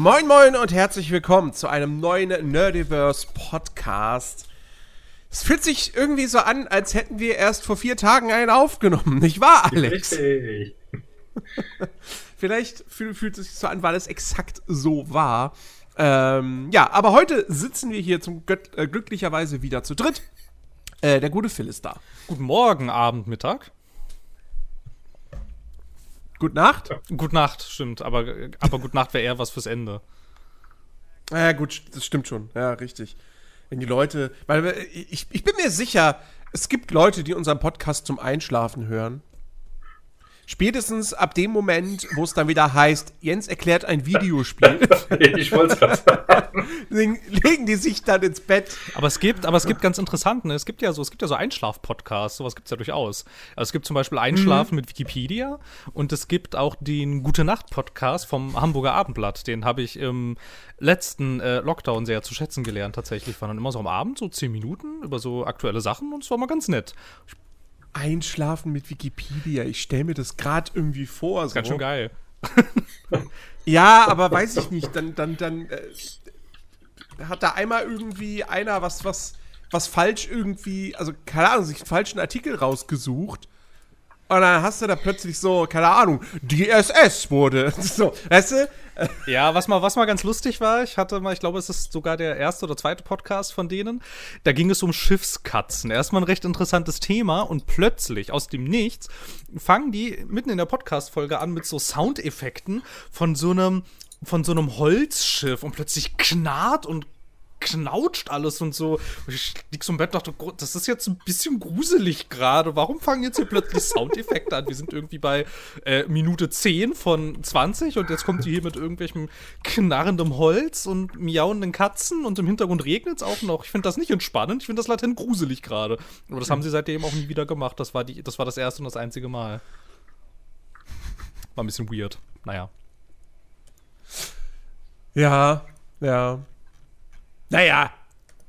Moin Moin und herzlich willkommen zu einem neuen Nerdiverse Podcast. Es fühlt sich irgendwie so an, als hätten wir erst vor vier Tagen einen aufgenommen, nicht wahr, Alex? Richtig. Vielleicht fühlt, fühlt es sich so an, weil es exakt so war. Ähm, ja, aber heute sitzen wir hier zum Gött äh, glücklicherweise wieder zu dritt. Äh, der gute Phil ist da. Guten Morgen, Abend, Mittag. Gute Nacht. Gute Nacht, stimmt. Aber, aber Gute Nacht wäre eher was fürs Ende. Ja, gut, das stimmt schon. Ja, richtig. Wenn die Leute, weil äh, ich, ich bin mir sicher, es gibt Leute, die unseren Podcast zum Einschlafen hören. Spätestens ab dem Moment, wo es dann wieder heißt, Jens erklärt ein Videospiel, Ich wollte es gerade sagen. legen die sich dann ins Bett. Aber es gibt, aber es gibt ganz interessant, ne? Es gibt ja so, es gibt ja so Einschlaf-Podcasts, sowas gibt es ja durchaus. Also es gibt zum Beispiel Einschlafen mit Wikipedia und es gibt auch den Gute Nacht-Podcast vom Hamburger Abendblatt. Den habe ich im letzten äh, Lockdown sehr zu schätzen gelernt, tatsächlich. War dann immer so am Abend, so zehn Minuten über so aktuelle Sachen und es war mal ganz nett. Einschlafen mit Wikipedia. Ich stelle mir das gerade irgendwie vor. So. Ganz schön geil. Ja, aber weiß ich nicht. Dann, dann, dann äh, hat da einmal irgendwie einer was, was, was falsch irgendwie, also keine Ahnung, sich einen falschen Artikel rausgesucht. Und dann hast du da plötzlich so, keine Ahnung, DSS wurde. So, weißt du? Ja, was mal, was mal ganz lustig war, ich hatte mal, ich glaube, es ist sogar der erste oder zweite Podcast von denen. Da ging es um Schiffskatzen. Erstmal ein recht interessantes Thema und plötzlich aus dem Nichts fangen die mitten in der Podcast-Folge an mit so Soundeffekten von so einem, von so einem Holzschiff und plötzlich knarrt und knautscht alles und so. Ich lieg so im Bett und dachte, "Gott, das ist jetzt ein bisschen gruselig gerade. Warum fangen jetzt hier plötzlich Soundeffekte an? Wir sind irgendwie bei äh, Minute 10 von 20 und jetzt kommt die hier mit irgendwelchem knarrendem Holz und miauenden Katzen und im Hintergrund regnet es auch noch. Ich finde das nicht entspannend, ich finde das latent gruselig gerade. Aber das haben sie seitdem auch nie wieder gemacht. Das war, die, das war das erste und das einzige Mal. War ein bisschen weird. Naja. Ja, ja. Naja,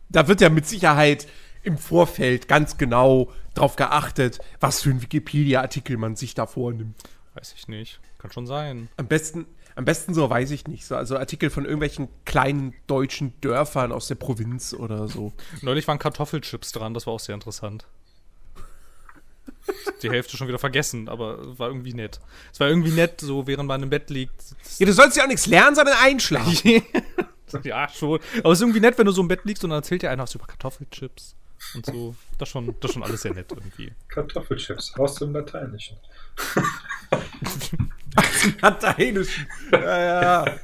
da wird ja mit Sicherheit im Vorfeld ganz genau drauf geachtet, was für ein Wikipedia-Artikel man sich da vornimmt. Weiß ich nicht. Kann schon sein. Am besten, am besten so weiß ich nicht. So, also Artikel von irgendwelchen kleinen deutschen Dörfern aus der Provinz oder so. Neulich waren Kartoffelchips dran, das war auch sehr interessant. Die Hälfte schon wieder vergessen, aber war irgendwie nett. Es war irgendwie nett, so während man im Bett liegt. Ja, du sollst ja auch nichts lernen, sondern einschlafen. ja, schon. Aber es ist irgendwie nett, wenn du so im Bett liegst und dann erzählt dir einer was über Kartoffelchips und so. Das ist schon, das schon alles sehr nett irgendwie. Kartoffelchips aus dem Lateinischen. Lateinischen. Ja, ja.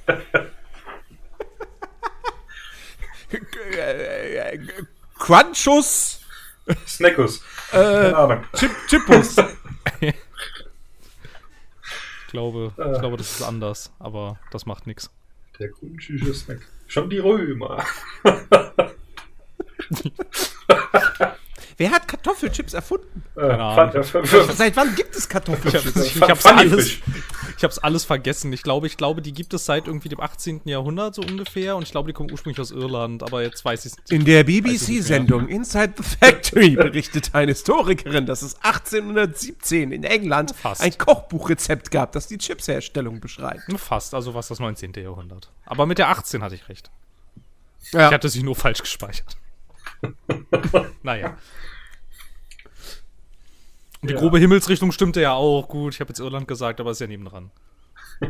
Crunchus, Snackus. äh, Keine Ahnung. Chip, Chippus. Ich glaube, ich glaube, das ist anders, aber das macht nichts. Der kunschische Snack. Schon die Römer. Wer hat Kartoffelchips erfunden? Keine Ahnung. Seit wann gibt es Kartoffelchips? Ich hab's alles, ich hab's alles vergessen. Ich glaube, ich glaube, die gibt es seit irgendwie dem 18. Jahrhundert so ungefähr und ich glaube, die kommen ursprünglich aus Irland, aber jetzt weiß ich In der ich BBC-Sendung Inside the Factory berichtet eine Historikerin, dass es 1817 in England Fast. ein Kochbuchrezept gab, das die Chipsherstellung beschreibt. Fast, also was das 19. Jahrhundert. Aber mit der 18 hatte ich recht. Ja. Ich hatte sie nur falsch gespeichert. naja. Und die Ja. grobe Himmelsrichtung stimmte ja auch. Gut, ich habe jetzt Irland gesagt, aber ist ja nebendran.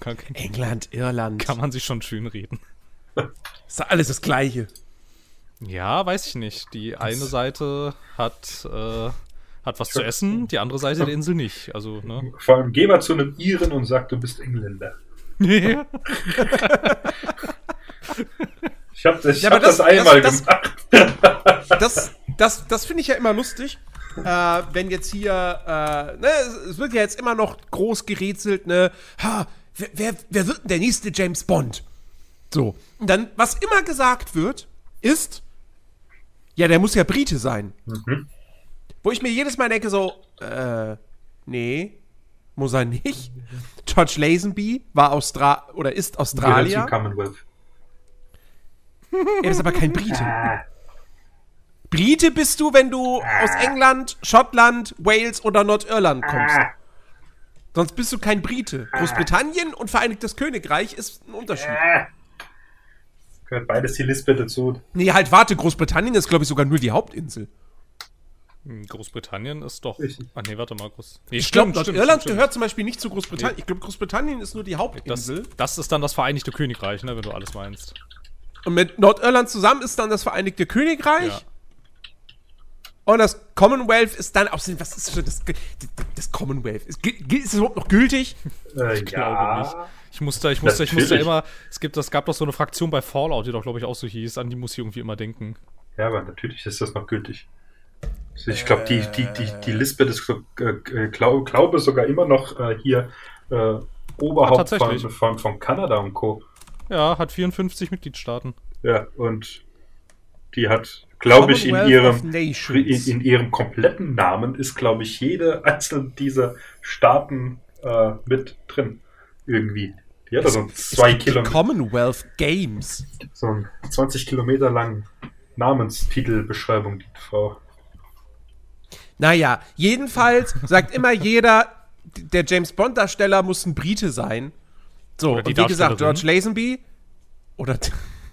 kann, England, Irland. kann man sich schon schön reden. Ist doch alles das Gleiche. Ja, weiß ich nicht. Die eine Seite hat, äh, hat was zu essen, die andere Seite der Insel nicht. Also, ne? Vor allem geh mal zu einem Iren und sag, du bist Engländer. Ich habe das, ich Ja, hab das- das, einmal das- gemacht. Das, das, das finde ich ja immer lustig. Äh, wenn jetzt hier, äh, ne, es- wird ja jetzt immer noch groß gerätselt, ne, ha, wer, wer, wer wird denn der nächste James Bond? So. Und dann, was immer gesagt wird, ist, ja, der muss ja Brite sein. Wo ich mir jedes Mal denke, so, äh, nee, muss er nicht. George Lazenby war Austra oder ist Gehört Australier. zum Commonwealth. Er ist aber kein Brite. Brite bist du, wenn du aus England, Schottland, Wales oder Nordirland kommst. Sonst bist du kein Brite. Großbritannien und Vereinigtes Königreich ist ein Unterschied. Gehört beides die Lisbeth dazu. Nee, halt, warte, Großbritannien ist, glaube ich, sogar nur die Hauptinsel. Hm, Großbritannien ist doch. Richtig. Ah, nee, warte mal. Groß. Nee, Ich glaube, Irland stimmt, gehört zum Beispiel nicht zu Großbritannien. Ich glaube, Großbritannien ist nur die Das, Hauptinsel. das ist dann das Vereinigte Königreich, ne, wenn du alles meinst. Und mit Nordirland zusammen ist dann das Vereinigte Königreich. Ja. Und das Commonwealth ist dann auch. Was ist das, das, das Commonwealth? Ist, ist es überhaupt noch gültig? Äh, Ich glaube nicht. Ich musste, ich musste, ich musste Natürlich. immer. Es gibt, es gab doch so eine Fraktion bei Fallout, die doch, glaube ich, auch so hieß. An die muss ich irgendwie immer denken. Ja, aber natürlich ist das noch gültig. Also Ich glaube, die, die, die, die Lisbeth ist, so, äh, glaub, glaube sogar immer noch äh, hier äh, Oberhaupt von, tatsächlich. von, von Kanada und Co. Ja, hat 54 Mitgliedstaaten. Ja, und die hat, glaube ich, in ihrem, in, in ihrem kompletten Namen ist, glaube ich, jede einzelne dieser Staaten äh, mit drin. Irgendwie. Die hat da so ein zwei Es gibt die Kilometer, Commonwealth Games. so ein 20 Kilometer lang Namenstitelbeschreibung, die Frau. Naja, jedenfalls sagt immer jeder, der James Bond-Darsteller muss ein Brite sein. So, und wie gesagt. George Lazenby oder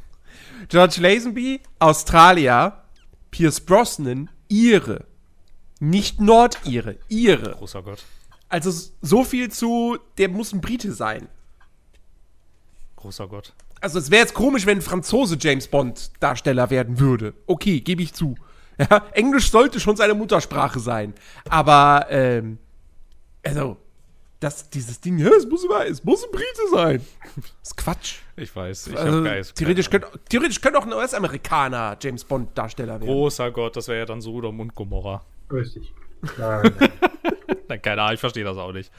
George Lazenby, Australier, Pierce Brosnan, Ire. Nicht Nordire, Ire. Großer Gott. Also so viel zu, der muss ein Brite sein. Großer Gott. Also es wäre jetzt komisch, wenn ein Franzose James Bond Darsteller werden würde. Okay, gebe ich zu. Ja, Englisch sollte schon seine Muttersprache sein. Aber, ähm, also, das, dieses Ding, ja, es muss, immer, es muss ein Brite sein. Das ist Quatsch. Ich weiß. Ich Also, hab Geist. theoretisch, könnte, theoretisch könnte auch ein US-Amerikaner James Bond Darsteller werden. Großer Gott, das wäre ja dann Sodom und Gomorra. Richtig. Nein, Nein, keine Ahnung, ich verstehe das auch nicht.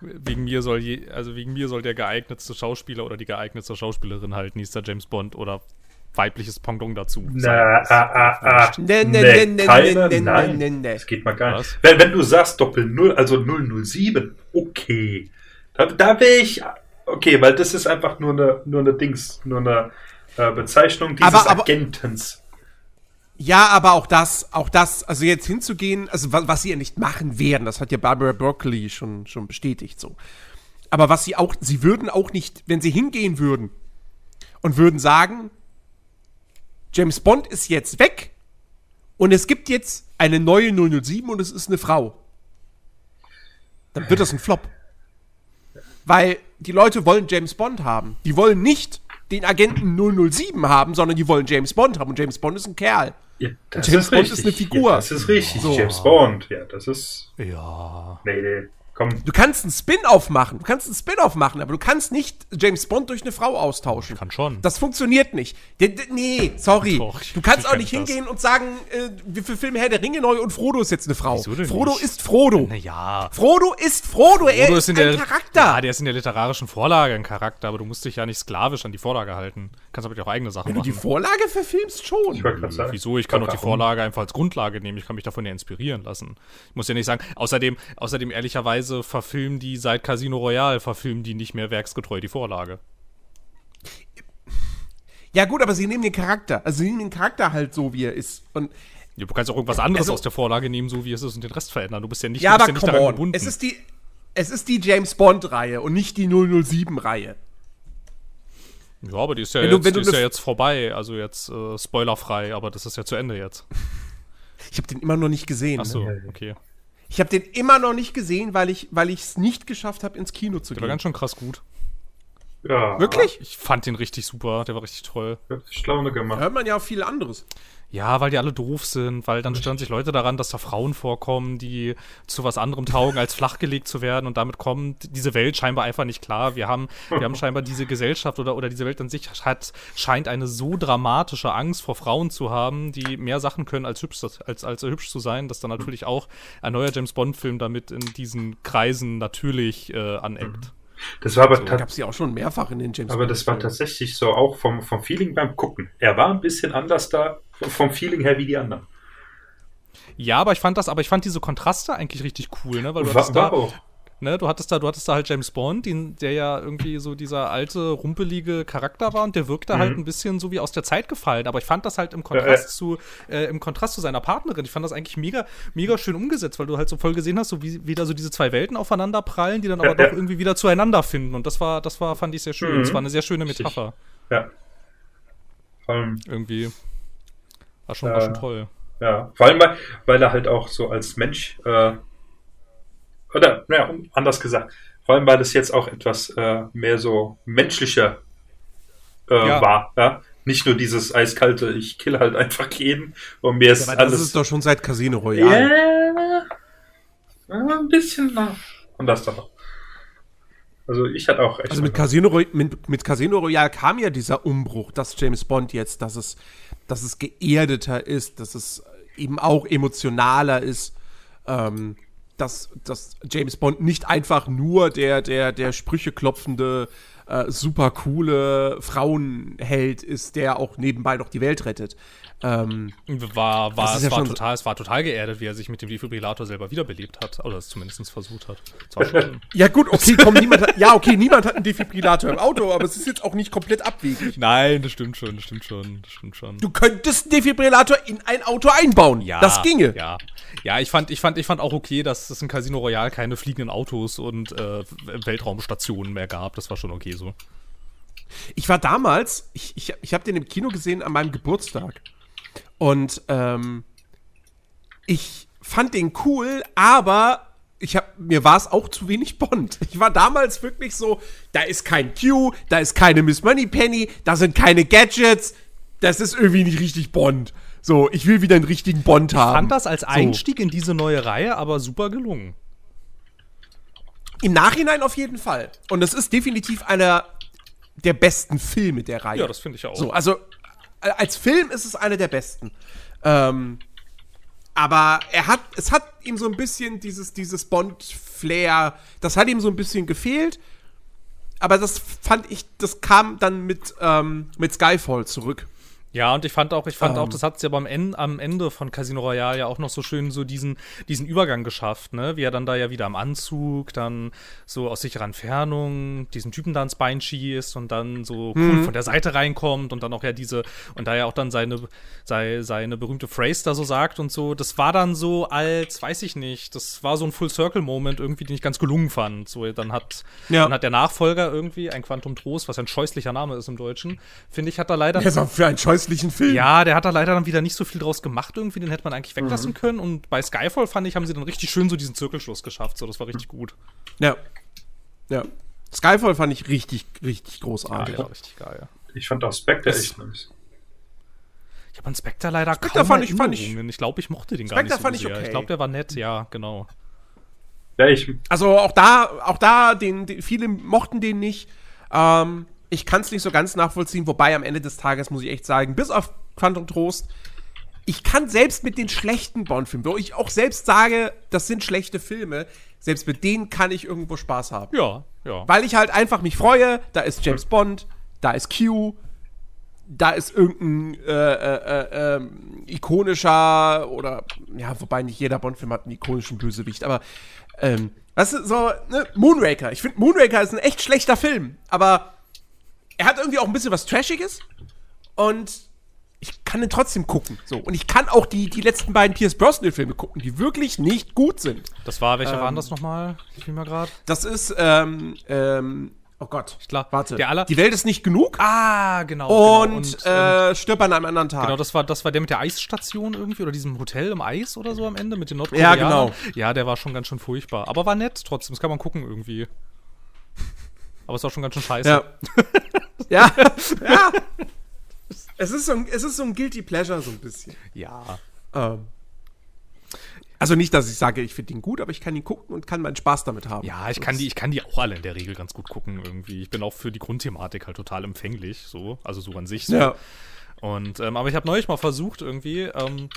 Wegen mir soll je, also wegen mir soll der geeignetste Schauspieler oder die geeignetste Schauspielerin halt nächster James Bond oder weibliches Pendant dazu Na, ah, ah, ah. Nee, nee, Nee, nee, nee, nee, nee, nein. nee. Das geht mal gar nicht. Wenn, wenn du sagst Doppel Null, also 007, okay. Da, da wäre ich, okay, weil das ist einfach nur eine, nur eine Dings, nur eine äh, Bezeichnung dieses Aber- aber- Agentens. Ja, aber auch das, auch das, also jetzt hinzugehen, also was, was sie ja nicht machen werden, das hat ja Barbara Broccoli schon, schon bestätigt so. Aber was sie auch, sie würden auch nicht, wenn sie hingehen würden und würden sagen, James Bond ist jetzt weg und es gibt jetzt eine neue 007 und es ist eine Frau. Dann wird das ein Flop. Weil die Leute wollen James Bond haben. Die wollen nicht den Agenten 007 haben, sondern die wollen James Bond haben und James Bond ist ein Kerl. Ja, James Bond ist eine Figur. Ja, das ist richtig. So. James Bond. Ja, das ist. Ja. Nee, nee. Komm. Du kannst einen Spin-off machen. Du kannst einen Spin-off machen, aber du kannst nicht James Bond durch eine Frau austauschen. Kann schon. Das funktioniert nicht. D nee, sorry. Doch, du kannst auch kann nicht ich das. hingehen und sagen, äh, wie viel Filme Herr der Ringe neu und Frodo ist jetzt eine Frau. Wieso denn Frodo nicht? ist Frodo. Naja. Frodo ist Frodo. Er Frodo ist, in ein der, Charakter. Ja, der ist in der literarischen Vorlage ein Charakter, aber du musst dich ja nicht sklavisch an die Vorlage halten. Kannst aber auch eigene Sachen Wenn du die machen. Vorlage verfilmst, schon. Ich wollte gerade sagen. Wieso? Ich kann doch die? Vorlage einfach als Grundlage nehmen. Ich kann mich davon ja inspirieren lassen. Ich muss ja nicht sagen, außerdem, außerdem ehrlicherweise verfilmen die seit Casino Royale, verfilmen die nicht mehr werksgetreu die Vorlage. Ja gut, aber sie nehmen den Charakter. Also sie nehmen den Charakter halt so, wie er ist. Und Ja, du kannst auch irgendwas anderes Also- aus der Vorlage nehmen, so wie es ist, und den Rest verändern. Du bist ja nicht, ja, du aber ja nicht daran on. gebunden. Es ist die, es ist die James Bond-Reihe und nicht die 007-Reihe. ja, aber die ist ja, Wenn du- jetzt, wenn die du ist ja ne- jetzt vorbei. Also jetzt äh, spoilerfrei, aber das ist ja zu Ende jetzt. Ich habe den immer noch nicht gesehen. Ach so, ja. okay. Ich habe den immer noch nicht gesehen, weil ich weil ich es nicht geschafft habe, ins Kino zu Der war gehen. ganz schön krass gut. Ja. Wirklich? Ich fand den richtig super, der war richtig toll. Hat Schlaune Da gemacht. hört man ja auch viel anderes. Ja, weil die alle doof sind, weil dann stören sich Leute daran, dass da Frauen vorkommen, die zu was anderem taugen, als flachgelegt zu werden und damit kommt diese Welt scheinbar einfach nicht klar. Wir haben, wir haben scheinbar diese Gesellschaft oder, oder diese Welt an sich hat, scheint eine so dramatische Angst vor Frauen zu haben, die mehr Sachen können als hübsch, als, als hübsch zu sein, dass dann natürlich auch ein neuer James Bond-Film damit in diesen Kreisen natürlich äh, aneckt. Das war aber, So. Gab es ja auch schon mehrfach in den James aber das war tatsächlich so auch vom, vom Feeling beim Gucken. Er war ein bisschen anders da, vom Feeling her wie die anderen. Ja, aber ich fand das, aber ich fand diese Kontraste eigentlich richtig cool, ne? Weil du War, hattest da, war auch. Ne, du hattest da, du hattest da halt James Bond, den, der ja irgendwie so dieser alte, rumpelige Charakter war und der wirkte Mhm. halt ein bisschen so wie aus der Zeit gefallen. Aber ich fand das halt im Kontrast zu, äh, im Kontrast zu seiner Partnerin. Ich fand das eigentlich mega, mega schön umgesetzt, weil du halt so voll gesehen hast, so wie wieder so diese zwei Welten aufeinander prallen, die dann aber doch irgendwie wieder zueinander finden. Und das war, das war, fand ich sehr schön. Mhm. Das war eine sehr schöne. Metapher. Ja. Vor allem, Irgendwie. War schon, Äh, war schon toll. ja. Vor allem, weil, weil er halt auch so als Mensch, äh, oder, naja, anders gesagt, vor allem, weil es jetzt auch etwas äh, mehr so menschlicher äh, Ja. war. Ja? Nicht nur dieses eiskalte, ich kill halt einfach jeden und mir ist das alles. ist doch schon seit Casino Royale. Ja, ein bisschen nach. Und das doch. Also ich hatte auch echt. Also mit Casino, Roy- mit, mit Casino Royale kam ja dieser Umbruch, dass James Bond jetzt, dass es, dass es geerdeter ist, dass es eben auch emotionaler ist, ähm, dass, dass James Bond nicht einfach nur der, der, der Sprüche klopfende, äh, super coole Frauenheld ist, der auch nebenbei noch die Welt rettet. Ähm, War, war, es, ja war total, es war total geerdet, wie er sich mit dem Defibrillator selber wiederbelebt hat. Oder es zumindest versucht hat. Ja gut, okay, komm, niemand hat, ja okay, niemand hat einen Defibrillator im Auto, aber es ist jetzt auch nicht komplett abwegig. Nein, das stimmt schon, das stimmt schon, das stimmt schon. Du könntest einen Defibrillator in ein Auto einbauen. Ja, das ginge. Ja, ja ich, fand, ich, fand, ich fand auch okay, dass es in Casino Royale keine fliegenden Autos und äh, Weltraumstationen mehr gab. Das war schon okay so. Ich war damals, ich, ich, ich habe den im Kino gesehen an meinem Geburtstag. Und ähm, ich fand den cool, aber ich hab, mir war es auch zu wenig Bond. Ich war damals wirklich so, da ist kein Q, da ist keine Miss Moneypenny, da sind keine Gadgets, das ist irgendwie nicht richtig Bond. So, ich will wieder einen richtigen Bond haben. Fand das als Einstieg in diese neue Reihe aber super gelungen. Im Nachhinein auf jeden Fall. Und es ist definitiv einer der besten Filme der Reihe. Ja, das finde ich auch. So, also als Film ist es einer der besten. Ähm, aber er hat, es hat ihm so ein bisschen dieses, dieses Bond-Flair, das hat ihm so ein bisschen gefehlt. Aber das fand ich, das kam dann mit, ähm, mit Skyfall zurück. Ja, und ich fand auch, ich fand Ähm. auch, das hat sie aber am Ende, am Ende von Casino Royale ja auch noch so schön so diesen, diesen Übergang geschafft, ne? Wie er dann da ja wieder am Anzug, dann so aus sicherer Entfernung diesen Typen da ins Bein schießt und dann so cool von der Seite reinkommt und dann auch ja diese, und da ja auch dann seine, sei, seine berühmte Phrase da so sagt und so, das war dann so als, weiß ich nicht, das war so ein Full-Circle-Moment irgendwie, den ich ganz gelungen fand. So, dann hat, Ja. dann hat der Nachfolger irgendwie, ein Quantum Trost, was ein scheußlicher Name ist im Deutschen, finde ich, hat da leider ist auch für scheußlichen Film. ja, der hat da leider dann wieder nicht so viel draus gemacht irgendwie, den hätte man eigentlich Mhm. weglassen können. Und bei Skyfall fand ich, haben sie dann richtig schön so diesen Zirkelschluss geschafft. So, das war richtig gut. Ja. Ja. Skyfall fand ich richtig, richtig Ja, großartig. der war richtig geil. Ich fand auch Spectre Das- echt nice. Ich habe an Spectre leider Spectre kaum fand ich- fand ich-. Ich glaube, ich mochte den gar Spectre nicht so fand ich sehr. okay. Ich glaube, der war nett, ja, genau. Ja, ich, Also auch da, auch da, den, den, viele mochten den nicht. Ähm, ich kann es nicht so ganz nachvollziehen, wobei am Ende des Tages muss ich echt sagen, bis auf Quantum Trost, ich kann selbst mit den schlechten Bond-Filmen, wo ich auch selbst sage, das sind schlechte Filme, selbst mit denen kann ich irgendwo Spaß haben. Ja, ja. Weil ich halt einfach mich freue, da ist James Bond, da ist Q, da ist irgendein äh, äh, äh, ähm, ikonischer oder ja, wobei nicht jeder Bond-Film hat einen ikonischen Bösewicht, aber ähm, weißt du, so, ne, Moonraker. Ich finde, Moonraker ist ein echt schlechter Film, aber er hat irgendwie auch ein bisschen was Trashiges und ich kann ihn trotzdem gucken. So. Und ich kann auch die, die letzten beiden Pierce Brosnan-Filme gucken, die wirklich nicht gut sind. Das war, welche Ähm, waren das nochmal? Ich mal gerade. Das ist, ähm, ähm, oh Gott. Klar. Warte. Der aller- die Welt ist nicht genug. Ah, genau. und, genau. ähm, äh, stirb an einem anderen Tag. Genau, das war, das war der mit der Eisstation irgendwie oder diesem Hotel im Eis oder so am Ende mit den Ja, Nordkoreanern. genau. Ja, der war schon ganz schön furchtbar. Aber war nett trotzdem, das kann man gucken irgendwie. Aber es war schon ganz schön scheiße. Ja. ja. ja. Es ist, so ein, es ist so ein Guilty Pleasure, so ein bisschen. ja. Ähm. Also nicht, dass ich sage, ich finde ihn gut, aber ich kann ihn gucken und kann meinen Spaß damit haben. Ja, ich kann, die, ich kann die auch alle in der Regel ganz gut gucken irgendwie. Ich bin auch für die Grundthematik halt total empfänglich, so. Also so an sich so. Ja. Und, ähm, aber ich habe neulich mal versucht irgendwie, ähm,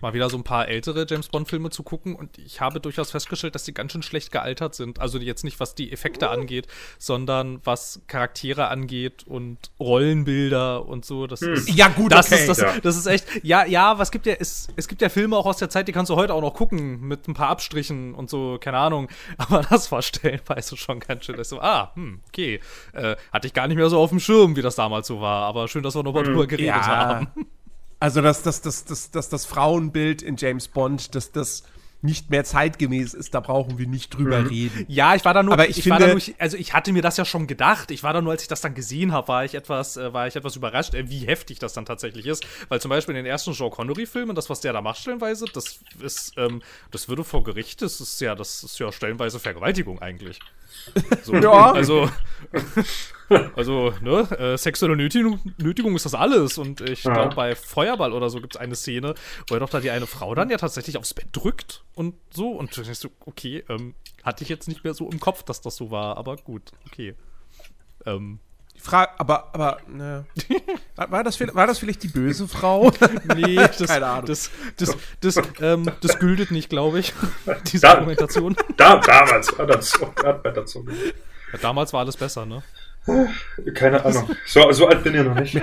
mal wieder so ein paar ältere James Bond-Filme zu gucken und ich habe durchaus festgestellt, dass die ganz schön schlecht gealtert sind. Also jetzt nicht, was die Effekte angeht, sondern was Charaktere angeht und Rollenbilder und so. Das ist, Ja, gut, das okay. ist, das, Ja. das ist echt, ja, ja, was gibt ja, es, es gibt ja Filme auch aus der Zeit, die kannst du heute auch noch gucken, mit ein paar Abstrichen und so, keine Ahnung. Aber das war stellenweise schon ganz schön. dass so, ah, hm, okay. Äh, hatte ich gar nicht mehr so auf dem Schirm, wie das damals so war. Aber schön, dass wir nochmal drüber geredet Ja. haben. Also, dass das, das, das, das, das Frauenbild in James Bond, dass das nicht mehr zeitgemäß ist, da brauchen wir nicht drüber reden. Ja, ich war da nur, Aber ich war da finde- nur, also ich hatte mir das ja schon gedacht. Ich war da nur, als ich das dann gesehen habe, war ich etwas, äh, war ich etwas überrascht, äh, wie heftig das dann tatsächlich ist. Weil zum Beispiel in den ersten Sean Connery-Filmen, das, was der da macht, stellenweise, das ist, ähm, das würde vor Gericht, das ist ja, das ist ja stellenweise Vergewaltigung eigentlich. So, Ja. Also, also, ne, äh, sexuelle Nötigung, Nötigung ist das alles. Und ich Ja. glaube, bei Feuerball oder so gibt es eine Szene, wo er doch da die eine Frau dann ja tatsächlich aufs Bett drückt und so. Und du denkst so, okay, ähm, hatte ich jetzt nicht mehr so im Kopf, dass das so war, aber gut, okay. Ähm, Frage, aber, aber, ne. War, war, das, vielleicht- war das vielleicht die böse Frau? nee, das, Keine Ahnung. das, das, das, ähm, das gültet nicht, glaube ich, diese Da- Argumentation. Da, damals war das so. Hat man dazu. Ja, damals war alles besser, ne? Keine Ahnung. So, so alt bin ich noch nicht.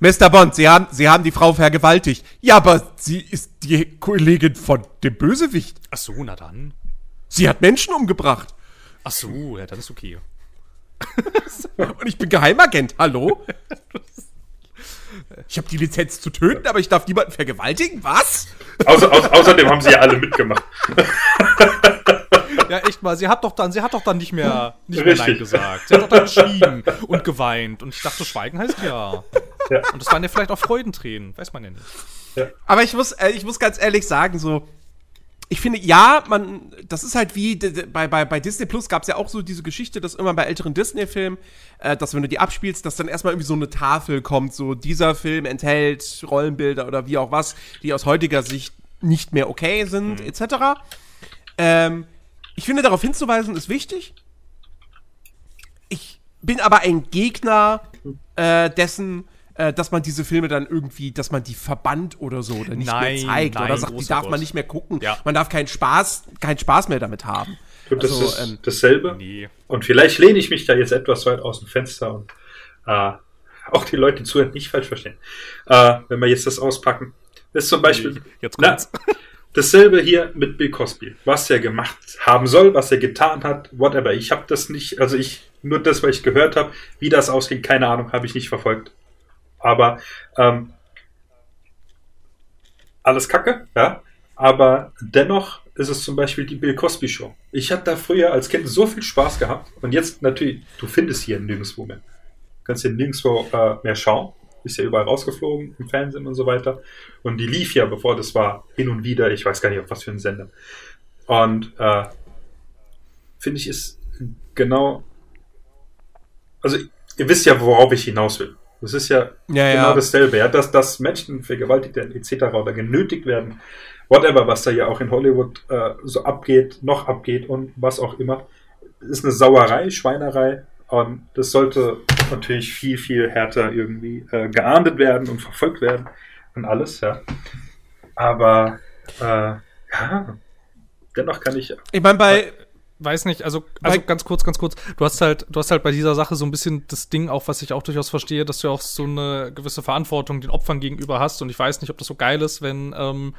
Mr. Bond, Sie haben, Sie haben die Frau vergewaltigt. Ja, aber sie ist die Kollegin von dem Bösewicht. Ach so, na dann. Sie hat Menschen umgebracht. Ach so, ja, dann ist okay. Und ich bin Geheimagent. Hallo? Ich habe die Lizenz zu töten, aber ich darf niemanden vergewaltigen? Was? Außer, au, außerdem haben sie ja alle mitgemacht. Ja, echt mal, sie hat doch dann, sie hat doch dann nicht mehr, nicht mehr Nein gesagt. Sie hat doch dann geschrien und geweint. Und ich dachte, Schweigen heißt ja. Ja. Und das waren ja vielleicht auch Freudentränen, weiß man ja nicht. Aber ich muss, äh, ich muss ganz ehrlich sagen, so, ich finde, ja, man, das ist halt wie, bei, bei, bei Disney Plus gab es ja auch so diese Geschichte, dass immer bei älteren Disney-Filmen, äh, dass wenn du die abspielst, dass dann erstmal irgendwie so eine Tafel kommt, so dieser Film enthält Rollenbilder oder wie auch was, die aus heutiger Sicht nicht mehr okay sind, etc. Ähm, ich finde, darauf hinzuweisen ist wichtig. Ich bin aber ein Gegner äh, dessen, äh, dass man diese Filme dann irgendwie, dass man die verbannt oder so oder nicht Nein, mehr zeigt nein, oder sagt, die darf Gott. man nicht mehr gucken. Ja. Man darf keinen Spaß, keinen Spaß mehr damit haben. Das Also, ist ähm, dasselbe. Nee. Und vielleicht lehne ich mich da jetzt etwas weit aus dem Fenster und äh, auch die Leute, zuhören, nicht falsch verstehen. Äh, wenn wir jetzt das auspacken. Das ist zum Beispiel Jetzt na, dasselbe hier mit Bill Cosby. Was er gemacht haben soll, was er getan hat, whatever. Ich habe das nicht, also ich, nur das, was ich gehört habe, wie das ausging, keine Ahnung, habe ich nicht verfolgt. Aber ähm, alles Kacke, ja. Aber dennoch ist es zum Beispiel die Bill Cosby Show. Ich hatte da früher als Kind so viel Spaß gehabt und jetzt natürlich, du findest hier nirgendwo mehr. Du kannst hier nirgendwo äh, mehr schauen. Ist ja überall rausgeflogen im Fernsehen und so weiter. Und die lief ja, bevor das war, hin und wieder. Ich weiß gar nicht, auf was für einen Sender. Und äh, finde ich, ist genau. Also, ihr wisst ja, worauf ich hinaus will. Das ist ja, Ja, genau ja. dasselbe, ja, dass, dass Menschen vergewaltigt werden, etc. oder genötigt werden, whatever, was da ja auch in Hollywood äh, so abgeht, noch abgeht und was auch immer, ist eine Sauerei, Schweinerei und das sollte natürlich viel, viel härter irgendwie äh, geahndet werden und verfolgt werden und alles, ja. Aber äh, ja, dennoch kann ich Ich meine, bei, Weiß nicht, also, also Bei- ganz kurz, ganz kurz. Du hast halt, du hast halt bei dieser Sache so ein bisschen das Ding auch, was ich auch durchaus verstehe, dass du auch so eine gewisse Verantwortung den Opfern gegenüber hast. Und ich weiß nicht, ob das so geil ist, wenn ähm,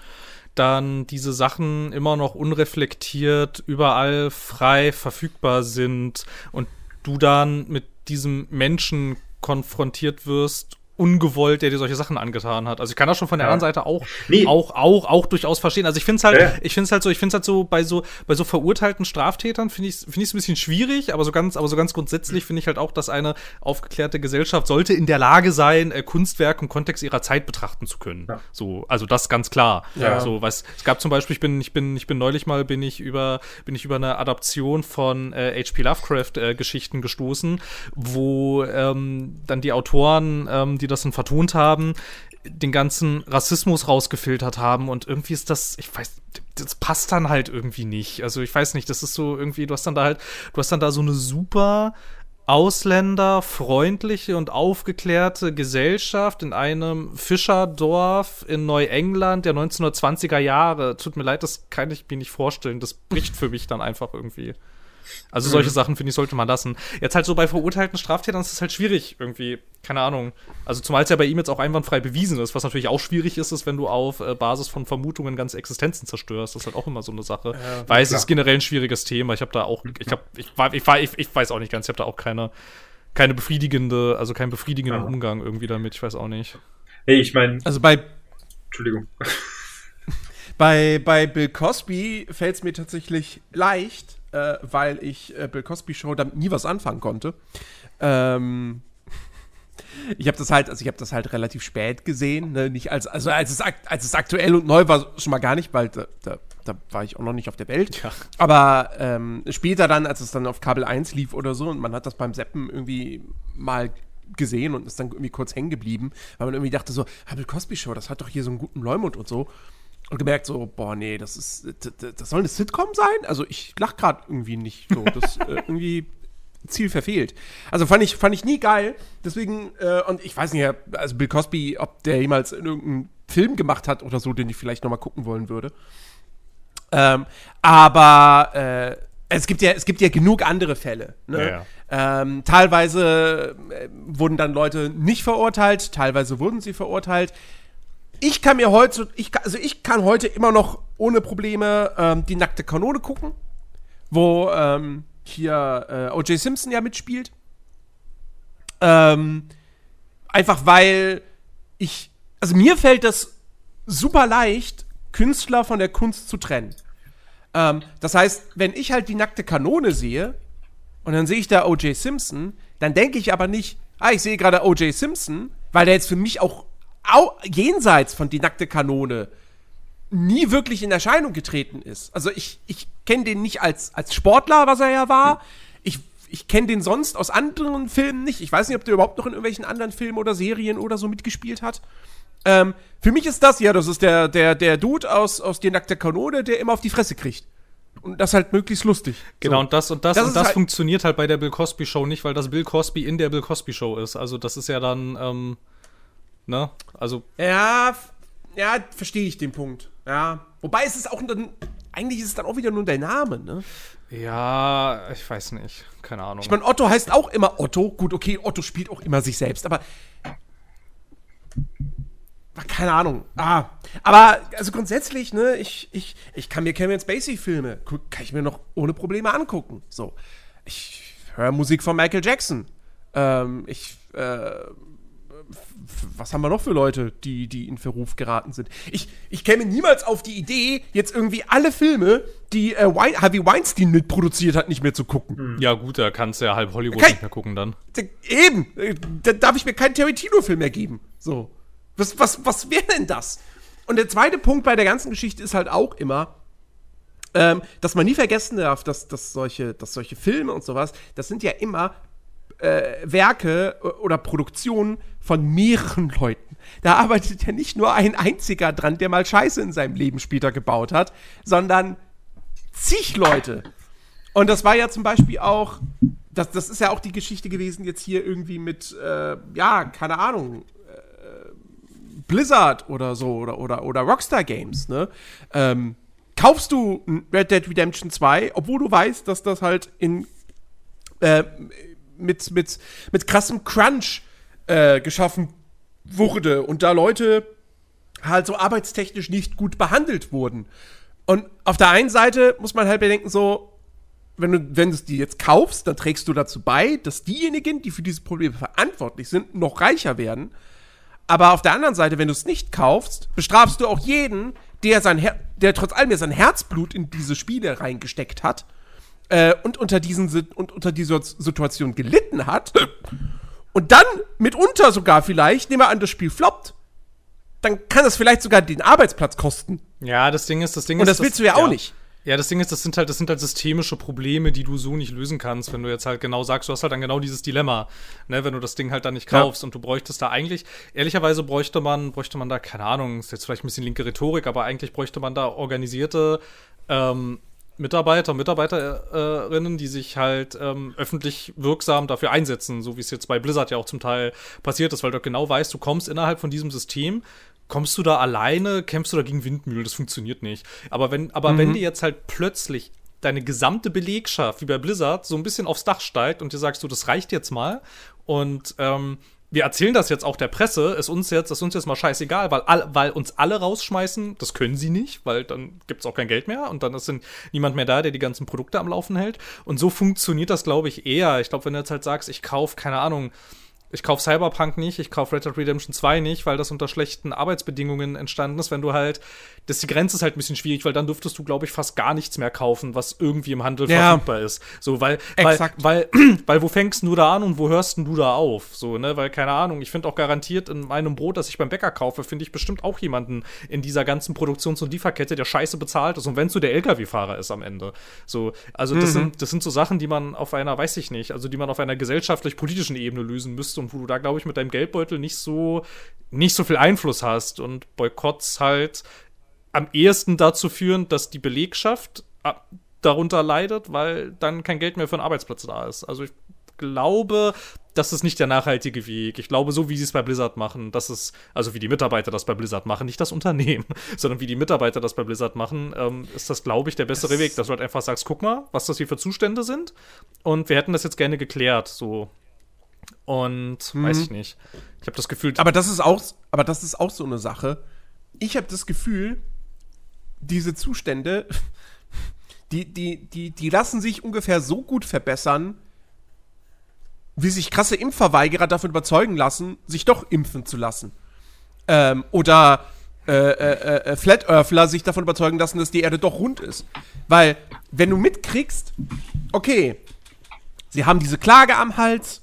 dann diese Sachen immer noch unreflektiert überall frei verfügbar sind und du dann mit diesem Menschen konfrontiert wirst, ungewollt, der dir solche Sachen angetan hat. Also ich kann das schon von der Ja. anderen Seite auch, Nee. auch, auch, auch durchaus verstehen. Also ich finde es halt, Ja. ich finde es halt so, ich finde es halt so bei so bei so verurteilten Straftätern finde ich finde ich es ein bisschen schwierig, aber so ganz aber so ganz grundsätzlich finde ich halt auch, dass eine aufgeklärte Gesellschaft sollte in der Lage sein, äh, Kunstwerk im Kontext ihrer Zeit betrachten zu können. Ja. So, also das ganz klar. Ja. So, was es gab zum Beispiel, ich bin ich bin ich bin neulich mal bin ich über bin ich über eine Adaption von äh, H.P. Lovecraft äh, Geschichten gestoßen, wo ähm, dann die Autoren, ähm, die das dann vertont haben, den ganzen Rassismus rausgefiltert haben und irgendwie ist das, ich weiß, das passt dann halt irgendwie nicht. Also ich weiß nicht, das ist so irgendwie, du hast dann da halt, du hast dann da so eine super ausländerfreundliche und aufgeklärte Gesellschaft in einem Fischerdorf in Neuengland der 1920er Jahre. Tut mir leid, das kann ich mir nicht vorstellen. Das bricht für mich dann einfach irgendwie. Also solche Mhm. Sachen, finde ich, sollte man lassen. Jetzt halt so bei verurteilten Straftätern ist es halt schwierig irgendwie. Keine Ahnung. Also zumal es ja bei ihm jetzt auch einwandfrei bewiesen ist. Was natürlich auch schwierig ist, ist, wenn du auf äh, Basis von Vermutungen ganze Existenzen zerstörst. Das ist halt auch immer so eine Sache. Weil es ist generell ein schwieriges Thema. Ich habe da auch, ich habe, ich, war- ich, war- ich, ich weiß auch nicht ganz, ich habe da auch keine, keine befriedigende, also keinen befriedigenden Ja. Umgang irgendwie damit. Ich weiß auch nicht. Nee, ich meine, Also bei, Entschuldigung. bei, bei Bill Cosby fällt es mir tatsächlich leicht, äh, weil ich äh, Bill Cosby Show damit nie was anfangen konnte. Ähm, ich habe das halt, also ich habe das halt relativ spät gesehen, ne? nicht als, also als es, als es aktuell und neu war, schon mal gar nicht, weil da, da, da war ich auch noch nicht auf der Welt. Ja. Aber ähm, später dann, als es dann auf Kabel 1 lief oder so und man hat das beim Seppen irgendwie mal gesehen und ist dann irgendwie kurz hängen geblieben, weil man irgendwie dachte so, ah, Bill Cosby Show, das hat doch hier so einen guten Leumund und so. Und gemerkt so, boah, nee, das ist, d- d- das soll eine Sitcom sein? Also ich lach gerade irgendwie nicht so. Das äh, irgendwie Ziel verfehlt. Also fand ich, fand ich nie geil. Deswegen, äh, und ich weiß nicht, also Bill Cosby, ob der jemals in irgendeinem Film gemacht hat oder so, den ich vielleicht noch mal gucken wollen würde. Ähm, aber äh, es gibt ja, es gibt ja genug andere Fälle. Ne? Ähm, teilweise äh, wurden dann Leute nicht verurteilt, teilweise wurden sie verurteilt. Ich kann mir heute, ich, also ich kann heute immer noch ohne Probleme ähm, die nackte Kanone gucken, wo ähm, hier äh, O.J. Simpson ja mitspielt. Ähm, einfach weil ich, also mir fällt das super leicht, Künstler von der Kunst zu trennen. Ähm, das heißt, wenn ich halt die nackte Kanone sehe und dann sehe ich da O.J. Simpson, dann denke ich aber nicht, ah, ich sehe gerade O.J. Simpson, weil der jetzt für mich auch au jenseits von die nackte Kanone nie wirklich in Erscheinung getreten ist. Also ich, ich kenne den nicht als, als Sportler, was er ja war. Ich, ich kenne den sonst aus anderen Filmen nicht. Ich weiß nicht, ob der überhaupt noch in irgendwelchen anderen Filmen oder Serien oder so mitgespielt hat. Ähm, für mich ist das, ja, das ist der, der, der Dude aus, aus Die nackte Kanone, der immer auf die Fresse kriegt. Und das halt möglichst lustig. Genau, So. und das und das, Das und das halt- funktioniert halt bei der Bill Cosby Show nicht, weil das Bill Cosby in der Bill Cosby Show ist. Also das ist ja dann, ähm, ne? Also, Ja, ja, verstehe ich den Punkt. Ja. Wobei es ist auch dann, eigentlich ist es dann auch wieder nur der Name, ne? ja, ich weiß nicht. Keine Ahnung. Ich meine, Otto heißt auch immer Otto. Gut, okay, Otto spielt auch immer sich selbst, aber. Ah, Keine Ahnung. Ah. Aber, also grundsätzlich, ne, ich, ich, ich kann mir Kevin Spacey-Filme, kann ich mir noch ohne Probleme angucken. So. Ich höre Musik von Michael Jackson. Ähm, ich, äh, was haben wir noch für Leute, die, die in Verruf geraten sind? Ich, ich käme niemals auf die Idee, jetzt irgendwie alle Filme, die äh, Wein Harvey Weinstein mitproduziert hat, nicht mehr zu gucken. ja, gut, da kannst du ja halb Hollywood Kein- nicht mehr gucken dann. Da- Eben, da darf ich mir keinen Tarantino-Film mehr geben. So. Was, was, was wäre denn das? Und der zweite Punkt bei der ganzen Geschichte ist halt auch immer, ähm, dass man nie vergessen darf, dass, dass, solche, dass solche Filme und sowas, das sind ja immer äh, Werke äh, oder Produktionen von mehreren Leuten. Da arbeitet ja nicht nur ein einziger dran, der mal Scheiße in seinem Leben später gebaut hat, sondern zig Leute. Und das war ja zum Beispiel auch, das, das ist ja auch die Geschichte gewesen jetzt hier irgendwie mit, äh, ja, keine Ahnung, äh, Blizzard oder so oder, oder, oder Rockstar Games, ne? Ähm, kaufst du Red Dead Redemption 2, obwohl du weißt, dass das halt in äh, mit, mit, mit krassem Crunch äh, geschaffen wurde und da Leute halt so arbeitstechnisch nicht gut behandelt wurden. Und auf der einen Seite muss man halt bedenken, so, wenn du, wenn du es die jetzt kaufst, dann trägst du dazu bei, dass diejenigen, die für diese Probleme verantwortlich sind, noch reicher werden. Aber auf der anderen Seite, wenn du es nicht kaufst, bestrafst du auch jeden, der, sein Her der trotz allem sein Herzblut in diese Spiele reingesteckt hat äh, und, unter diesen, und unter dieser Situation gelitten hat und dann mitunter sogar vielleicht, nehmen wir an, das Spiel floppt, dann kann das vielleicht sogar den Arbeitsplatz kosten. Ja, das Ding ist, das Ding Und ist. das willst du ja auch nicht. Ja, das Ding ist, das sind halt, das sind halt systemische Probleme, die du so nicht lösen kannst, wenn du jetzt halt genau sagst, du hast halt dann genau dieses Dilemma, ne, wenn du das Ding halt dann nicht Ja. kaufst und du bräuchtest da eigentlich, ehrlicherweise bräuchte man, bräuchte man da, keine Ahnung, ist jetzt vielleicht ein bisschen linke Rhetorik, aber eigentlich bräuchte man da organisierte ähm, Mitarbeiter, Mitarbeiterinnen, die sich halt ähm, öffentlich wirksam dafür einsetzen, so wie es jetzt bei Blizzard ja auch zum Teil passiert ist, weil du genau weißt, du kommst innerhalb von diesem System, kommst du da alleine, kämpfst du da gegen Windmühlen, das funktioniert nicht. Aber wenn, aber mhm. wenn dir jetzt halt plötzlich deine gesamte Belegschaft, wie bei Blizzard, so ein bisschen aufs Dach steigt und dir sagst du, das reicht jetzt mal und ähm, wir erzählen das jetzt auch der Presse, ist uns jetzt, ist uns jetzt mal scheißegal, weil, all, weil uns alle rausschmeißen, das können sie nicht, weil dann gibt's auch kein Geld mehr und dann ist niemand mehr da, der die ganzen Produkte am Laufen hält. Und so funktioniert das, glaube ich, eher. Ich glaube, wenn du jetzt halt sagst, ich kaufe, keine Ahnung, ich kaufe Cyberpunk nicht, ich kaufe Red Dead Redemption 2 nicht, weil das unter schlechten Arbeitsbedingungen entstanden ist. Wenn du halt, das die Grenze ist halt ein bisschen schwierig, weil dann dürftest du, glaube ich, fast gar nichts mehr kaufen, was irgendwie im Handel ja. verfügbar ist. So, weil, Exakt. weil, weil, weil, wo fängst du da an und wo hörst du da auf? So, ne, weil, keine Ahnung, ich finde auch garantiert in meinem Brot, das ich beim Bäcker kaufe, finde ich bestimmt auch jemanden in dieser ganzen Produktions- und Lieferkette, der scheiße bezahlt ist. Und wenn es so der LKW-Fahrer ist am Ende. So, also das, mhm. sind, das sind so Sachen, die man auf einer, weiß ich nicht, also die man auf einer gesellschaftlich-politischen Ebene lösen müsste und wo du da, glaube ich, mit deinem Geldbeutel nicht so, nicht so viel Einfluss hast und Boykotts halt am ehesten dazu führen, dass die Belegschaft äh, darunter leidet, weil dann kein Geld mehr für einen Arbeitsplatz da ist. Also ich glaube, das ist nicht der nachhaltige Weg. Ich glaube, so wie sie es bei Blizzard machen, das ist, also wie die Mitarbeiter das bei Blizzard machen, nicht das Unternehmen, sondern wie die Mitarbeiter das bei Blizzard machen, ähm, ist das, glaube ich, der bessere das Weg, dass du halt einfach sagst, guck mal, was das hier für Zustände sind und wir hätten das jetzt gerne geklärt, so und mhm. weiß ich nicht. Ich habe das Gefühl. Aber das ist auch, aber das ist auch so eine Sache. Ich habe das Gefühl, diese Zustände, die, die, die, die lassen sich ungefähr so gut verbessern, wie sich krasse Impfverweigerer davon überzeugen lassen, sich doch impfen zu lassen. Ähm, oder äh, äh, äh, Flat Earthler sich davon überzeugen lassen, dass die Erde doch rund ist. Weil, wenn du mitkriegst, okay, sie haben diese Klage am Hals,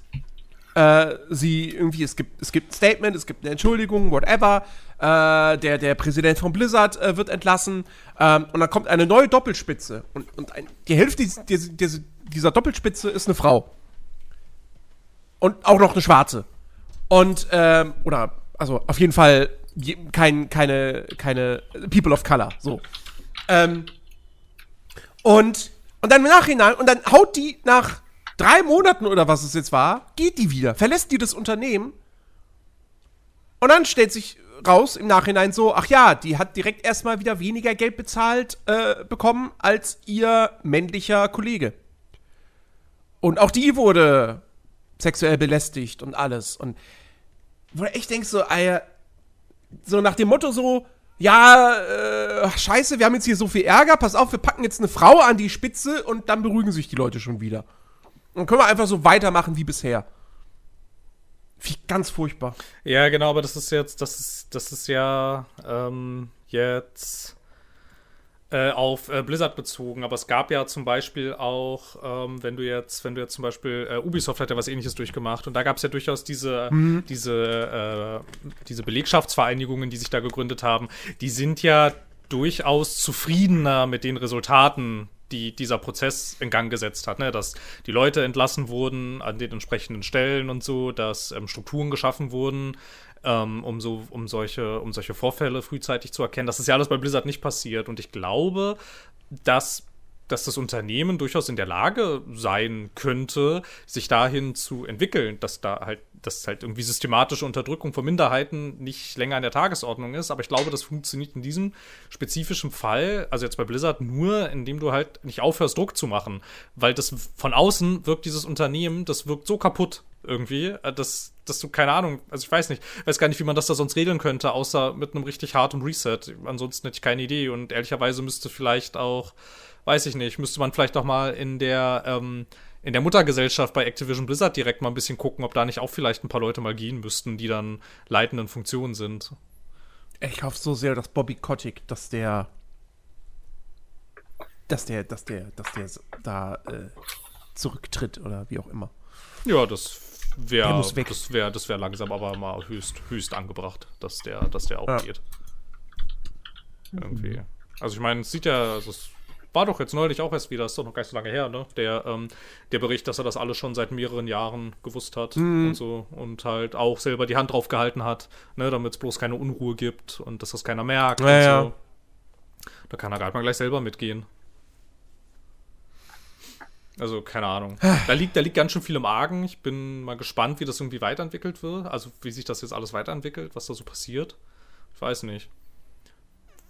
äh, sie irgendwie, es gibt, es gibt ein Statement, es gibt eine Entschuldigung, whatever. Äh, der, der Präsident von Blizzard äh, wird entlassen. Ähm, und dann kommt eine neue Doppelspitze. Und, und ein, die Hälfte dieser, dieser, dieser Doppelspitze ist eine Frau. Und auch noch eine schwarze. Und, ähm, oder, also auf jeden Fall je, kein, keine, keine People of Color. So. Ähm, und, und dann im Nachhinein, und dann haut die nach drei Monaten oder was es jetzt war, geht die wieder, verlässt die das Unternehmen. Und dann stellt sich raus im Nachhinein so, ach ja, die hat direkt erstmal wieder weniger Geld bezahlt äh, bekommen als ihr männlicher Kollege. Und auch die wurde sexuell belästigt und alles. Und wo du echt denkst, so, äh, so nach dem Motto so, ja, äh, scheiße, wir haben jetzt hier so viel Ärger, pass auf, wir packen jetzt eine Frau an die Spitze und dann beruhigen sich die Leute schon wieder. Dann können wir einfach so weitermachen wie bisher. Wie ganz furchtbar. Ja, genau, aber das ist jetzt, das ist, das ist ja ähm, jetzt äh, auf äh, Blizzard bezogen, aber es gab ja zum Beispiel auch, ähm, wenn du jetzt, wenn du jetzt zum Beispiel, äh, Ubisoft hat ja was ähnliches durchgemacht und da gab es ja durchaus diese, mhm. diese, äh, diese Belegschaftsvereinigungen, die sich da gegründet haben, die sind ja durchaus zufriedener mit den Resultaten die dieser Prozess in Gang gesetzt hat, ne? dass die Leute entlassen wurden an den entsprechenden Stellen und so, dass ähm, Strukturen geschaffen wurden, ähm, um so um solche um solche Vorfälle frühzeitig zu erkennen. Das ist ja alles bei Blizzard nicht passiert und ich glaube, dass dass das Unternehmen durchaus in der Lage sein könnte, sich dahin zu entwickeln, dass da halt dass halt irgendwie systematische Unterdrückung von Minderheiten nicht länger an der Tagesordnung ist. Aber ich glaube, das funktioniert in diesem spezifischen Fall, also jetzt bei Blizzard, nur, indem du halt nicht aufhörst, Druck zu machen. Weil das von außen wirkt dieses Unternehmen, das wirkt so kaputt irgendwie, äh, dass, dass du, keine Ahnung, also ich weiß nicht, weiß gar nicht, wie man das da sonst regeln könnte, außer mit einem richtig harten Reset. Ansonsten hätte ich keine Idee. Und ehrlicherweise müsste vielleicht auch, weiß ich nicht, müsste man vielleicht auch mal in der, ähm, in der Muttergesellschaft bei Activision Blizzard direkt mal ein bisschen gucken, ob da nicht auch vielleicht ein paar Leute mal gehen müssten, die dann leitenden Funktionen sind. Ich hoffe so sehr, dass Bobby Kotick, dass der, dass der, dass der, dass der da äh, zurücktritt oder wie auch immer. Ja, das wäre, das wäre, das wäre langsam aber mal höchst, höchst angebracht, dass der, dass der auch ja. geht. Irgendwie. Also ich meine, es sieht ja, also es war doch jetzt neulich auch erst wieder, ist doch noch gar nicht so lange her, ne? Der, ähm, der Bericht, dass er das alles schon seit mehreren Jahren gewusst hat mhm. und so und halt auch selber die Hand drauf gehalten hat, ne, damit es bloß keine Unruhe gibt und dass das keiner merkt ja, und so. Da kann er gerade mal gleich selber mitgehen. Also, keine Ahnung. Da liegt, da liegt ganz schön viel im Argen. Ich bin mal gespannt, wie das irgendwie weiterentwickelt wird. Also, wie sich das jetzt alles weiterentwickelt, was da so passiert. Ich weiß nicht.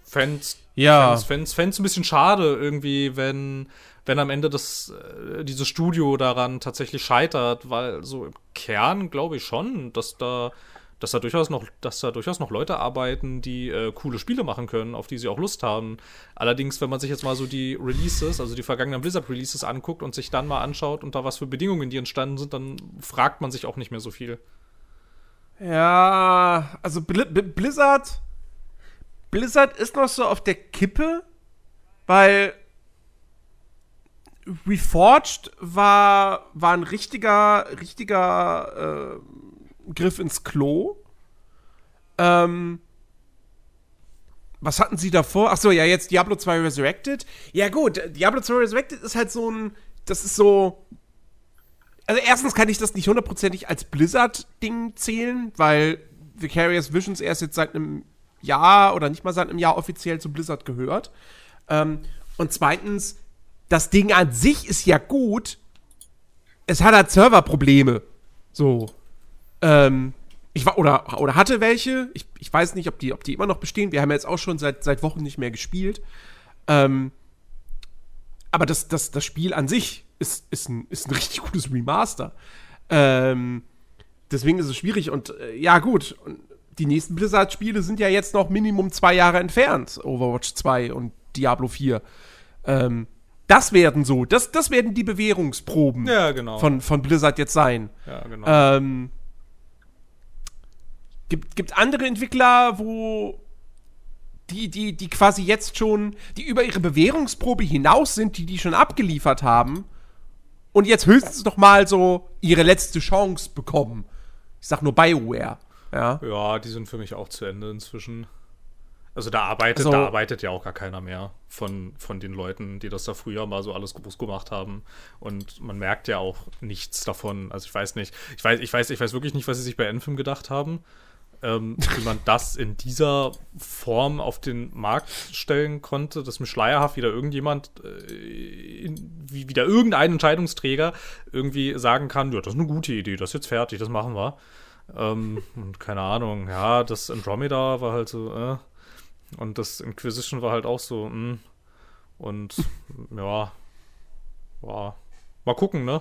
Fans, Ja. Fans, Fans, Fans ein bisschen schade irgendwie, wenn, wenn am Ende das, äh, dieses Studio daran tatsächlich scheitert, weil so im Kern glaube ich schon, dass da, dass da durchaus noch, dass da durchaus noch Leute arbeiten, die äh, coole Spiele machen können, auf die sie auch Lust haben. Allerdings, wenn man sich jetzt mal so die Releases, also die vergangenen Blizzard-Releases anguckt und sich dann mal anschaut, unter was für Bedingungen die entstanden sind, dann fragt man sich auch nicht mehr so viel. Ja, also Bli- Blizzard. Blizzard ist noch so auf der Kippe, weil Reforged war, war ein richtiger, richtiger äh, Griff ins Klo. Ähm, was hatten sie davor? Ach so, ja, jetzt Diablo 2 Resurrected. Ja, gut, Diablo 2 Resurrected ist halt so ein. Das ist so. Also, erstens kann ich das nicht hundertprozentig als Blizzard-Ding zählen, weil Vicarious Visions erst jetzt seit einem Jahr oder nicht mal seit einem Jahr offiziell zu Blizzard gehört. Ähm, und zweitens, das Ding an sich ist ja gut. Es hat halt Serverprobleme. So. Ähm, ich war, oder, oder hatte welche. Ich, ich weiß nicht, ob die, ob die immer noch bestehen. Wir haben ja jetzt auch schon seit, seit Wochen nicht mehr gespielt. Ähm, aber das, das, das Spiel an sich ist, ist, ein, ist ein richtig gutes Remaster. Ähm, deswegen ist es schwierig und äh, ja, gut. Und die nächsten Blizzard-Spiele sind ja jetzt noch Minimum zwei Jahre entfernt. Overwatch 2 und Diablo 4. Ähm, das werden so, das, das werden die Bewährungsproben Ja, genau. von, von Blizzard jetzt sein. ja, genau. Ähm, gibt, gibt andere Entwickler, wo die, die, die quasi jetzt schon, die über ihre Bewährungsprobe hinaus sind, die die schon abgeliefert haben und jetzt höchstens noch mal so ihre letzte Chance bekommen. Ich sag nur BioWare. Ja. Ja, die sind für mich auch zu Ende inzwischen. Also da arbeitet, Also- da arbeitet ja auch gar keiner mehr von, von den Leuten, die das da früher mal so alles groß gemacht haben. Und man merkt ja auch nichts davon. Also ich weiß nicht, ich weiß, ich weiß, ich weiß wirklich nicht, was sie sich bei Enfim gedacht haben. Ähm, wie man das in dieser Form auf den Markt stellen konnte, dass mir schleierhaft wieder irgendjemand, äh, in, wie wieder irgendein Entscheidungsträger irgendwie sagen kann, ja, das ist eine gute Idee, das ist jetzt fertig, das machen wir. Ähm, und keine Ahnung, ja, das Andromeda war halt so, äh, und das Inquisition war halt auch so, mh. Und ja, war. Mal gucken, ne?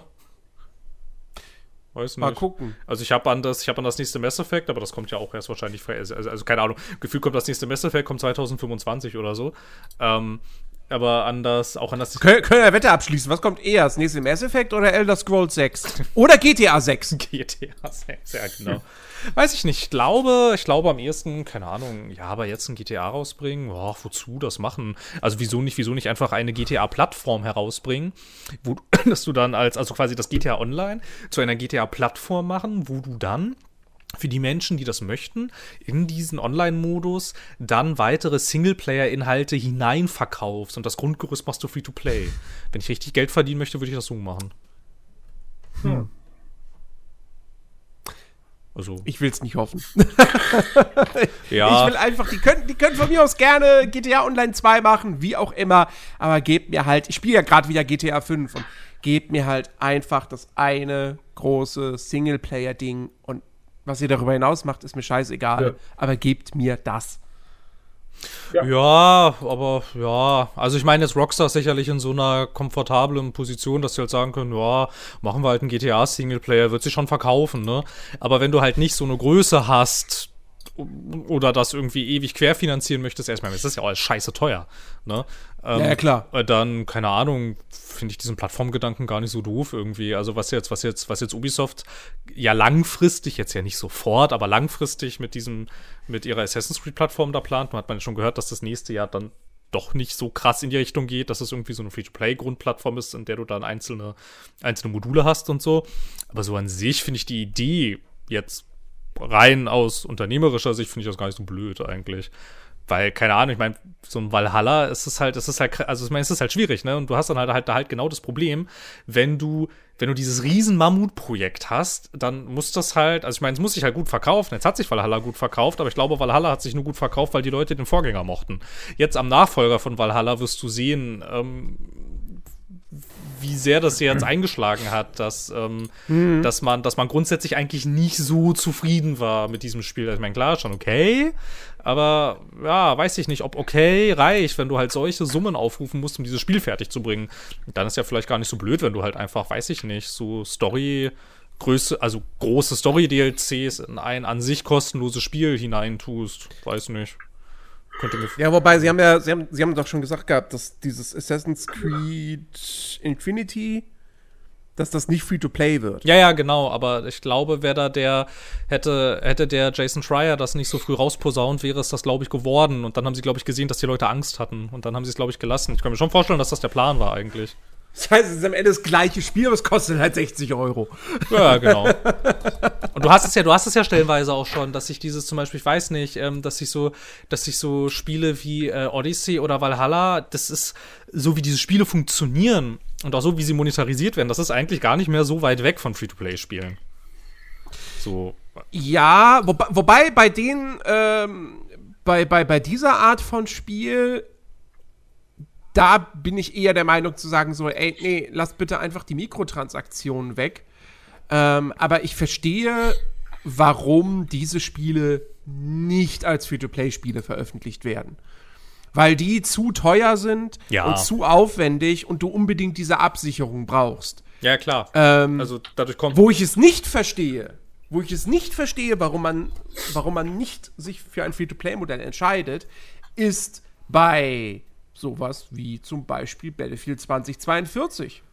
Weiß nicht. Mal gucken. Also ich habe an das, ich habe an das nächste Mass Effect, aber das kommt ja auch erst wahrscheinlich, frei- also, also keine Ahnung, Gefühl kommt das nächste Mass Effect, kommt 2025 oder so. Ähm, aber an das, auch an das Können, können wir Wette abschließen? Was kommt eher? Das nächste Mass Effect oder Elder Scrolls 6? Oder GTA 6? GTA 6, ja genau. Weiß ich nicht. Ich glaube, ich glaube am ehesten, keine Ahnung, ja, aber jetzt ein GTA rausbringen, boah, wozu das machen? Also wieso nicht, wieso nicht einfach eine GTA-Plattform herausbringen, wo dass du dann als, also quasi das GTA Online zu einer GTA-Plattform machen, wo du dann für die Menschen, die das möchten, in diesen Online-Modus dann weitere Singleplayer-Inhalte hineinverkaufst und das Grundgerüst machst du Free-to-Play. Wenn ich richtig Geld verdienen möchte, würde ich das so machen. Also, Ich will's nicht hoffen. ja. Ich will einfach, die können, die können von mir aus gerne GTA Online 2 machen, wie auch immer, aber gebt mir halt, ich spiele ja gerade wieder GTA 5 und gebt mir halt einfach das eine große Singleplayer-Ding und was ihr darüber hinaus macht, ist mir scheißegal, Ja. aber gebt mir das. Ja, aber ja, also ich meine jetzt Rockstar ist sicherlich in so einer komfortablen Position, dass sie halt sagen können, ja, machen wir halt einen GTA Singleplayer, wird sich schon verkaufen, ne? Aber wenn du halt nicht so eine Größe hast oder das irgendwie ewig querfinanzieren möchtest, erstmal, das ist ja auch alles scheiße teuer, ne? Ähm, Ja, klar. äh, Dann, keine Ahnung, finde ich diesen Plattformgedanken gar nicht so doof irgendwie. Also was jetzt, was jetzt, was jetzt Ubisoft ja langfristig, jetzt ja nicht sofort, aber langfristig mit diesem, mit ihrer Assassin's Creed-Plattform da plant, man hat man ja schon gehört, dass das nächste Jahr dann doch nicht so krass in die Richtung geht, dass es irgendwie so eine Free-to-Play-Grundplattform ist, in der du dann einzelne, einzelne Module hast und so. Aber so an sich finde ich die Idee jetzt rein aus unternehmerischer Sicht finde ich das gar nicht so blöd eigentlich. Weil, keine Ahnung, ich meine, so ein Valhalla, es ist halt, es ist halt, also ich meine, es ist halt schwierig, ne? Und du hast dann halt, halt da halt genau das Problem, wenn du, wenn du dieses riesen Mammutprojekt hast, dann muss das halt, also ich meine, es muss sich halt gut verkaufen. Jetzt hat sich Valhalla gut verkauft, aber ich glaube, Valhalla hat sich nur gut verkauft, weil die Leute den Vorgänger mochten. Jetzt am Nachfolger von Valhalla wirst du sehen, ähm, wie sehr das jetzt eingeschlagen hat, dass, ähm, Mhm. dass, man, dass man grundsätzlich eigentlich nicht so zufrieden war mit diesem Spiel. Also, ich meine, klar, schon okay, aber ja, weiß ich nicht, ob okay reicht, wenn du halt solche Summen aufrufen musst, um dieses Spiel fertig zu bringen. Dann ist ja vielleicht gar nicht so blöd, wenn du halt einfach, weiß ich nicht, so Story. Größe, also große Story-DLCs in ein an sich kostenloses Spiel hineintust. Weiß nicht. Könnte mir Ja, wobei, sie haben ja, sie haben, sie haben doch schon gesagt gehabt, dass dieses Assassin's Creed Infinity, dass das nicht Free-to-Play wird. Ja, ja, genau, aber ich glaube, wäre da der, hätte, hätte der Jason Schreier das nicht so früh rausposaunt, wäre es das, glaube ich, geworden. Und dann haben sie, glaube ich, gesehen, dass die Leute Angst hatten. Und dann haben sie es, glaube ich, gelassen. Ich kann mir schon vorstellen, dass das der Plan war eigentlich. Das heißt, es ist am Ende das gleiche Spiel, aber es kostet halt 60 Euro. Ja, genau. Und du hast es ja, du hast es ja stellenweise auch schon, dass sich dieses zum Beispiel, ich weiß nicht, ähm, dass sich so, dass sich so Spiele wie äh, Odyssey oder Valhalla, das ist so wie diese Spiele funktionieren und auch so wie sie monetarisiert werden, das ist eigentlich gar nicht mehr so weit weg von Free-to-Play-Spielen. So. Ja, wobei, wobei bei den, ähm, bei, bei, bei dieser Art von Spiel, da bin ich eher der Meinung zu sagen, so, ey, nee, lass bitte einfach die Mikrotransaktionen weg. Ähm, aber ich verstehe, warum diese Spiele nicht als Free-to-Play-Spiele veröffentlicht werden. Weil die zu teuer sind Ja. und zu aufwendig und du unbedingt diese Absicherung brauchst. Ja, klar. Ähm, also dadurch kommt. Wo ich es nicht verstehe, wo ich es nicht verstehe, warum man, warum man nicht sich für ein Free-to-Play-Modell entscheidet, ist bei sowas wie zum Beispiel Battlefield 2042.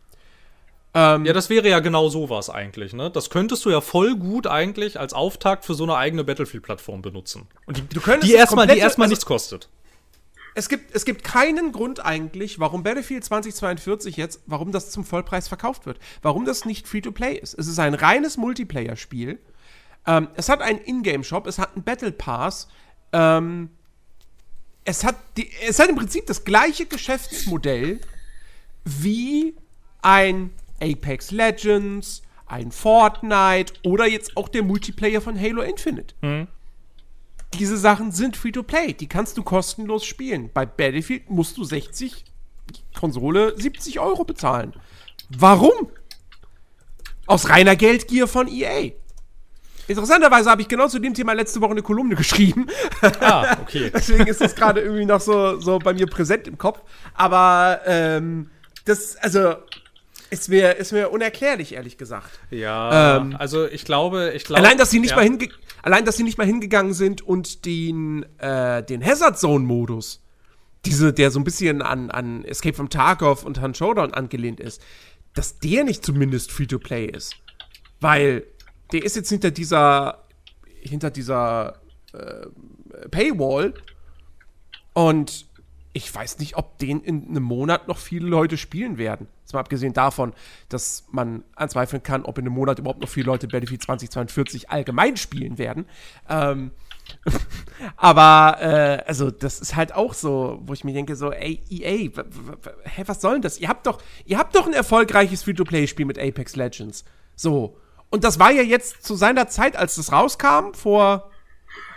Ja, das wäre ja genau sowas eigentlich, ne? Das könntest du ja voll gut eigentlich als Auftakt für so eine eigene Battlefield-Plattform benutzen. Und die, Du könntest die erstmal, die erstmal also- nichts kostet. Es gibt, es gibt keinen Grund eigentlich, warum Battlefield 2042 jetzt, warum das zum Vollpreis verkauft wird. Warum das nicht Free-to-Play ist. Es ist ein reines Multiplayer-Spiel. Ähm, es hat einen Ingame-Shop, es hat einen Battle Pass. Ähm, es, hat die, es hat im Prinzip das gleiche Geschäftsmodell wie ein Apex Legends, ein Fortnite oder jetzt auch der Multiplayer von Halo Infinite. Diese Sachen sind Free-to-Play, die kannst du kostenlos spielen. Bei Battlefield musst du 60, Konsole 70 Euro bezahlen. Warum? Aus reiner Geldgier von EA. Interessanterweise habe ich genau zu dem Thema letzte Woche eine Kolumne geschrieben. Ah, okay. Deswegen ist das gerade irgendwie noch so, so bei mir präsent im Kopf. Aber ähm, das, also, ist mir, ist mir unerklärlich, ehrlich gesagt. Ja, Ähm, also ich glaube, ich glaube. Allein, dass sie nicht ja. mal hinge allein, dass sie nicht mal hingegangen sind und den, äh, den Hazard Zone Modus, diese, der so ein bisschen an, an Escape from Tarkov und Han Showdown angelehnt ist, dass der nicht zumindest Free to Play ist, weil der ist jetzt hinter dieser hinter dieser äh, Paywall und ich weiß nicht, ob den in einem Monat noch viele Leute spielen werden. Jetzt mal abgesehen davon, dass man anzweifeln kann, ob in einem Monat überhaupt noch viele Leute Battlefield 2042 allgemein spielen werden. Ähm, aber, äh, also, das ist halt auch so, wo ich mir denke, so, ey, EA, hä, was soll denn das? Ihr habt doch, ihr habt doch ein erfolgreiches Free-to-Play-Spiel mit Apex Legends. So. Und das war ja jetzt zu seiner Zeit, als das rauskam, vor,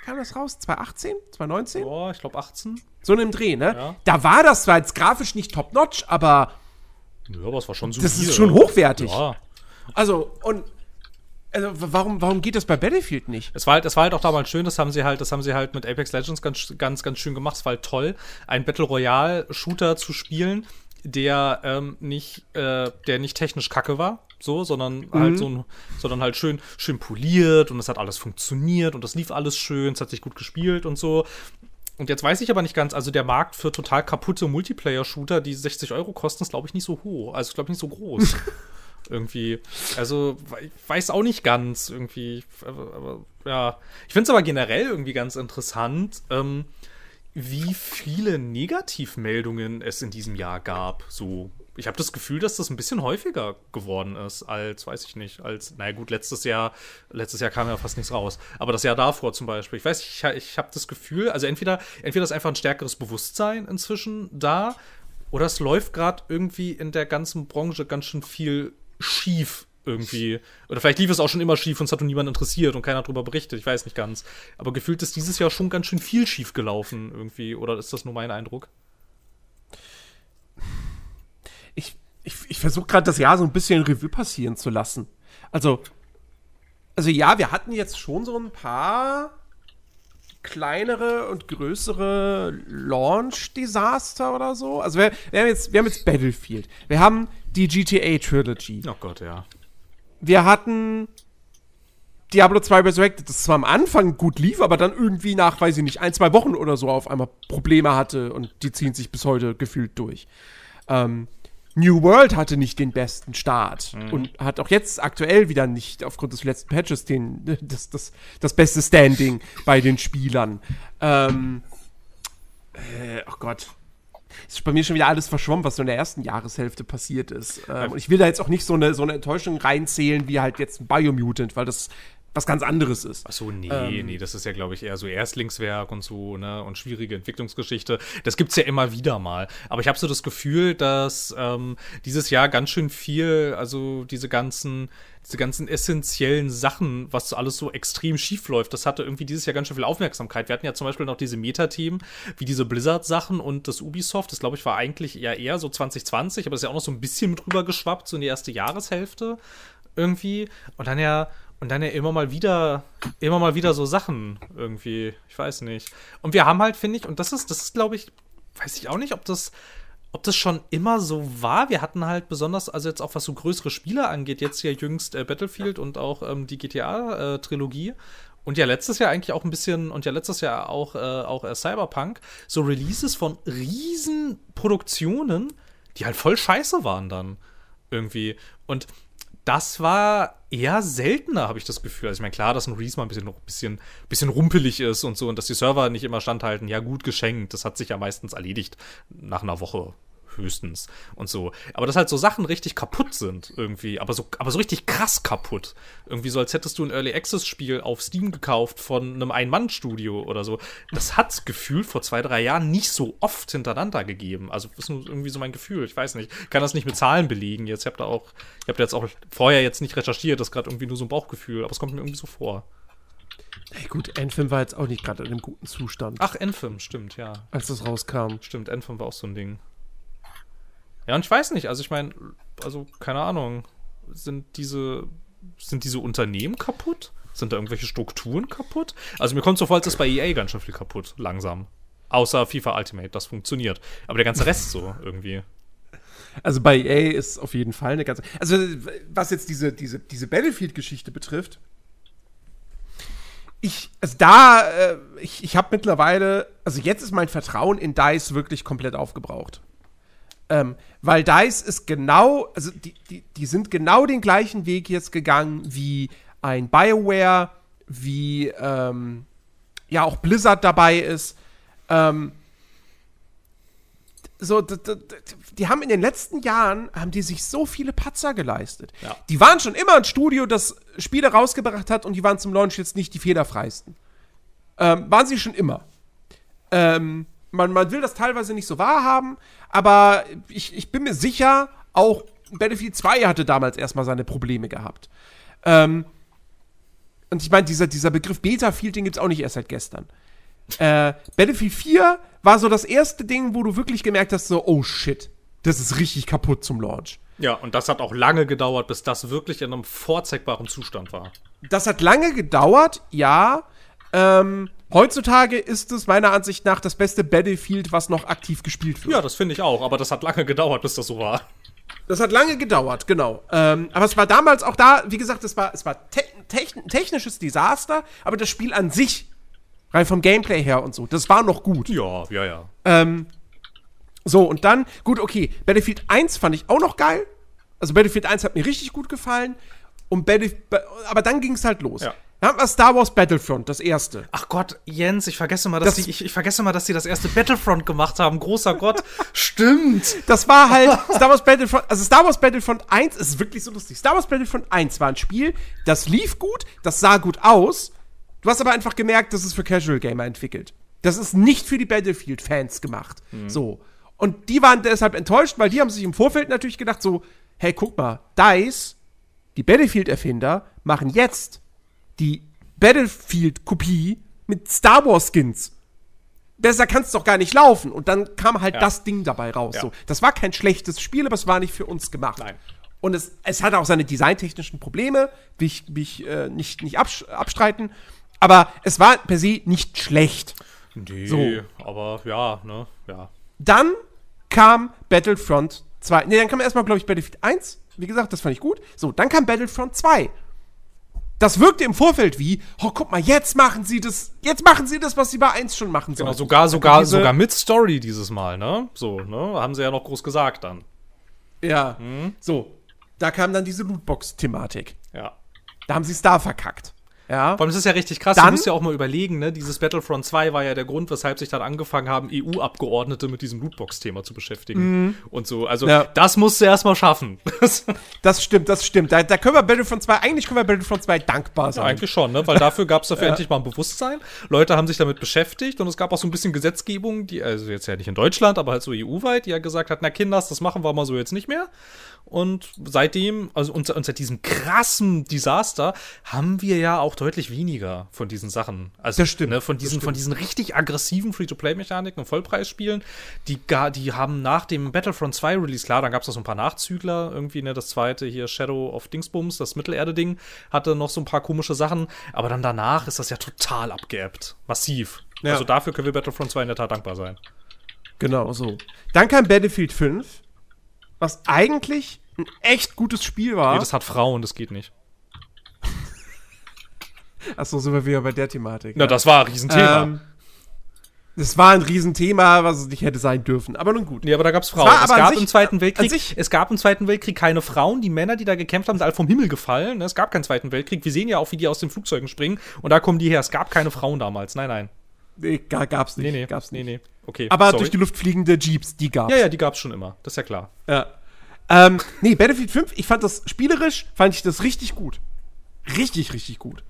kam das raus? 2018? 2019? Boah, ich glaube 18. So in einem Dreh, ne? Ja. Da war das zwar jetzt grafisch nicht top-notch, aber Ja, aber es war schon so. das ist schon hochwertig. Ja. Also, und, also, warum, warum geht das bei Battlefield nicht? Es war, halt, es war halt auch damals schön, das haben sie halt, das haben sie halt mit Apex Legends ganz, ganz, ganz schön gemacht. Es war halt toll, einen Battle Royale Shooter zu spielen, der ähm, nicht, äh, der nicht technisch kacke war, so, sondern halt so ein, sondern halt schön, schön poliert und es hat alles funktioniert und es lief alles schön, es hat sich gut gespielt und so. Und jetzt weiß ich aber nicht ganz, also der Markt für total kaputte Multiplayer-Shooter, die 60 Euro kosten, ist, glaube ich, nicht so hoch. Also, ich glaube nicht so groß. irgendwie. Also, ich weiß auch nicht ganz irgendwie. Aber, aber ja. Ich finde es aber generell irgendwie ganz interessant, ähm, wie viele Negativmeldungen es in diesem Jahr gab. So. Ich habe das Gefühl, dass das ein bisschen häufiger geworden ist als, weiß ich nicht, als, naja gut, letztes Jahr, letztes Jahr kam ja fast nichts raus. Aber das Jahr davor zum Beispiel. Ich weiß, ich, ich habe das Gefühl, also entweder, entweder ist einfach ein stärkeres Bewusstsein inzwischen da, oder es läuft gerade irgendwie in der ganzen Branche ganz schön viel schief irgendwie. Oder vielleicht lief es auch schon immer schief und es hat nur niemand interessiert und keiner darüber berichtet. Ich weiß nicht ganz. Aber gefühlt ist dieses Jahr schon ganz schön viel schief gelaufen irgendwie. Oder ist das nur mein Eindruck? Ich, ich, versuche gerade das Jahr so ein bisschen Revue passieren zu lassen. Also, also ja, wir hatten jetzt schon so ein paar kleinere und größere Launch-Desaster oder so. Also wir, wir, haben jetzt, wir haben jetzt Battlefield. Wir haben die GTA Trilogy. Oh Gott, ja. Wir hatten Diablo 2 Resurrected, das zwar am Anfang gut lief, aber dann irgendwie nach, weiß ich nicht, ein, zwei Wochen oder so auf einmal Probleme hatte und die ziehen sich bis heute gefühlt durch. Ähm, New World hatte nicht den besten Start mhm. und hat auch jetzt aktuell wieder nicht aufgrund des letzten Patches den, das, das, das beste Standing bei den Spielern. Ähm, äh, oh Gott. Ist bei mir schon wieder alles verschwommen, was so in der ersten Jahreshälfte passiert ist. Ähm, und ich will da jetzt auch nicht so eine, so eine Enttäuschung reinzählen, wie halt jetzt ein Biomutant, weil das was ganz anderes ist. Ach so, nee, ähm, nee, das ist ja, glaube ich, eher so Erstlingswerk und so, ne, und schwierige Entwicklungsgeschichte. Das gibt's ja immer wieder mal. Aber ich habe so das Gefühl, dass ähm, dieses Jahr ganz schön viel, also diese ganzen, diese ganzen essentiellen Sachen, was alles so extrem schief läuft, das hatte irgendwie dieses Jahr ganz schön viel Aufmerksamkeit. Wir hatten ja zum Beispiel noch diese Meta-Themen, wie diese Blizzard-Sachen und das Ubisoft, das glaube ich war eigentlich eher eher so 2020, aber das ist ja auch noch so ein bisschen mit rüber geschwappt, so in die erste Jahreshälfte irgendwie. Und dann ja und dann ja immer mal wieder, immer mal wieder so Sachen irgendwie. Ich weiß nicht. Und wir haben halt, finde ich, und das ist, das ist, glaube ich, weiß ich auch nicht, ob das, ob das schon immer so war. Wir hatten halt besonders, also jetzt auch was so größere Spiele angeht, jetzt ja jüngst äh, Battlefield und auch ähm, die GTA-Trilogie. Äh, und ja, letztes Jahr eigentlich auch ein bisschen, und ja, letztes Jahr auch, äh, auch äh, Cyberpunk, so Releases von Riesenproduktionen, die halt voll scheiße waren dann. Irgendwie. Und das war eher seltener, habe ich das Gefühl. Also ich meine, klar, dass ein Reese mal ein bisschen, bisschen, bisschen rumpelig ist und so und dass die Server nicht immer standhalten, ja gut geschenkt. Das hat sich ja meistens erledigt nach einer Woche höchstens und so. Aber dass halt so Sachen richtig kaputt sind irgendwie, aber so, aber so richtig krass kaputt. Irgendwie so, als hättest du ein Early Access Spiel auf Steam gekauft von einem Ein-Mann-Studio oder so. Das hat's gefühlt vor zwei, drei Jahren nicht so oft hintereinander gegeben. Also, das ist nur irgendwie so mein Gefühl. Ich weiß nicht. Ich kann das nicht mit Zahlen belegen. Jetzt habt ihr auch, ich habt jetzt auch vorher jetzt nicht recherchiert, das ist gerade irgendwie nur so ein Bauchgefühl, aber es kommt mir irgendwie so vor. Hey, gut, Anthem war jetzt auch nicht gerade in einem guten Zustand. Ach, Anthem, stimmt, ja. Als das rauskam. Stimmt, Anthem war auch so ein Ding. Ja, und ich weiß nicht, also ich meine, also keine Ahnung, sind diese, sind diese Unternehmen kaputt? Sind da irgendwelche Strukturen kaputt? Also mir kommt so vor, als ist bei EA ganz schön viel kaputt, langsam. Außer FIFA Ultimate, das funktioniert. Aber der ganze Rest so irgendwie. Also bei EA ist auf jeden Fall eine ganze. Also, was jetzt diese, diese, diese Battlefield-Geschichte betrifft, ich, also da, äh, ich, ich habe mittlerweile, also jetzt ist mein Vertrauen in DICE wirklich komplett aufgebraucht. Ähm, weil DICE ist genau, also die, die, die sind genau den gleichen Weg jetzt gegangen wie ein BioWare, wie ähm, ja auch Blizzard dabei ist. Ähm, so, die haben in den letzten Jahren, haben die sich so viele Patzer geleistet. Ja. Die waren schon immer ein Studio, das Spiele rausgebracht hat und die waren zum Launch jetzt nicht die fehlerfreisten. Ähm, waren sie schon immer. Ähm, man, man will das teilweise nicht so wahrhaben, aber ich, ich bin mir sicher, auch Battlefield 2 hatte damals erstmal seine Probleme gehabt. Ähm, und ich meine, dieser, dieser Begriff Beta-Field, den gibt es auch nicht erst seit gestern. Äh, Battlefield 4 war so das erste Ding, wo du wirklich gemerkt hast, so, oh shit, das ist richtig kaputt zum Launch. Ja, und das hat auch lange gedauert, bis das wirklich in einem vorzeigbaren Zustand war. Das hat lange gedauert, ja. Ähm, Heutzutage ist es meiner Ansicht nach das beste Battlefield, was noch aktiv gespielt wird. Ja, das finde ich auch, aber das hat lange gedauert, bis das so war. Das hat lange gedauert, genau. Ähm, aber es war damals auch da, wie gesagt, es war, es war te techn technisches Desaster, aber das Spiel an sich, rein vom Gameplay her und so, das war noch gut. Ja, ja, ja. Ähm, so, und dann, gut, okay, Battlefield 1 fand ich auch noch geil. Also Battlefield 1 hat mir richtig gut gefallen. Und Battlefield, aber dann ging es halt los. Ja. Dann haben wir Star Wars Battlefront, das erste. Ach Gott, Jens, ich vergesse mal, dass das, die, ich, ich, vergesse mal, dass sie das erste Battlefront gemacht haben. Großer Gott. Stimmt. Das war halt Star Wars Battlefront, also Star Wars Battlefront 1 ist wirklich so lustig. Star Wars Battlefront 1 war ein Spiel, das lief gut, das sah gut aus. Du hast aber einfach gemerkt, das ist für Casual Gamer entwickelt. Das ist nicht für die Battlefield-Fans gemacht. Mhm. So. Und die waren deshalb enttäuscht, weil die haben sich im Vorfeld natürlich gedacht, so, hey, guck mal, DICE, die Battlefield-Erfinder, machen jetzt die Battlefield-Kopie mit Star Wars-Skins. besser kann es doch gar nicht laufen. Und dann kam halt Ja. das Ding dabei raus. Ja. So, das war kein schlechtes Spiel, aber es war nicht für uns gemacht. Nein. Und es, es hatte auch seine designtechnischen Probleme, will ich, will ich äh, nicht, nicht abstreiten. Aber es war per se nicht schlecht. Nee, So. aber ja, ne, ja. Dann kam Battlefront 2. Nee, dann kam erstmal, glaube ich, Battlefield 1. Wie gesagt, das fand ich gut. So, dann kam Battlefront 2. Das wirkte im Vorfeld wie, oh, guck mal, jetzt machen sie das, jetzt machen sie das, was sie bei 1 schon machen Genau, sollten. sogar, sogar, diese- sogar mit Story dieses Mal, ne? So, ne? Haben sie ja noch groß gesagt dann. Ja. Mhm. So, da kam dann diese Lootbox-Thematik. Ja. Da haben sie es da verkackt. Ja. Vor allem, das ist ja richtig krass. Dann- du musst ja auch mal überlegen, ne? Dieses Battlefront 2 war ja der Grund, weshalb sich dann angefangen haben, EU-Abgeordnete mit diesem Lootbox-Thema zu beschäftigen. Und so. Also, Mhm. Ja. das musst du erstmal schaffen. Das stimmt, das stimmt. Da, da können wir Battlefront 2, eigentlich können wir Battlefront 2 dankbar Ja, sein. eigentlich schon, ne? Weil dafür gab es dafür endlich mal ein Bewusstsein. Leute haben sich damit beschäftigt und es gab auch so ein bisschen Gesetzgebung, die, also jetzt ja nicht in Deutschland, aber halt so EU-weit, die ja gesagt hat, na Kinders, das machen wir mal so jetzt nicht mehr. Und seitdem, also und, und seit diesem krassen Desaster, haben wir ja auch deutlich weniger von diesen Sachen. Also Das stimmt, Ne, von diesen, von diesen richtig aggressiven Free-to-Play-Mechaniken und Vollpreisspielen, die gar, die haben nach dem Battlefront 2 Release, klar, dann gab es noch so ein paar Nachzügler, irgendwie, ne, das zweite hier Shadow of Dingsbums, das Mittelerde-Ding, hatte noch so ein paar komische Sachen, aber dann danach ist das ja total abgeappt. Massiv. Ja. Also dafür können wir Battlefront 2 in der Tat dankbar sein. Genau so. Dann kam Battlefield 5, was eigentlich ein echt gutes Spiel war. Nee, das hat Frauen, das geht nicht. Achso, sind wir wieder bei der Thematik. Na, das war ein Riesenthema. Ähm, das war ein Riesenthema, was es nicht hätte sein dürfen. Aber nun gut. Nee, aber da gab es Frauen. Es gab sich- im Zweiten Weltkrieg, es gab im Zweiten Weltkrieg keine Frauen. Die Männer, die da gekämpft haben, sind alle vom Himmel gefallen. ne? Es gab keinen Zweiten Weltkrieg. Wir sehen ja auch, wie die aus den Flugzeugen springen. Und da kommen die her. Es gab keine Frauen damals. Nein, nein. Nee, ga- gab's nicht. Nee, nee. Gab's nicht. Nee, nee. Okay. Aber sorry. durch die Luft fliegende Jeeps, die gab's. Ja, ja, die gab's schon immer. Das ist ja klar. Ja. Ähm, nee, Battlefield 5, ich fand das spielerisch, fand ich das richtig gut. Richtig, richtig gut.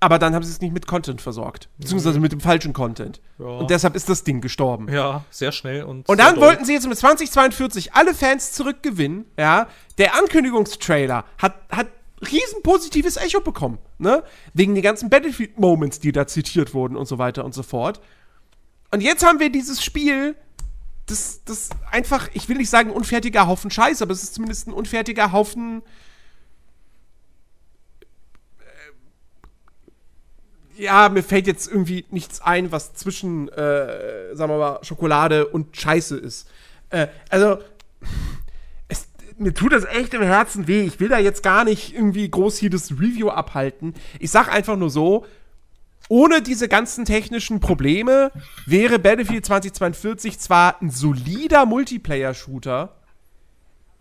Aber dann haben sie es nicht mit Content versorgt. Beziehungsweise mit dem falschen Content. Ja. Und deshalb ist das Ding gestorben. Ja, sehr schnell und. Und dann wollten sie jetzt mit 2042 alle Fans zurückgewinnen. Ja, der Ankündigungstrailer hat, hat riesen positives Echo bekommen. Ne? Wegen den ganzen Battlefield-Moments, die da zitiert wurden und so weiter und so fort. Und jetzt haben wir dieses Spiel, das, das einfach, ich will nicht sagen unfertiger Haufen Scheiß, aber es ist zumindest ein unfertiger Haufen. äh, Ja, mir fällt jetzt irgendwie nichts ein, was zwischen, äh, sagen wir mal, Schokolade und Scheiße ist. Äh, also, es, mir tut das echt im Herzen weh. Ich will da jetzt gar nicht irgendwie groß hier das Review abhalten. Ich sag einfach nur so, ohne diese ganzen technischen Probleme wäre Battlefield 2042 zwar ein solider Multiplayer-Shooter,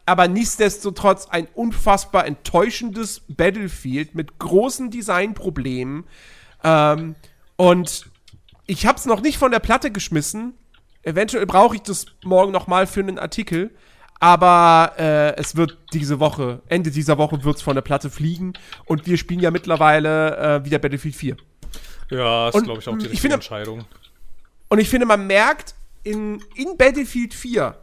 aber nichtsdestotrotz ein unfassbar enttäuschendes Battlefield mit großen Designproblemen. Ähm, und ich hab's noch nicht von der Platte geschmissen. Eventuell brauche ich das morgen noch mal für einen Artikel. Aber äh, es wird diese Woche, Ende dieser Woche wird's von der Platte fliegen. Und wir spielen ja mittlerweile äh, wieder Battlefield 4. Ja, ist, glaube ich, auch die ich richtige finde- Entscheidung. Und ich finde, man merkt in, in Battlefield 4,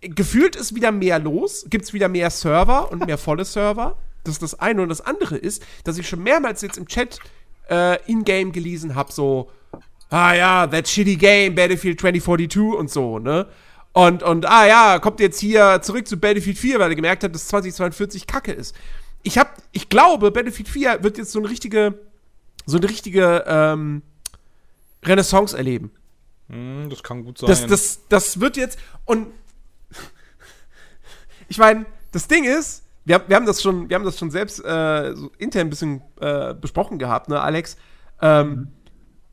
gefühlt ist wieder mehr los, gibt's wieder mehr Server und mehr volle Server. Das ist das eine. Und das andere ist, dass ich schon mehrmals jetzt im Chat äh, in-game gelesen habe, so, ah ja, that shitty game, Battlefield 2042 und so, ne? Und, und, ah ja, kommt jetzt hier zurück zu Battlefield 4, weil er gemerkt hat, dass 2042 Kacke ist. Ich hab, ich glaube, Battlefield 4 wird jetzt so eine richtige, so eine richtige, ähm, Renaissance erleben. Hm, das kann gut sein. Das, das, das wird jetzt. Und ich meine, das Ding ist, wir, wir haben das schon, wir haben das schon selbst äh, so intern ein bisschen äh, besprochen gehabt, ne, Alex? Ähm,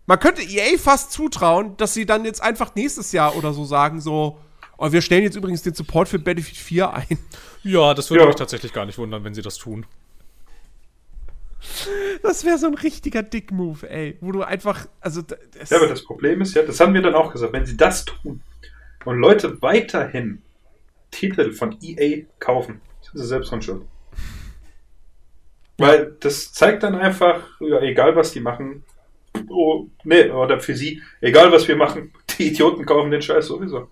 man könnte EA fast zutrauen, dass sie dann jetzt einfach nächstes Jahr oder so sagen, so, oh, wir stellen jetzt übrigens den Support für Battlefield 4 ein. ja, das würde Ja. mich tatsächlich gar nicht wundern, wenn sie das tun. Das wäre so ein richtiger Dick-Move, ey. Wo du einfach, also, das, Ja, aber das Problem ist ja, das haben wir dann auch gesagt, wenn sie das tun und Leute weiterhin Titel von EA kaufen, sind sie selbst dran schuld. Weil das zeigt dann einfach, ja, egal was die machen, oh, nee, oder für sie, egal was wir machen, die Idioten kaufen den Scheiß sowieso.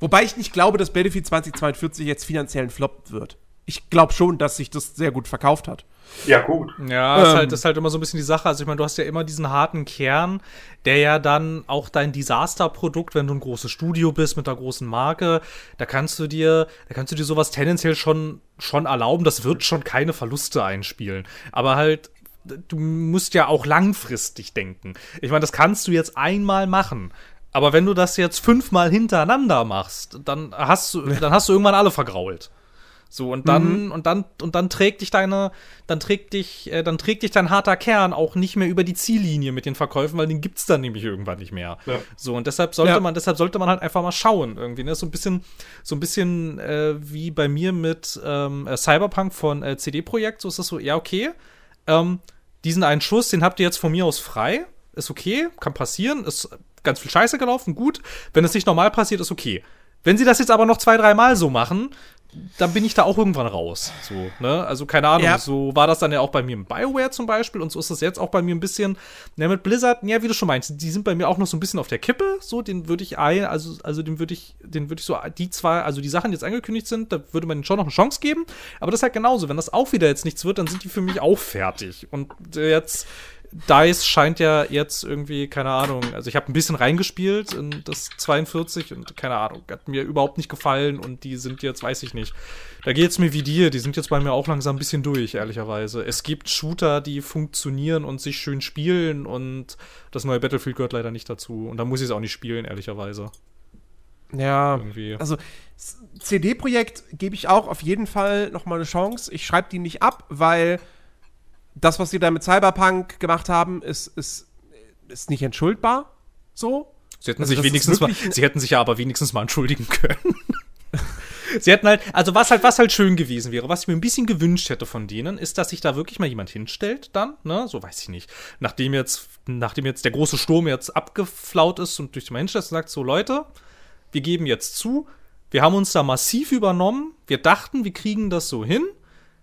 Wobei ich nicht glaube, dass Battlefield 2042 jetzt finanziell ein Flop wird. Ich glaube schon, dass sich das sehr gut verkauft hat. Ja, gut. Ja, ähm, ist, halt, ist halt immer so ein bisschen die Sache. Also, ich meine, du hast ja immer diesen harten Kern, der ja dann auch dein Desaster-Produkt, wenn du ein großes Studio bist mit einer großen Marke, da kannst du dir, da kannst du dir sowas tendenziell schon, schon erlauben. Das wird schon keine Verluste einspielen. Aber halt, du musst ja auch langfristig denken. Ich meine, das kannst du jetzt einmal machen. Aber wenn du das jetzt fünfmal hintereinander machst, dann hast du, dann hast du irgendwann alle vergrault. So, und dann, mhm. und dann, und dann trägt dich deine, dann trägt dich, äh, dann trägt dich dein harter Kern auch nicht mehr über die Ziellinie mit den Verkäufen, weil den gibt's dann nämlich irgendwann nicht mehr. Ja. So, und deshalb sollte ja. man, deshalb sollte man halt einfach mal schauen, irgendwie, ne? So ein bisschen, so ein bisschen äh, wie bei mir mit ähm, äh, Cyberpunk von äh, CD-Projekt, so ist das so, ja, okay. Ähm, diesen einen Schuss, den habt ihr jetzt von mir aus frei. Ist okay, kann passieren, ist ganz viel Scheiße gelaufen, gut. Wenn es nicht normal passiert, ist okay. Wenn sie das jetzt aber noch zwei, dreimal so machen, dann bin ich da auch irgendwann raus. So, ne? Also keine Ahnung, ja. so war das dann ja auch bei mir im Bioware zum Beispiel und so ist das jetzt auch bei mir ein bisschen, ne, mit Blizzard, ja, wie du schon meinst, die sind bei mir auch noch so ein bisschen auf der Kippe, so, den würde ich ein, also, also den würde ich, den würde ich so, die zwei, also die Sachen, die jetzt angekündigt sind, da würde man schon noch eine Chance geben, aber das ist halt genauso, wenn das auch wieder jetzt nichts wird, dann sind die für mich auch fertig und jetzt DICE scheint ja jetzt irgendwie, keine Ahnung, also ich habe ein bisschen reingespielt in das 42 und keine Ahnung, hat mir überhaupt nicht gefallen und die sind jetzt, weiß ich nicht. Da geht's mir wie dir, die sind jetzt bei mir auch langsam ein bisschen durch, ehrlicherweise. Es gibt Shooter, die funktionieren und sich schön spielen und das neue Battlefield gehört leider nicht dazu und da muss ich es auch nicht spielen, ehrlicherweise. Ja, Irgendwie. also CD-Projekt gebe ich auch auf jeden Fall noch mal eine Chance. Ich schreibe die nicht ab, weil das, was sie da mit Cyberpunk gemacht haben, ist, ist, ist nicht entschuldbar. So. Sie hätten also sich wenigstens mal, sie hätten sich ja aber wenigstens mal entschuldigen können. sie hätten halt, also was halt, was halt schön gewesen wäre, was ich mir ein bisschen gewünscht hätte von denen, ist, dass sich da wirklich mal jemand hinstellt, dann, ne, so weiß ich nicht. Nachdem jetzt, nachdem jetzt der große Sturm jetzt abgeflaut ist und durch die Menschen sagt, so Leute, wir geben jetzt zu, wir haben uns da massiv übernommen, wir dachten, wir kriegen das so hin,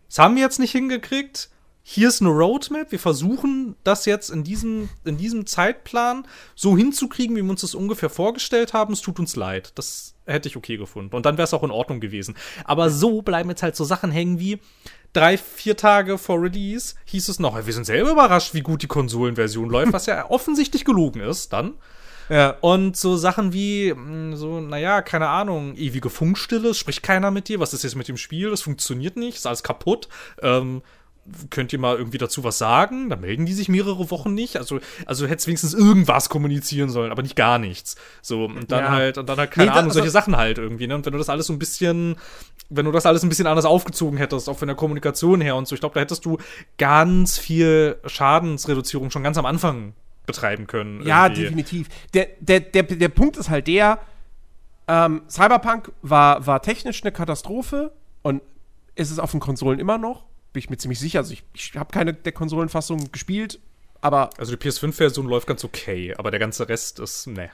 das haben wir jetzt nicht hingekriegt, hier ist eine Roadmap, wir versuchen das jetzt in diesem, in diesem Zeitplan so hinzukriegen, wie wir uns das ungefähr vorgestellt haben. Es tut uns leid. Das hätte ich okay gefunden. Und dann wäre es auch in Ordnung gewesen. Aber so bleiben jetzt halt so Sachen hängen wie drei, vier Tage vor Release hieß es noch, wir sind selber überrascht, wie gut die Konsolenversion läuft, was ja offensichtlich gelogen ist dann. Ja. Und so Sachen wie, mm, so, naja, keine Ahnung, ewige Funkstille, spricht keiner mit dir, was ist jetzt mit dem Spiel, das funktioniert nicht, ist alles kaputt. Ähm, könnt ihr mal irgendwie dazu was sagen? Da melden die sich mehrere Wochen nicht. Also, also hättest wenigstens irgendwas kommunizieren sollen, aber nicht gar nichts. So, und dann ja. halt, und dann halt, keine nee, Ahnung, solche also, Sachen halt irgendwie, ne? Und wenn du das alles so ein bisschen, wenn du das alles ein bisschen anders aufgezogen hättest, auch von der Kommunikation her und so, ich glaube, da hättest du ganz viel Schadensreduzierung schon ganz am Anfang betreiben können. Ja, irgendwie. definitiv. Der, der, der, der Punkt ist halt der, ähm, Cyberpunk war, war technisch eine Katastrophe und ist es auf den Konsolen immer noch bin ich mir ziemlich sicher. Also ich, ich habe keine der Konsolenfassungen gespielt, aber. Also die PS5-Version läuft ganz okay, aber der ganze Rest ist, ne.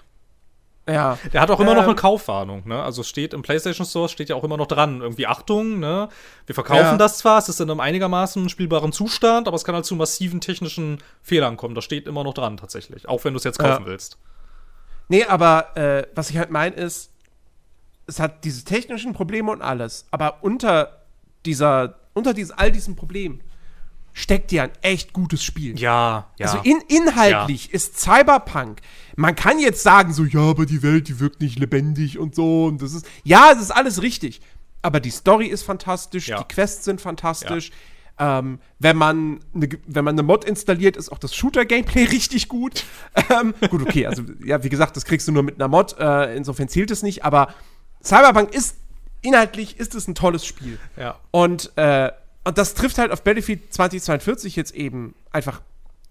Ja. Der hat auch immer ähm, noch eine Kaufwarnung, ne? Also steht im PlayStation Store steht ja auch immer noch dran, irgendwie Achtung, ne? Wir verkaufen ja. das zwar, es ist in einem einigermaßen spielbaren Zustand, aber es kann halt zu massiven technischen Fehlern kommen. Das steht immer noch dran tatsächlich, auch wenn du es jetzt kaufen ja. willst. Nee, aber äh, was ich halt meine ist, es hat diese technischen Probleme und alles, aber unter dieser unter dies, all diesen Problemen steckt ja ein echt gutes Spiel. Ja, ja. Also in, inhaltlich ja. ist Cyberpunk. Man kann jetzt sagen, so, ja, aber die Welt, die wirkt nicht lebendig und so. Und das ist. Ja, es ist alles richtig. Aber die Story ist fantastisch, ja. die Quests sind fantastisch. Ja. Ähm, wenn, man ne, wenn man eine Mod installiert, ist auch das Shooter-Gameplay richtig gut. ähm, gut, okay, also ja, wie gesagt, das kriegst du nur mit einer Mod, äh, insofern zählt es nicht, aber Cyberpunk ist inhaltlich ist es ein tolles Spiel. Ja. Und, äh, und das trifft halt auf Battlefield 2042 jetzt eben einfach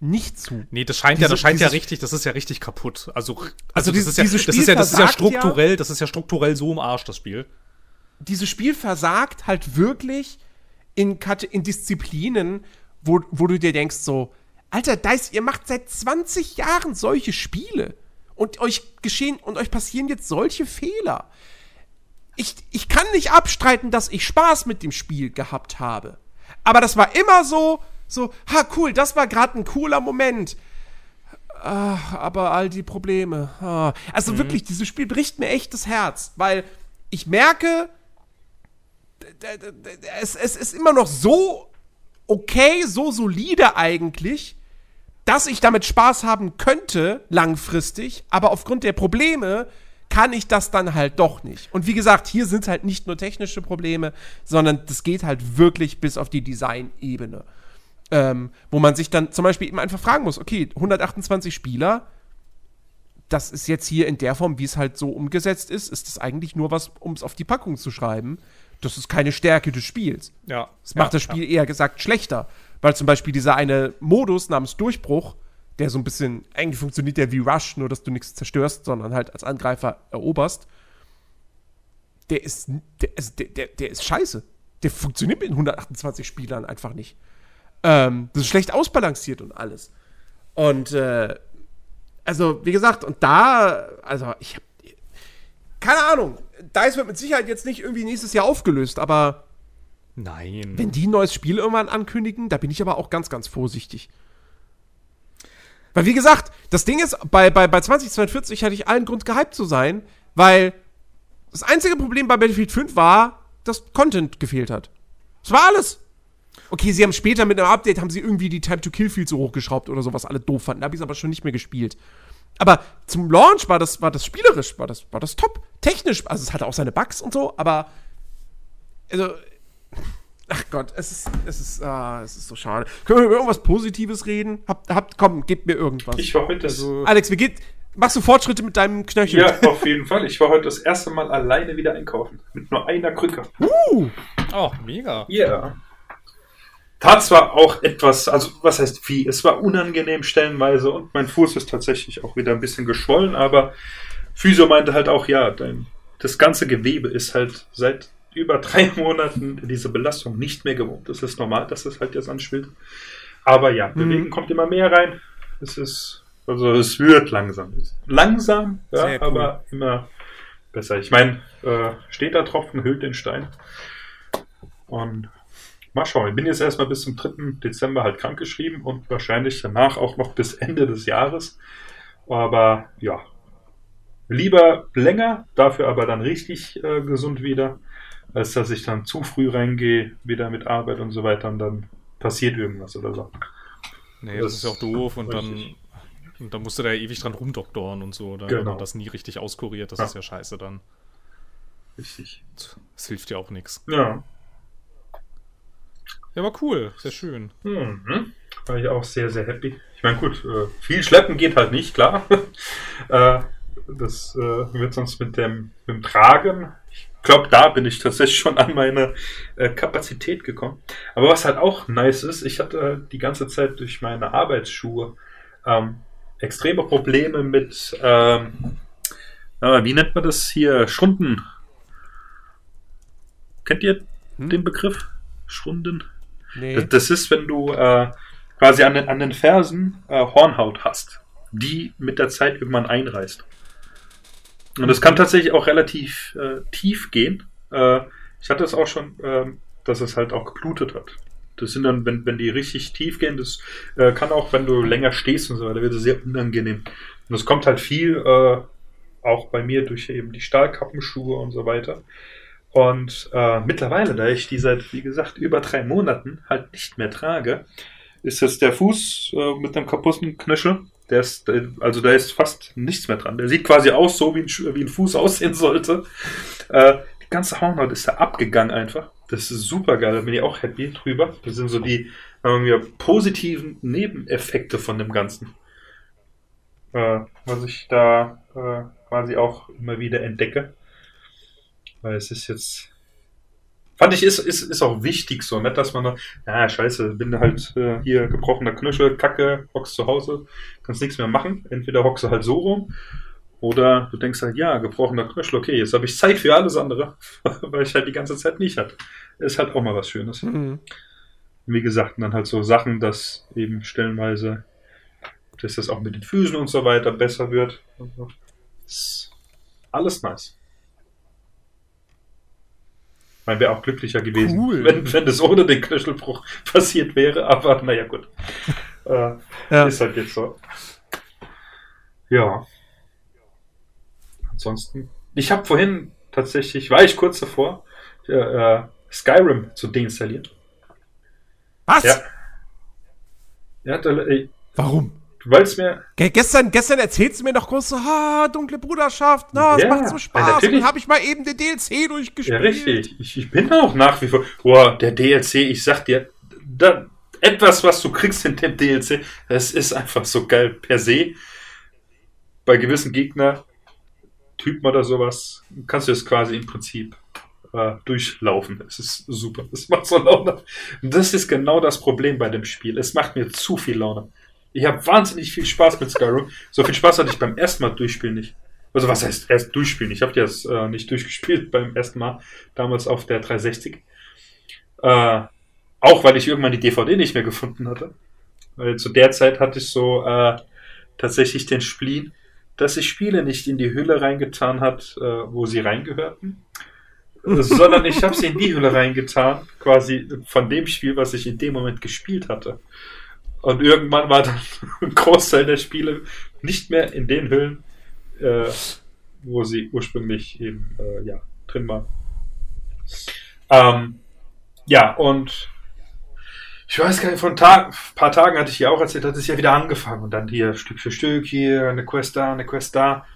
nicht zu. Nee, das scheint diese, ja, das scheint ja richtig, das ist ja richtig kaputt. Also, also, also das, ist ja, das ist ja, das ist ja strukturell, ja, das ist ja strukturell so im Arsch, das Spiel. Dieses Spiel versagt halt wirklich in, in Disziplinen, wo, wo du dir denkst, so, Alter, Dice, ihr macht seit 20 Jahren solche Spiele. Und euch geschehen, und euch passieren jetzt solche Fehler ich, ich kann nicht abstreiten, dass ich Spaß mit dem Spiel gehabt habe. Aber das war immer so, so, ha, cool, das war gerade ein cooler Moment. Ach, aber all die Probleme. Also mhm. wirklich, dieses Spiel bricht mir echt das Herz, weil ich merke, es, es ist immer noch so okay, so solide eigentlich, dass ich damit Spaß haben könnte, langfristig, aber aufgrund der Probleme kann ich das dann halt doch nicht. Und wie gesagt, hier sind halt nicht nur technische Probleme, sondern das geht halt wirklich bis auf die Design-Ebene. Ähm, wo man sich dann zum Beispiel eben einfach fragen muss, okay, 128 Spieler, das ist jetzt hier in der Form, wie es halt so umgesetzt ist, ist das eigentlich nur was, um es auf die Packung zu schreiben. Das ist keine Stärke des Spiels. Ja. Das macht ja, das Spiel eher gesagt schlechter. Weil zum Beispiel dieser eine Modus namens Durchbruch, der so ein bisschen, eigentlich funktioniert der wie Rush, nur dass du nichts zerstörst, sondern halt als Angreifer eroberst. Der ist, der, ist, der, der, der ist scheiße. Der funktioniert mit 128 Spielern einfach nicht. Ähm, das ist schlecht ausbalanciert und alles. Und äh, also, wie gesagt, und da, also ich hab, keine Ahnung, DICE wird mit Sicherheit jetzt nicht irgendwie nächstes Jahr aufgelöst, aber Nein. wenn die ein neues Spiel irgendwann ankündigen, da bin ich aber auch ganz, ganz vorsichtig. Weil, wie gesagt, das Ding ist, bei, bei, bei 2042 hatte ich allen Grund gehypt zu sein, weil das einzige Problem bei Battlefield 5 war, dass Content gefehlt hat. Das war alles. Okay, sie haben später mit einem Update, haben sie irgendwie die Time to Kill viel zu hochgeschraubt oder so, was alle doof fanden. Da habe ich es aber schon nicht mehr gespielt. Aber zum Launch war das, war das spielerisch, war das, war das top. Technisch, also es hatte auch seine Bugs und so, aber also, ach Gott, es ist, es ist, ah, es ist so schade. Können wir über irgendwas Positives reden? Habt, habt, komm, gebt mir irgendwas. Ich war heute das. Also, Alex, wie geht, machst du Fortschritte mit deinem Knöchel? ja, auf jeden Fall. Ich war heute das erste Mal alleine wieder einkaufen. Mit nur einer Krücke. Uh, oh, mega. Ja. Yeah. Tat zwar auch etwas, also was heißt wie, es war unangenehm stellenweise und mein Fuß ist tatsächlich auch wieder ein bisschen geschwollen, aber Physio meinte halt auch, ja, dein, das ganze Gewebe ist halt seit über drei Monaten diese Belastung nicht mehr gewohnt. Das ist normal, dass es halt jetzt anspielt. Aber ja, Mhm. Bewegen kommt immer mehr rein. Es ist, also es wird langsam. Langsam, ja, cool. aber immer besser. Ich meine, äh, steht da Tropfen, hüllt den Stein. Und mal schauen. Ich bin jetzt erstmal bis zum 3. Dezember halt krankgeschrieben und wahrscheinlich danach auch noch bis Ende des Jahres. Aber ja, lieber länger, dafür aber dann richtig äh, gesund wieder, als dass ich dann zu früh reingehe, wieder mit Arbeit und so weiter und dann passiert irgendwas oder so. Nee, das, Das ist ja auch doof und dann, und dann musst du da ewig dran rumdoktoren und so. Dann, Genau. Wenn man das nie richtig auskuriert, das Ja. ist ja scheiße dann. Richtig. Das hilft ja auch nichts. Ja. Ja, aber cool, sehr schön. Mhm. War ich auch sehr, sehr happy. Ich meine, gut, äh, viel schleppen geht halt nicht, klar. äh, das äh, wird sonst mit dem, mit dem Tragen. Ich glaube, da bin ich tatsächlich schon an meine äh, Kapazität gekommen. Aber was halt auch nice ist, ich hatte die ganze Zeit durch meine Arbeitsschuhe ähm, extreme Probleme mit, ähm, äh, wie nennt man das hier, Schrunden. Kennt ihr Hm? den Begriff? Schrunden? nee. Das, das ist, wenn du äh, quasi an den, an den Fersen äh, Hornhaut hast, die mit der Zeit irgendwann einreißt. Und das kann tatsächlich auch relativ äh, tief gehen. Äh, ich hatte es auch schon, ähm, dass es halt auch geblutet hat. Das sind dann, wenn, wenn die richtig tief gehen, das äh, kann auch, wenn du länger stehst und so weiter, wird es sehr unangenehm. Und das kommt halt viel äh, auch bei mir durch eben die Stahlkappenschuhe und so weiter. Und äh, mittlerweile, da ich die seit, wie gesagt, über drei Monaten halt nicht mehr trage, ist jetzt der Fuß äh, mit dem kaputten Knöchel. Der ist, also da ist fast nichts mehr dran. Der sieht quasi aus, so wie ein, wie ein Fuß aussehen sollte. Äh, die ganze Hornhaut ist da abgegangen einfach. Das ist super geil, da bin ich auch happy drüber. Das sind so die wir, positiven Nebeneffekte von dem Ganzen. Äh, was ich da äh, quasi auch immer wieder entdecke. Weil es ist jetzt. Fand ich, ist, ist, ist auch wichtig so, nicht, dass man, ja, scheiße, bin halt äh, hier gebrochener Knöchel, Kacke, hockst zu Hause, kannst nichts mehr machen. Entweder hockst du halt so rum, oder du denkst halt, ja, gebrochener Knöchel, okay, jetzt habe ich Zeit für alles andere, weil ich halt die ganze Zeit nicht hatte. Ist halt auch mal was Schönes. Mhm. Wie gesagt, dann halt so Sachen, dass eben stellenweise, dass das auch mit den Füßen und so weiter besser wird. Also, ist alles nice. Meine, wäre auch glücklicher gewesen, Cool. wenn, wenn das ohne den Knöchelbruch passiert wäre, aber naja, gut. Äh, Ja. Ist halt jetzt so. Ja. Ansonsten, ich habe vorhin tatsächlich, war ich kurz davor, äh, äh, Skyrim zu deinstallieren. Was? Ja. Ja, da, ey, Warum? Du wolltest mir. Ge gestern, gestern erzählst du mir noch groß so, ha, dunkle Bruderschaft, na, es Ja, macht so ja, Spaß. Natürlich. dann habe ich mal eben den DLC durchgespielt. Ja, richtig. Ich, ich bin auch nach wie vor. Boah, der DLC, ich sag dir, da, etwas, was du kriegst in dem DLC, das ist einfach so geil per se. Bei gewissen Gegner, Typen oder sowas, kannst du es quasi im Prinzip äh, durchlaufen. Es ist super. Es macht so Laune. Und das ist genau das Problem bei dem Spiel. Es macht mir zu viel Laune. Ich habe wahnsinnig viel Spaß mit Skyrim. So viel Spaß hatte ich beim ersten Mal durchspielen nicht. Also was heißt erst durchspielen? Ich habe das äh, nicht durchgespielt beim ersten Mal, damals auf der 360. Äh, auch weil ich irgendwann die DVD nicht mehr gefunden hatte. Weil zu der Zeit hatte ich so äh, tatsächlich den Spleen, dass ich Spiele nicht in die Hülle reingetan hat, äh, wo sie reingehörten, sondern ich habe sie in die Hülle reingetan, quasi von dem Spiel, was ich in dem Moment gespielt hatte. Und irgendwann war dann ein Großteil der Spiele nicht mehr in den Hüllen, äh, wo sie ursprünglich eben äh, ja, drin waren. Ähm, ja, und ich weiß gar nicht, vor ein paar Tagen hatte ich ja auch erzählt, hat es ja wieder angefangen und dann hier Stück für Stück, hier eine Quest da, eine Quest da.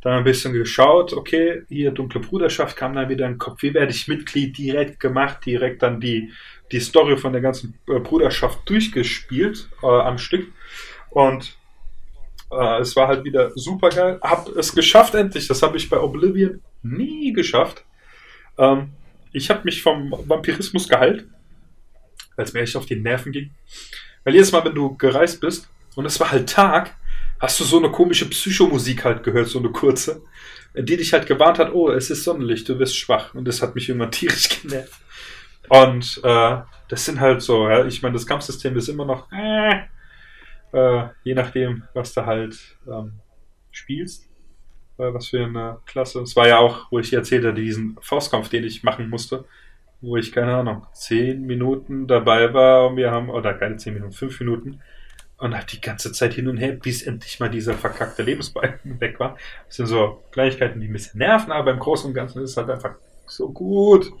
Dann ein bisschen geschaut, okay, hier Dunkle Bruderschaft kam dann wieder in den Kopf, wie werde ich Mitglied direkt gemacht, direkt dann die, die Story von der ganzen äh, Bruderschaft durchgespielt äh, am Stück. Und äh, es war halt wieder super geil. Hab es geschafft endlich, das habe ich bei Oblivion nie geschafft. Ähm, ich habe mich vom Vampirismus geheilt, als mir echt auf die Nerven ging. Weil jedes Mal, wenn du gereist bist und es war halt Tag, hast du so eine komische Psychomusik halt gehört, so eine kurze, die dich halt gewarnt hat, oh, es ist Sonnenlicht, du wirst schwach. Und das hat mich irgendwann tierisch genervt. Und äh, das sind halt so, ja, ich meine, das Kampfsystem ist immer noch, äh, äh, je nachdem, was du halt ähm, spielst, äh, was für eine Klasse. Es war ja auch, wo ich erzählte, diesen Faustkampf, den ich machen musste, wo ich, keine Ahnung, zehn Minuten dabei war und wir haben, oder keine zehn Minuten, fünf Minuten und halt die ganze Zeit hin und her, bis endlich mal dieser verkackte Lebensbalken weg war. Das sind so Kleinigkeiten, die ein bisschen nerven, aber im Großen und Ganzen ist es halt einfach so gut.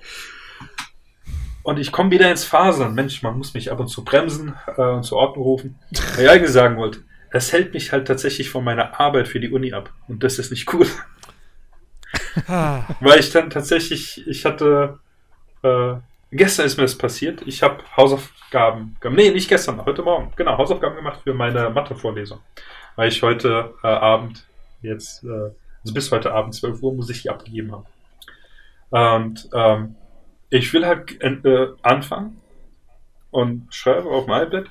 Und ich komme wieder ins Fasern. Mensch, man muss mich ab und zu bremsen äh, und zur Ordnung rufen. Was ich eigentlich sagen wollte, es hält mich halt tatsächlich von meiner Arbeit für die Uni ab. Und das ist nicht cool. Weil ich dann tatsächlich, ich hatte, äh, gestern ist mir das passiert, ich habe Hausaufgaben gemacht. Nee, nicht gestern, heute Morgen. Genau, Hausaufgaben gemacht für meine Mathe-Vorlesung. Weil ich heute äh, Abend, jetzt, äh, also bis heute Abend 12 Uhr, muss ich die abgegeben haben. Und ähm, ich will halt äh, anfangen und schreibe auf dem iPad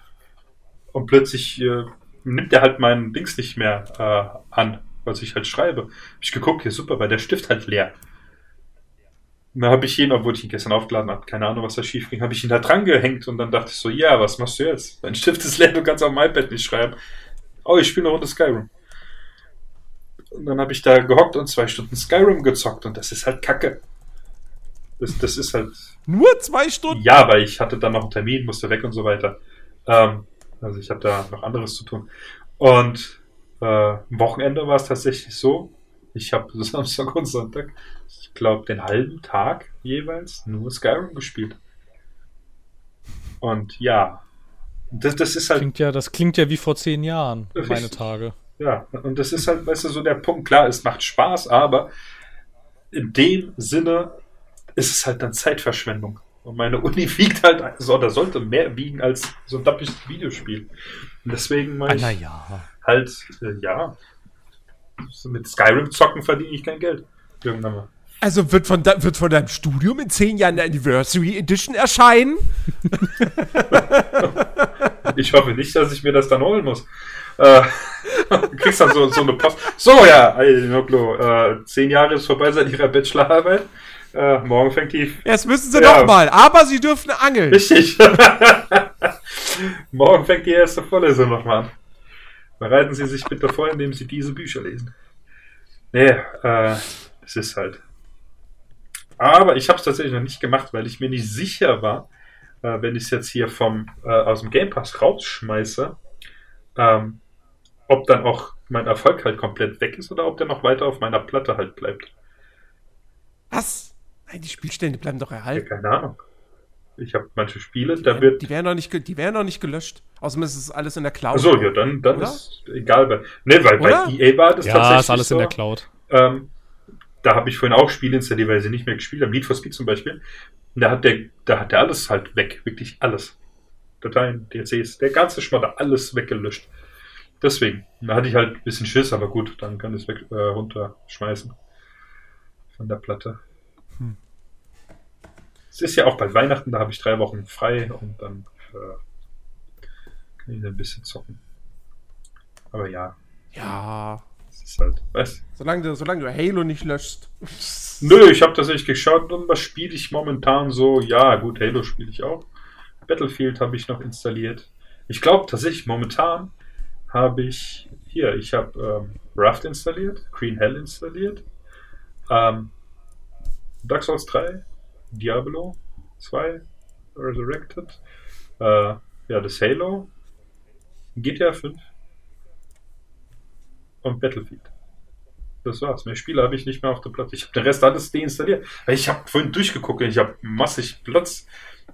und plötzlich äh, nimmt er halt meinen Dings nicht mehr äh, an, was ich halt schreibe. Hab ich geguckt, hier super, weil der Stift halt leer. Und dann habe ich ihn, obwohl ich ihn gestern aufgeladen habe, keine Ahnung, was da schief ging, habe ich ihn da dran gehängt und dann dachte ich so, ja, was machst du jetzt? Dein Stift ist leer, du kannst auf dem iPad nicht schreiben. Oh, ich spiele eine Runde Skyrim. Und dann habe ich da gehockt und zwei Stunden Skyrim gezockt und das ist halt Kacke. Das, das ist halt nur zwei Stunden? ja, weil ich hatte dann noch einen Termin, musste weg und so weiter. Ähm, also ich habe da noch anderes zu tun. Und äh, am Wochenende war es tatsächlich so, ich habe Samstag und Sonntag, ich glaube, den halben Tag jeweils nur Skyrim gespielt. Und ja, das, das ist halt Klingt ja, das klingt ja wie vor zehn Jahren, meine Richtig. Tage. Ja, und das ist halt, weißt du, so der Punkt. Klar, es macht Spaß, aber in dem Sinne ist es halt dann Zeitverschwendung. Und meine Uni wiegt halt, so, oder sollte mehr wiegen als so ein dappiges Videospiel. Und deswegen Ah, meine ich naja. halt, äh, ja, so mit Skyrim zocken verdiene ich kein Geld. Irgendwann mal. Also wird von, de wird von deinem Studium in zehn Jahren eine Anniversary Edition erscheinen? Ich hoffe nicht, dass ich mir das dann holen muss. Äh, du kriegst dann so, so eine Post. So, ja, Noklo, äh, zehn Jahre ist vorbei seit ihrer Bachelorarbeit. Äh, morgen fängt die Jetzt müssen sie Ja. noch mal, aber sie dürfen angeln. Richtig. Morgen fängt die erste Vorlesung nochmal an. Bereiten Sie sich bitte vor, indem Sie diese Bücher lesen. Nee, äh, es ist halt. Aber ich habe es tatsächlich noch nicht gemacht, weil ich mir nicht sicher war, äh, wenn ich es jetzt hier vom äh, aus dem Game Pass rausschmeiße, ähm, ob dann auch mein Erfolg halt komplett weg ist oder ob der noch weiter auf meiner Platte halt bleibt. Was? Nein, die Spielstände bleiben doch Ja, erhalten. keine Ahnung. Ich habe manche Spiele, da wird. Die werden noch nicht, die werden noch nicht gelöscht. Außerdem ist es alles in der Cloud. Achso, ja, dann, dann Oder? ist egal. Bei, ne, weil Oder? bei EA war das Ja, tatsächlich. ist alles so, in der Cloud. Ähm, da habe ich vorhin auch Spiele installiert, weil ich sie nicht mehr gespielt habe. Need for Speed zum Beispiel. Und da hat der, da hat der alles halt weg. Wirklich alles. Dateien, DLCs, der ganze Schmatter, alles weggelöscht. Deswegen. Da hatte ich halt ein bisschen Schiss, aber gut, dann kann ich es weg, äh, runterschmeißen. Von der Platte. Hm. Es ist ja auch bald Weihnachten, da habe ich drei Wochen frei und dann äh, kann ich ein bisschen zocken. Aber ja, Ja. es ist halt, weißt Solange du, solange du Halo nicht löschst. Nö, ich habe tatsächlich geschaut und was spiele ich momentan so? Ja, gut, Halo spiele ich auch. Battlefield habe ich noch installiert. Ich glaube tatsächlich, momentan habe ich hier, ich habe ähm, Raft installiert, Green Hell installiert, ähm, Dark Souls 3, Diablo 2, Resurrected, äh, ja, das Halo, GTA 5 und Battlefield. Das war's. Mehr Spiele habe ich nicht mehr auf der Platte. Ich habe den Rest alles deinstalliert. Ich habe vorhin durchgeguckt, ich habe massig Platz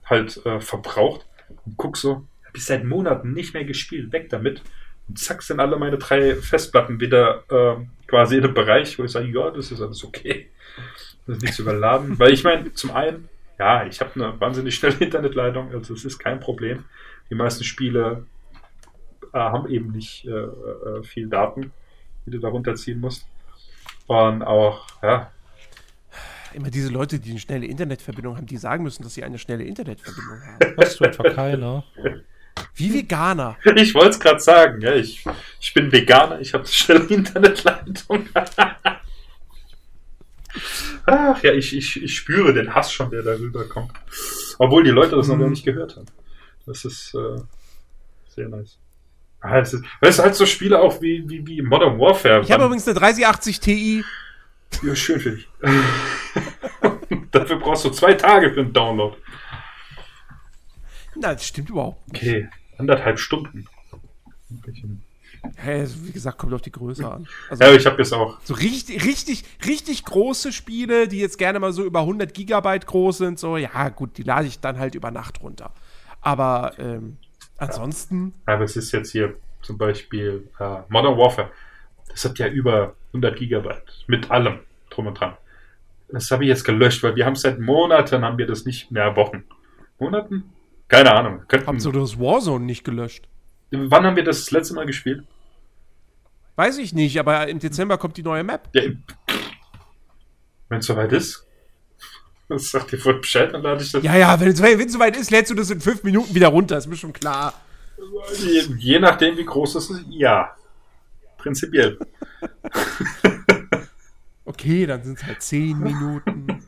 halt äh, verbraucht und guck so, habe ich seit Monaten nicht mehr gespielt, weg damit. Und zack sind alle meine drei Festplatten wieder äh, quasi in einem Bereich, wo ich sage, ja, das ist alles okay. Das nicht zu überladen. Weil ich meine, zum einen, ja, ich habe eine wahnsinnig schnelle Internetleitung, also es ist kein Problem. Die meisten Spiele äh, haben eben nicht äh, äh, viel Daten, die du da runterziehen musst. Und auch, ja, Immer diese Leute, die eine schnelle Internetverbindung haben, die sagen müssen, dass sie eine schnelle Internetverbindung haben. Hast du etwa keine? Wie Veganer. ich wollte es gerade sagen, ja, ich, ich bin Veganer, ich habe eine schnelle Internetleitung. Ach ja, ich, ich, ich spüre den Hass schon, der darüber kommt. Obwohl die Leute das noch gar nicht gehört haben. Das ist äh, sehr nice. Ah, das ist, das ist halt so Spiele auch wie, wie, wie Modern Warfare. Ich habe übrigens eine 3080 Ti. Ja, schön für dich. Dafür brauchst du zwei Tage für einen Download. Na, das stimmt überhaupt. nicht. Okay, anderthalb Stunden. Ja, also wie gesagt, kommt auf die Größe an. Also Ja, ich habe jetzt auch. so richtig, richtig, richtig große Spiele, die jetzt gerne mal so über 100 Gigabyte groß sind, so, ja, gut, die lade ich dann halt über Nacht runter. Aber ähm, ansonsten, Aber es ist jetzt hier zum Beispiel äh, Modern Warfare. Das hat ja über 100 Gigabyte mit allem drum und dran. Das habe ich jetzt gelöscht, weil wir haben seit Monaten haben wir das nicht mehr Wochen. Monaten? Keine Ahnung. Könnten, habt ihr das Warzone nicht gelöscht? Wann haben wir das, das letzte Mal gespielt? Weiß ich nicht, aber im Dezember kommt die neue Map. Ja, wenn es soweit ist. Das sagt ihr voll Bescheid, dann lade ich das. Ja, ja, wenn es soweit ist, lädst du das in fünf Minuten wieder runter, ist mir schon klar. Je, je nachdem, wie groß es ist, ja. Prinzipiell. Okay, dann sind es halt zehn Minuten.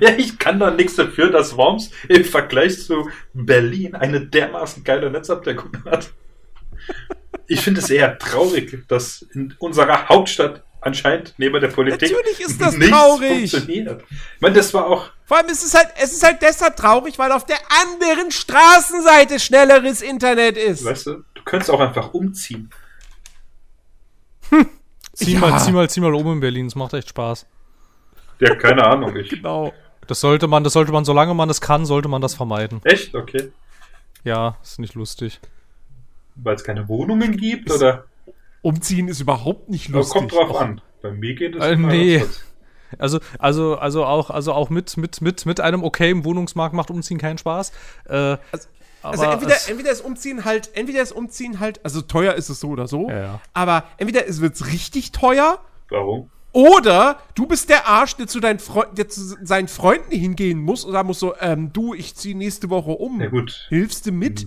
Ja, ich kann doch nichts dafür, dass Worms im Vergleich zu Berlin eine dermaßen geile Netzabdeckung hat. Ich finde es eher traurig, dass in unserer Hauptstadt anscheinend neben der Politik Natürlich ist das nichts traurig. funktioniert. Ich meine, das war auch Vor allem ist es halt, es ist halt deshalb traurig, weil auf der anderen Straßenseite schnelleres Internet ist. Weißt du, du könntest auch einfach umziehen. Zieh, Ja. mal, zieh mal, zieh mal um in Berlin, es macht echt Spaß. Ja, keine Ahnung. Ich, Genau. Das sollte man, das sollte man, solange man es kann, sollte man das vermeiden. echt? Okay. Ja, ist nicht lustig. Weil es keine Wohnungen gibt? Oder? Umziehen ist überhaupt nicht Aber lustig. kommt drauf an. Bei mir geht es Äh, immer nee. anders. Also, also, also auch, also auch mit, mit, mit, mit einem okayen Wohnungsmarkt macht Umziehen keinen Spaß. Äh, Also aber entweder, es- entweder ist Umziehen halt, entweder ist Umziehen halt, also teuer ist es so oder so, Ja, ja. aber entweder es wird richtig teuer Warum? oder du bist der Arsch, der zu, deinen Freu der zu seinen Freunden hingehen muss und sagen muss so, ähm, du, ich ziehe nächste Woche um. Na gut. Hilfst du mit?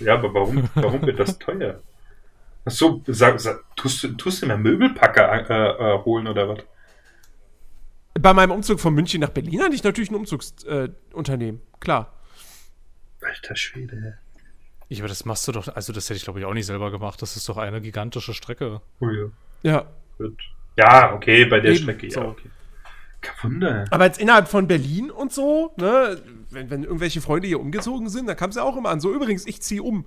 Ja, aber warum, warum wird das teuer? Ach so, sag, sag, tust, du- tust du mir Möbelpacker äh, äh, holen oder was? Bei meinem Umzug von München nach Berlin hatte ich natürlich ein Umzugsunternehmen, äh, klar. Alter Schwede. ich, aber das machst du doch, also das hätte ich glaube ich auch nicht selber gemacht. Das ist doch eine gigantische Strecke. Oh ja. Ja. Gut. Ja, okay, bei der Eben, Strecke, ja, so. okay. Kein Wunder. Aber jetzt innerhalb von Berlin und so, ne, wenn, wenn irgendwelche Freunde hier umgezogen sind, dann kam es ja auch immer an. So, übrigens, ich ziehe um.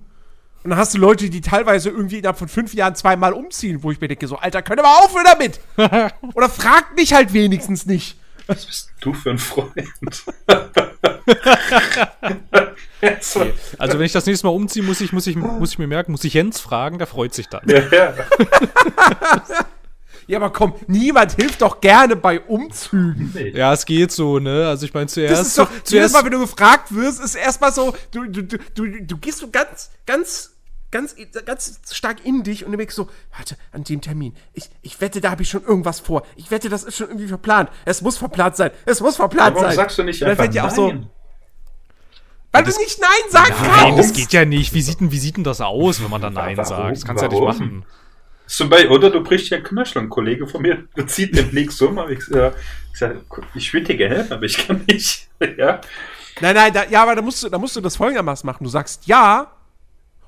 Und dann hast du Leute, die teilweise irgendwie innerhalb von fünf Jahren zweimal umziehen, wo ich mir denke, so, Alter, könnt ihr mal aufhören damit? Oder fragt mich halt wenigstens nicht. Was bist du für ein Freund? so. Also wenn ich das nächste Mal umziehe, muss ich, muss ich, muss ich mir merken, muss ich Jens fragen, der freut sich dann. ja, ja. Ja, aber komm, niemand hilft doch gerne bei Umzügen. Nee. Ja, es geht so, ne? Also ich meine zuerst. Das ist doch, zuerst Mal, wenn du gefragt wirst, ist erstmal so, du, du, du, du, du gehst so ganz, ganz, ganz, ganz stark in dich und du denkst so, warte, an dem Termin, ich, ich wette, da habe ich schon irgendwas vor. Ich wette, das ist schon irgendwie verplant. Es muss verplant sein. Es muss verplant Warum sein. sagst du nicht Und dann einfach auch so, nein? weil du nicht Nein sagst, Nein, warum? das geht ja nicht. Wie sieht denn, wie sieht denn das aus, wenn man dann Nein Warum? sagt? Das kannst du ja nicht Warum? machen. Zum Beispiel, oder du brichst ein Knöchel. Ein Kollege von mir zieht demnächst um. Aber ich, äh, ich, sag, ich würde dir gerne helfen, aber ich kann nicht. ja. Nein, nein, da, ja, aber da musst, du, da musst du das folgendermaßen machen. Du sagst ja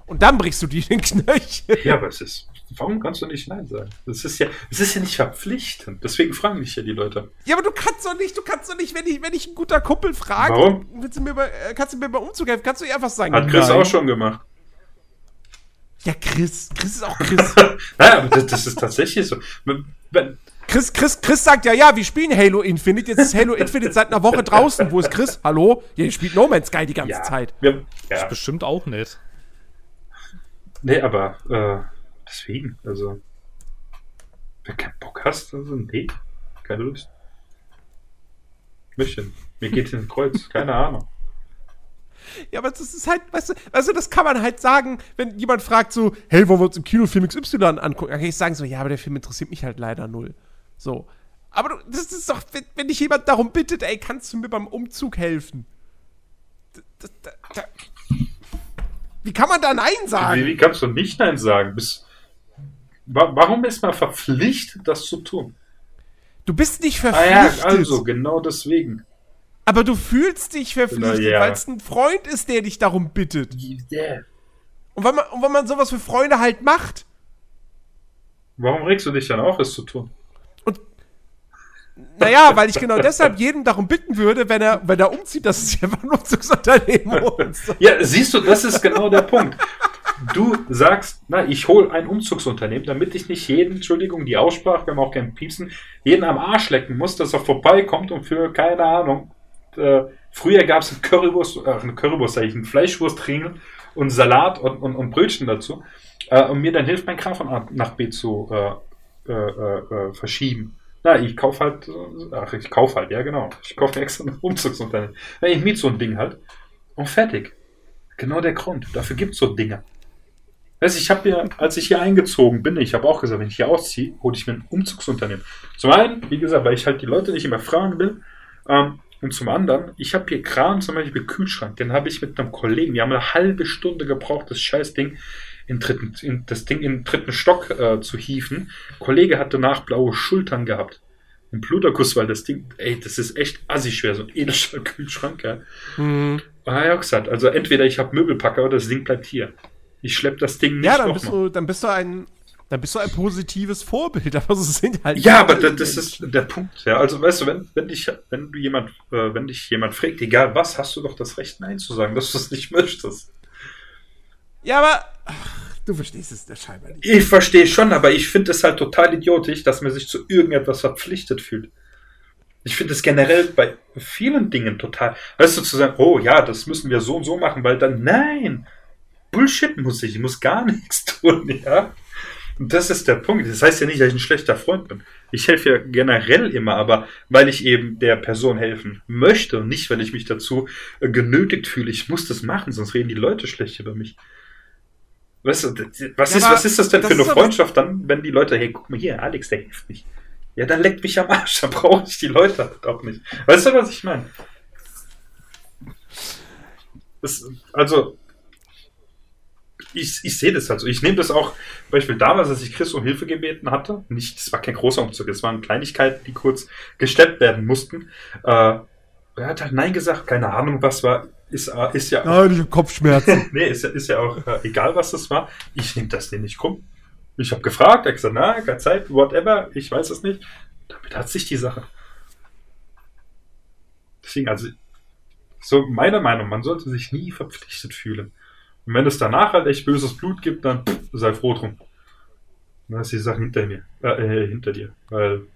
und dann brichst du dir den Knöchel. ja, aber es ist. Warum kannst du nicht Nein sagen? Das ist ja, es ist ja nicht verpflichtend. Deswegen fragen mich ja die Leute. Ja, aber du kannst doch nicht, du kannst doch nicht, wenn ich, wenn ich ein guter Kumpel frage, Warum? willst du mir bei, äh, kannst du mir beim Umzug helfen, kannst du ihr einfach sagen, Hat Chris nein. auch schon gemacht. Ja, Chris, Chris ist auch Chris. Naja, aber das, das ist tatsächlich so. Chris, Chris, Chris sagt ja, ja, wir spielen Halo Infinite, jetzt ist Halo Infinite seit einer Woche draußen. Wo ist Chris? Hallo? Ja, ihr spielt No Man's Sky die ganze ja, Zeit. Wir, ja, Bestimmt auch nicht. nee, aber äh, deswegen, also. Wenn du keinen Bock hast, also nee, keine Lust. Möchte. Mir geht in den Kreuz, keine Ahnung. Ja, aber das ist halt, weißt du, weißt du, das kann man halt sagen, wenn jemand fragt so, hey, wollen wir uns im Kino Film XY angucken? Dann kann ich sagen so, ja, aber der Film interessiert mich halt leider null. So. Aber du, das ist doch, wenn, wenn dich jemand darum bittet, ey, kannst du mir beim Umzug helfen? Da, da, da. Wie kann man da Nein Wie, sagen? wie kannst du nicht Nein sagen? Bis, wa warum ist man verpflichtet, das zu tun? Du bist nicht Ah ja, verpflichtet. also, genau deswegen. Aber du fühlst dich verpflichtet, Na ja. weil es ein Freund ist, der dich darum bittet. Yeah. Und wenn man, und wenn man sowas für Freunde halt macht, Warum regst du dich dann auf, es zu tun? naja, weil ich genau deshalb jeden darum bitten würde, wenn er, wenn er umzieht, dass es einfach ein Umzugsunternehmen uns. Ja, siehst du, das ist genau der Punkt. Du sagst, na, ich hole ein Umzugsunternehmen, damit ich nicht jeden, Entschuldigung, die Aussprache, wir haben auch keinen Piepsen, jeden am Arsch lecken muss, dass er vorbeikommt und für, keine Ahnung, äh, früher gab es Currywurst, äh, eine Currywurst, sag ich, einen Fleischwurstringel und Salat und, und, und Brötchen dazu äh, und mir dann hilft, mein Kram von A nach B zu äh, äh, äh, äh, verschieben. Na, ich kauf halt, ach, ich kauf halt, ja genau. Ich kaufe mir extra ein Umzugsunternehmen. Ich miete so ein Ding halt und fertig. Genau der Grund. Dafür gibt es so Dinge. Weißt, ich habe hier, als ich hier eingezogen bin, ich habe auch gesagt, wenn ich hier ausziehe, hole ich mir ein Umzugsunternehmen. Zum einen, wie gesagt, weil ich halt die Leute nicht immer fragen will. Ähm, und zum anderen, ich habe hier Kram, zum Beispiel Kühlschrank, den habe ich mit einem Kollegen, wir haben eine halbe Stunde gebraucht, das Scheißding in dritten, in, das Ding im dritten Stock äh, zu hieven. Kollege hat danach blaue Schultern gehabt. Ein Bluterguss, weil das Ding, ey, das ist echt assig schwer, so ein Edelstahl-Kühlschrank, ja. Hm. Und er hat auch gesagt, also entweder ich habe Möbelpacker oder das Ding bleibt hier. Ich schlepp das Ding nicht Ja, dann bist du, dann bist du ein, dann bist du ein positives Vorbild, aber so sind halt. Ja, aber das, das ist der Punkt. Ja, also weißt du, wenn, wenn dich, wenn du jemand, äh, wenn dich jemand fragt, egal was, hast du doch das Recht, Nein zu sagen, dass du es nicht möchtest. Ja, aber ach, du verstehst es der scheinbar nicht. Ich verstehe schon, aber ich finde es halt total idiotisch, dass man sich zu irgendetwas verpflichtet fühlt. Ich finde es generell bei vielen Dingen total. Weißt du, zu sagen, oh ja, das müssen wir so und so machen, weil dann, nein, Bullshit muss ich, ich muss gar nichts tun, ja. Das ist der Punkt. Das heißt ja nicht, dass ich ein schlechter Freund bin. Ich helfe ja generell immer, aber weil ich eben der Person helfen möchte und nicht, weil ich mich dazu äh, genötigt fühle, ich muss das machen, sonst reden die Leute schlecht über mich. Weißt du, was, Ja, ist, was ist das denn das für eine Freundschaft dann, wenn die Leute, hey, guck mal hier, Alex, der hilft nicht. Ja, dann leckt mich am Arsch, dann brauche ich die Leute halt auch nicht. Weißt du, was ich meine? Das, also, ich, ich sehe das also. Ich nehme das auch, Beispiel damals, als ich Chris um Hilfe gebeten hatte. Nicht, das war kein großer Umzug, es waren Kleinigkeiten, die kurz gesteppt werden mussten. Äh, er hat halt Nein gesagt, keine Ahnung, was war. Ist, äh, ist ja Nein, ich hab Kopfschmerzen. nee, ist ja, ist ja auch äh, egal, was das war. Ich nehme das denen nicht krumm. Ich habe gefragt, er hat gesagt, na, keine Zeit, whatever, ich weiß es nicht. Damit hat sich die Sache. Deswegen, also, so meiner Meinung, man sollte sich nie verpflichtet fühlen. Und wenn es danach halt echt böses Blut gibt, dann pff, sei froh drum. Dann ist die Sache hinter mir, äh, äh, hinter dir. Weil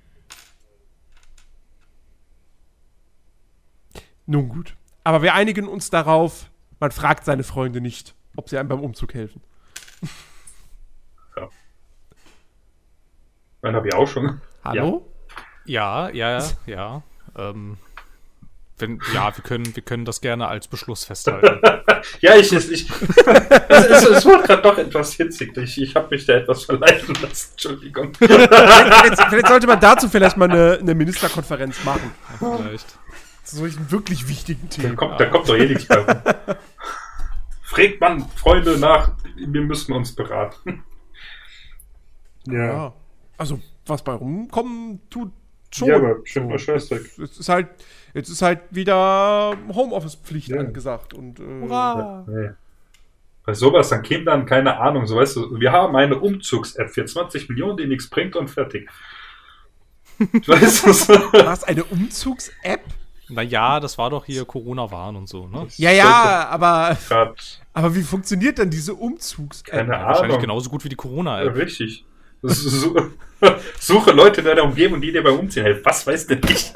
Nun gut. Aber wir einigen uns darauf, man fragt seine Freunde nicht, ob sie einem beim Umzug helfen. Ja. Dann habe ich auch schon. Hallo? Ja, ja, ja, ja. Ähm, wenn, ja, wir können, wir können das gerne als Beschluss festhalten. Ja, ich, ich, ich es, es, es wurde gerade doch etwas hitzig. Ich, ich habe mich da etwas verleiten lassen. Entschuldigung. vielleicht, vielleicht sollte man dazu vielleicht mal eine, eine Ministerkonferenz machen. Vielleicht. Zu solchen wirklich wichtigen Da Themen. kommt, da kommt doch eh nichts bei rum. Fragt man Freunde nach, wir müssen uns beraten. Ja. Also, was bei rumkommen tut schon. Ja, aber stimmt mal Scheißdreck. Es ist halt, jetzt ist halt wieder Homeoffice-Pflicht Ja. angesagt. Und, äh, Hurra! Nee. Bei sowas an Kindern, keine Ahnung, so weißt du, wir haben eine Umzugs-App für 20 Millionen, die nichts bringt und fertig. Weißt du, so. Was, eine Umzugs-App? Naja, das war doch hier Corona-Warn und so, ne? Ja, ja, aber, Grad, aber wie funktioniert denn diese Umzugs-App? keine Wahrscheinlich Ahnung. genauso gut wie die Ja, Corona-App. richtig. Suche Leute in deiner Umgebung, die dir beim Umziehen helfen. Was weiß denn ich?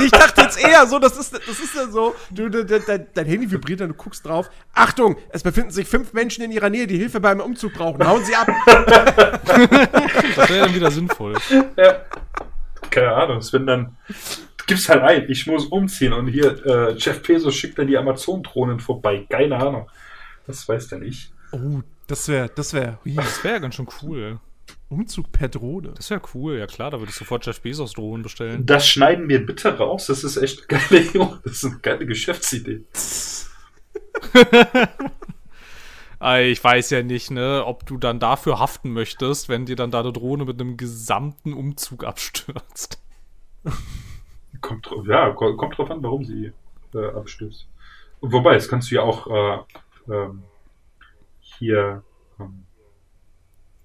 Ich dachte jetzt eher so, das ist, das ist ja so, du, du, du, dein, dein Handy vibriert dann, du guckst drauf. Achtung, es befinden sich fünf Menschen in ihrer Nähe, die Hilfe beim Umzug brauchen. Hauen sie ab. Das wäre dann wieder sinnvoll. Ja. Keine Ahnung, es wenn dann. Gib's halt ein, ich muss umziehen und hier, äh, Jeff Bezos schickt dann die Amazon-Drohnen vorbei. Keine Ahnung. Das weiß der nicht. Oh, das wäre, das wäre, Das wäre ja ganz schön cool. Umzug per Drohne. Das wäre cool, ja klar, da würde ich sofort Jeff Bezos Drohnen bestellen. Das schneiden wir bitte raus. Das ist echt eine geile, das ist eine geile Geschäftsidee. Ich weiß ja nicht, ne, ob du dann dafür haften möchtest, wenn dir dann da eine Drohne mit einem gesamten Umzug abstürzt. Kommt drauf, ja, ko- kommt drauf an, warum sie äh, abstürzt. Wobei, das kannst du ja auch äh, ähm, hier ähm,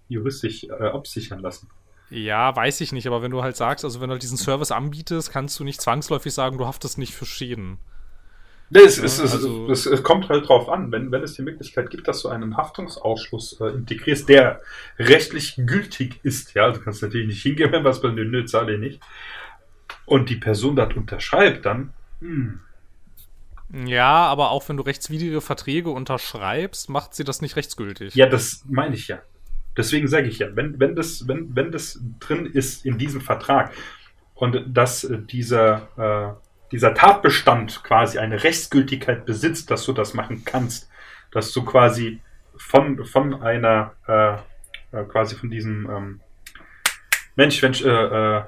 juristisch äh, absichern lassen. Ja, weiß ich nicht, aber wenn du halt sagst, also wenn du halt diesen Service anbietest, kannst du nicht zwangsläufig sagen, du haftest nicht für Schäden. Nee, es, es, es, also- es, es kommt halt drauf an, wenn, wenn es die Möglichkeit gibt, dass du einen Haftungsausschluss äh, integrierst, der rechtlich gültig ist. Ja, du kannst natürlich nicht hingehen, wenn was bei nö, nö, zahle ich nicht. Und die Person das unterschreibt, dann, hm, Ja, aber auch wenn du rechtswidrige Verträge unterschreibst, macht sie das nicht rechtsgültig. ja, das meine ich ja. Deswegen sage ich ja, wenn, wenn, das, wenn, wenn das drin ist in diesem Vertrag und dass äh, dieser, äh, dieser Tatbestand quasi eine Rechtsgültigkeit besitzt, dass du das machen kannst, dass du quasi von, von einer, äh, äh, quasi von diesem ähm, Mensch, Mensch, äh, äh,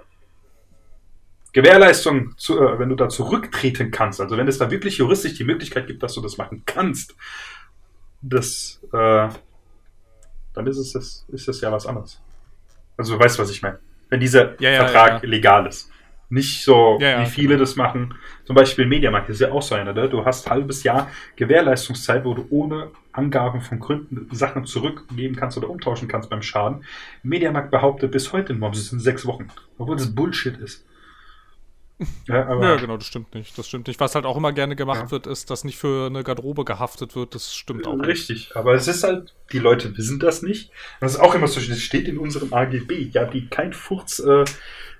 Gewährleistung, zu, äh, wenn du da zurücktreten kannst, also wenn es da wirklich juristisch die Möglichkeit gibt, dass du das machen kannst, das, äh, dann ist es das, ist das ja was anderes. Also du weißt, was ich meine. Wenn dieser Ja, ja, Vertrag ja. legal ist. Nicht so, wie viele genau. das machen. Zum Beispiel Mediamarkt ist ja auch so einer. Ne? Du hast ein halbes Jahr Gewährleistungszeit, wo du ohne Angaben von Gründen Sachen zurückgeben kannst oder umtauschen kannst beim Schaden. Mediamarkt behauptet bis heute im Moms, es sind sechs Wochen. Obwohl das Bullshit ist. Ja, Ja, genau, das stimmt nicht. Das stimmt nicht. Was halt auch immer gerne gemacht Ja. wird, ist, dass nicht für eine Garderobe gehaftet wird. Das stimmt auch nicht. Richtig, aber es ist halt, die Leute wissen das nicht. Das ist auch immer so, das steht in unserem AGB, ja, die kein Furz äh,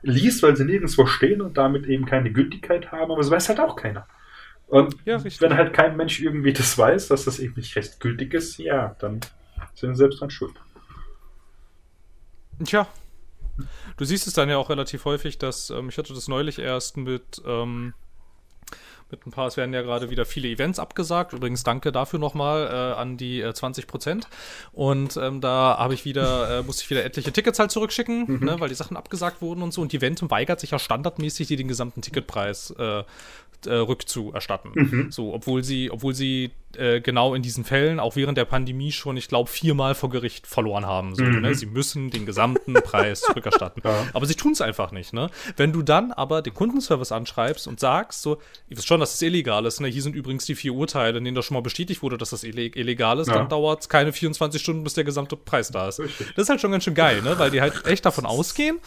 liest, weil sie nirgendwo stehen und damit eben keine Gültigkeit haben, aber das weiß halt auch keiner. Und Ja, wenn halt kein Mensch irgendwie das weiß, dass das eben nicht recht gültig ist, ja, dann sind sie selbst dran schuld. Tja. Du siehst es dann ja auch relativ häufig, dass, ähm, ich hatte das neulich erst mit, ähm, mit ein paar, es werden ja gerade wieder viele Events abgesagt. Übrigens danke dafür nochmal äh, an die äh, 20 Prozent. Und ähm, da habe ich wieder, äh, musste ich wieder etliche Tickets halt zurückschicken, ne, weil die Sachen abgesagt wurden und so. Und die Eventum weigert sich ja standardmäßig, dir den gesamten Ticketpreis äh, rückzuerstatten. So, obwohl sie, obwohl sie äh, genau in diesen Fällen, auch während der Pandemie schon, ich glaube, viermal vor Gericht verloren haben. So, ne? Sie müssen den gesamten Preis zurückerstatten. Ja. Aber sie tun es einfach nicht. Ne? Wenn du dann aber den Kundenservice anschreibst und sagst, so, ihr wisst schon, dass es illegal ist, ne? hier sind übrigens die vier Urteile, in denen das schon mal bestätigt wurde, dass das ille- illegal ist, Ja. dann dauert es keine 24 Stunden, bis der gesamte Preis da ist. Richtig. Das ist halt schon ganz schön geil, ne? weil die halt echt davon ausgehen,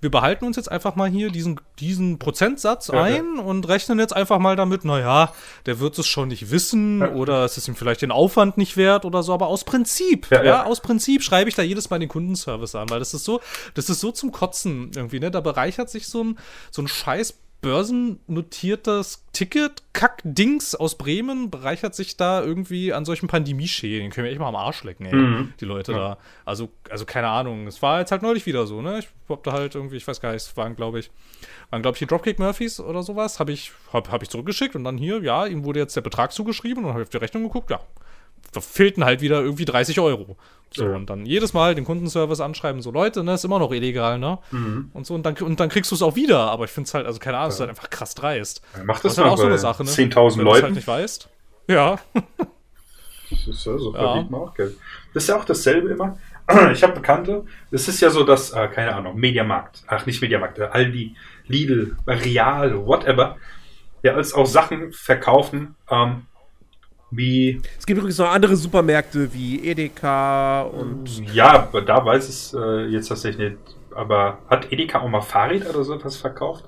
wir behalten uns jetzt einfach mal hier diesen, diesen Prozentsatz Ja, ein und rechnen jetzt einfach mal damit, naja, der wird es schon nicht wissen Ja. oder es ist ihm vielleicht den Aufwand nicht wert oder so, aber aus Prinzip, Ja, ja, ja. aus Prinzip schreibe ich da jedes Mal den Kundenservice an, weil das ist so, das ist so zum Kotzen irgendwie, ne? Da bereichert sich so ein, so ein scheiß börsennotiertes Ticket-Kack-Dings aus Bremen bereichert sich da irgendwie an solchen Pandemieschäden. Den können wir echt mal am Arsch lecken, ey. Mhm. Die Leute da. Also, also keine Ahnung. Es war jetzt halt neulich wieder so, ne? Ich hab da halt irgendwie, ich weiß gar nicht, es waren, glaube ich, waren, glaube ich, die Dropkick Murphys oder sowas. Habe ich, hab, hab ich zurückgeschickt und dann hier, ja, ihm wurde jetzt der Betrag zugeschrieben und habe auf die Rechnung geguckt, ja. Da fehlten halt wieder irgendwie 30 Euro. So, Ja. und dann jedes Mal den Kundenservice anschreiben, so Leute, ne, ist immer noch illegal, ne? Mhm. Und so, und dann, und dann kriegst du es auch wieder. Aber ich finde es halt, also keine Ahnung, es ist halt einfach krass dreist. Mach das ist halt auch so eine Sache, ne? 10.000 Wenn du halt nicht weißt. Ja. Das ist ja, so Ja. verdient man auch Geld. Das ist ja auch dasselbe immer. Ich habe Bekannte, das ist ja so, dass, äh, keine Ahnung, Mediamarkt, ach nicht Mediamarkt, äh, Aldi, Lidl, Real, whatever, ja, als auch Sachen verkaufen, ähm, wie, Es gibt übrigens noch andere Supermärkte wie Edeka und. ja, da weiß es äh, jetzt tatsächlich nicht, aber hat Edeka auch mal Fahrräd oder so was verkauft?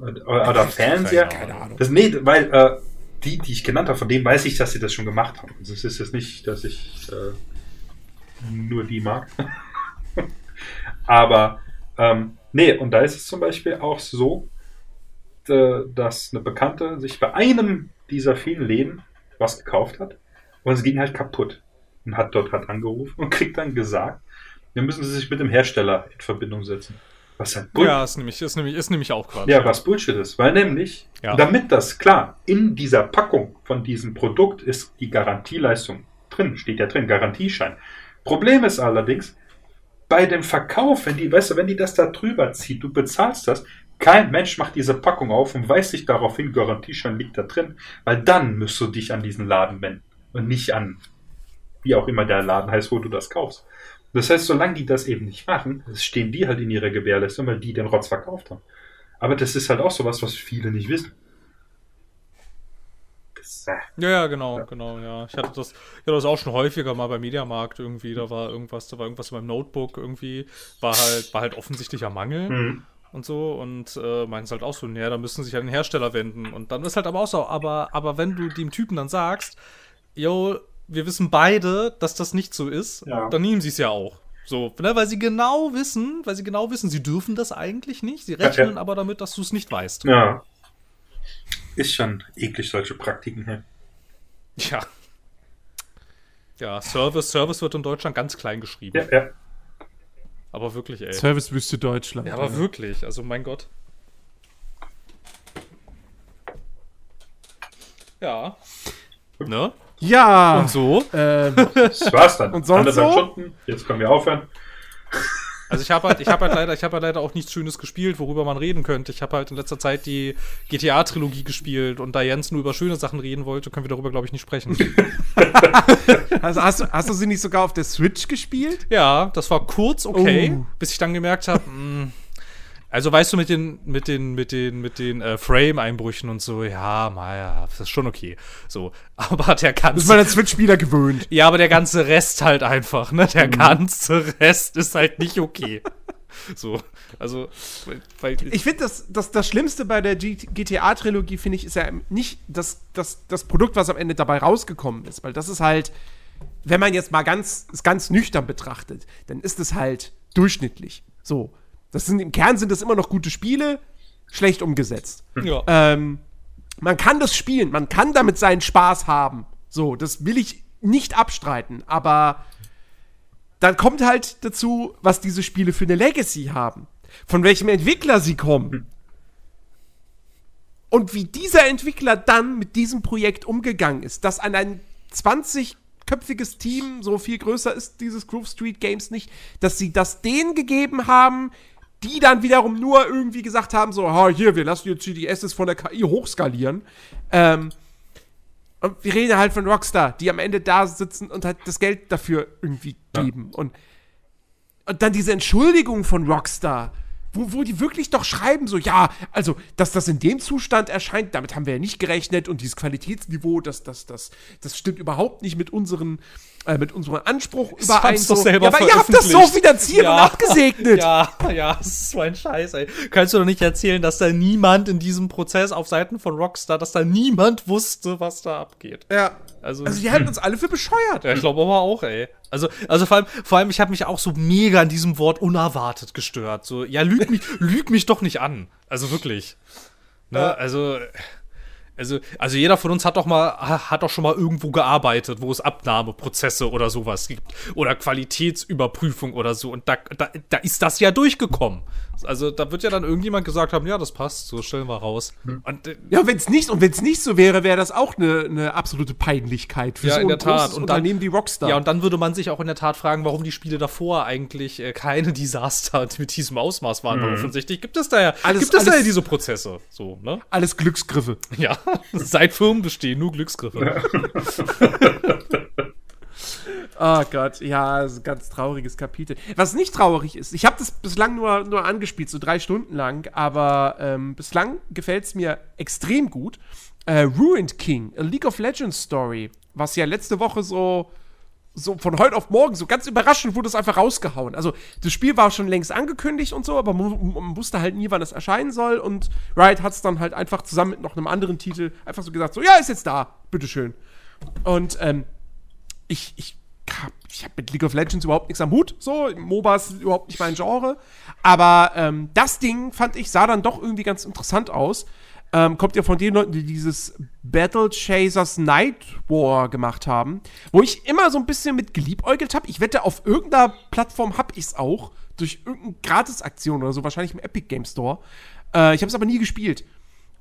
Oder, oder Fernseher? Keine Ahnung. Das, nee, weil äh, die, die ich genannt habe, von denen weiß ich, dass sie das schon gemacht haben. Also es ist jetzt nicht, dass ich äh, nur die mag. Aber ähm, nee, und da ist es zum Beispiel auch so, d- dass eine Bekannte sich bei einem dieser vielen Läden was gekauft hat und es ging halt kaputt. Und hat dort halt angerufen und kriegt dann gesagt, wir müssen sie sich mit dem Hersteller in Verbindung setzen. Was halt Bull Ja, ist nämlich, ist nämlich, ist nämlich auch Quatsch. ja, was Bullshit ist. Weil nämlich, Ja. damit das klar, in dieser Packung von diesem Produkt ist die Garantieleistung drin, steht ja drin, Garantieschein. Problem ist allerdings, bei dem Verkauf, wenn die, weißt du, wenn die das da drüber zieht, du bezahlst das, kein Mensch macht diese Packung auf und weist sich darauf hin, Garantieschein liegt da drin, weil dann müsst du dich an diesen Laden wenden und nicht an, wie auch immer der Laden heißt, wo du das kaufst. Das heißt, solange die das eben nicht machen, stehen die halt in ihrer Gewährleistung, weil die den Rotz verkauft haben. Aber das ist halt auch sowas, was viele nicht wissen. Das, äh, Ja, ja, genau, genau, ja. Ich hatte das, ich hatte das auch schon häufiger mal beim Mediamarkt irgendwie, da war irgendwas, da war irgendwas in meinem Notebook irgendwie, war halt, war halt offensichtlicher Mangel mhm. Und so und äh, meinen halt auch so, naja, da müssen sie sich an den Hersteller wenden. Und dann ist halt aber auch so, aber, aber wenn du dem Typen dann sagst, yo, wir wissen beide, dass das nicht so ist, Ja. dann nehmen sie es ja auch. So, ne, weil sie genau wissen, weil sie genau wissen, sie dürfen das eigentlich nicht. Sie rechnen ja. aber damit, dass du es nicht weißt. Ja. Ist schon eklig, solche Praktiken hier. Ja. Ja, Service, Service wird in Deutschland ganz klein geschrieben. Ja, ja. Aber wirklich, ey. Servicewüste Deutschland. Ja, aber wirklich, also mein Gott. Ja. Ne? Ja. Und so. Ähm, Das war's dann. Und sonst Anderthalb so? Stunden. Jetzt können wir aufhören. Also ich habe halt, ich habe halt leider, ich habe halt leider auch nichts Schönes gespielt, worüber man reden könnte. Ich habe halt in letzter Zeit die GTA-Trilogie gespielt und da Jens nur über schöne Sachen reden wollte, können wir darüber, glaube ich, nicht sprechen. also hast, du- hast du sie nicht sogar auf der Switch gespielt? ja, das war kurz okay, Oh. bis ich dann gemerkt habe, also weißt du, mit den, mit den, mit den, mit den äh, Frame-Einbrüchen und so, ja, mal, ja, das ist schon okay. So, aber der Das ist ganze man als Switch-Spieler gewöhnt. Ja, aber der ganze Rest halt einfach, ne? Der ganze Rest ist halt nicht okay. So, also, weil, Ich finde, das, das, das Schlimmste bei der GTA-Trilogie, finde ich, ist ja nicht das, das, das Produkt, was am Ende dabei rausgekommen ist. Weil das ist halt, wenn man jetzt mal ganz, ganz nüchtern betrachtet, dann ist es halt durchschnittlich. So. Das sind, Im Kern sind das immer noch gute Spiele, schlecht umgesetzt. ja. Ähm, man kann das spielen, man kann damit seinen Spaß haben. So, das will ich nicht abstreiten, aber dann kommt halt dazu, was diese Spiele für eine Legacy haben, von welchem Entwickler sie kommen. Und wie dieser Entwickler dann mit diesem Projekt umgegangen ist, das an ein 20-köpfiges Team, so viel größer ist dieses Groove Street Games nicht, dass sie das denen gegeben haben, die dann wiederum nur irgendwie gesagt haben, so, ha, hier, wir lassen jetzt hier die Assets von der KI hochskalieren. Ähm, und wir reden halt von Rockstar, die am Ende da sitzen und halt das Geld dafür irgendwie geben. Und, und dann diese Entschuldigung von Rockstar, wo, wo die wirklich doch schreiben, so, ja, also, dass das in dem Zustand erscheint, damit haben wir ja nicht gerechnet und dieses Qualitätsniveau, das, das, das, das stimmt überhaupt nicht mit unseren, äh, mit unserem Anspruch überein. haben's doch So. selber ja, aber ihr habt das so finanziert und abgesegnet. Ja, ja, das ist so ein Scheiß, ey. Kannst du doch nicht erzählen, dass da niemand in diesem Prozess auf Seiten von Rockstar, dass da niemand wusste, was da abgeht. Ja. Also, Also, die halten uns alle für bescheuert. ja, ich glaube aber auch, ey. Also, also vor allem, vor allem, ich habe mich auch so mega an diesem Wort unerwartet gestört. So, ja, lüg mich, lüg mich doch nicht an. Also wirklich. Ne? Ja. Also, also, also jeder von uns hat doch mal, hat doch schon mal irgendwo gearbeitet, wo es Abnahmeprozesse oder sowas gibt. Oder Qualitätsüberprüfung oder so. Und da, da, da ist das ja durchgekommen. Also da wird ja dann irgendjemand gesagt haben, ja, das passt, so stellen wir raus. Hm. Und, äh, ja, wenn es nicht und wenn es nicht so wäre, wäre das auch eine ne absolute Peinlichkeit für ja, so in der Tat. Und Unternehmen wie Rockstar. Ja, und dann würde man sich auch in der Tat fragen, warum die Spiele davor eigentlich äh, keine Desaster mit diesem Ausmaß waren. Weil offensichtlich gibt es da ja, alles, gibt es alles, da ja diese Prozesse. So, ne? Alles Glücksgriffe. Ja, seit Firmen bestehen nur Glücksgriffe. Oh Gott, ja, das ist ein ganz trauriges Kapitel. Was nicht traurig ist, ich habe das bislang nur, nur angespielt, so drei Stunden lang, aber ähm, bislang gefällt es mir extrem gut. Äh, Ruined King, a League of Legends Story, was ja letzte Woche so, so von heute auf morgen, so ganz überraschend wurde es einfach rausgehauen. Also, das Spiel war schon längst angekündigt und so, aber man, wusste halt nie, wann es erscheinen soll und Riot hat es dann halt einfach zusammen mit noch einem anderen Titel einfach so gesagt, so, ja, ist jetzt da, bitteschön. Und, ähm, ich, ich ich habe mit League of Legends überhaupt nichts am Hut, so, MOBAs ist überhaupt nicht mein Genre, aber ähm, das Ding, fand ich, sah dann doch irgendwie ganz interessant aus. Ähm, kommt ja von den Leuten, die dieses Battle Chasers Night War gemacht haben, wo ich immer so ein bisschen mit geliebäugelt habe. Ich wette, auf irgendeiner Plattform habe ich es auch, durch irgendeine Gratisaktion oder so, wahrscheinlich im Epic Game Store. Äh, ich habe es aber nie gespielt.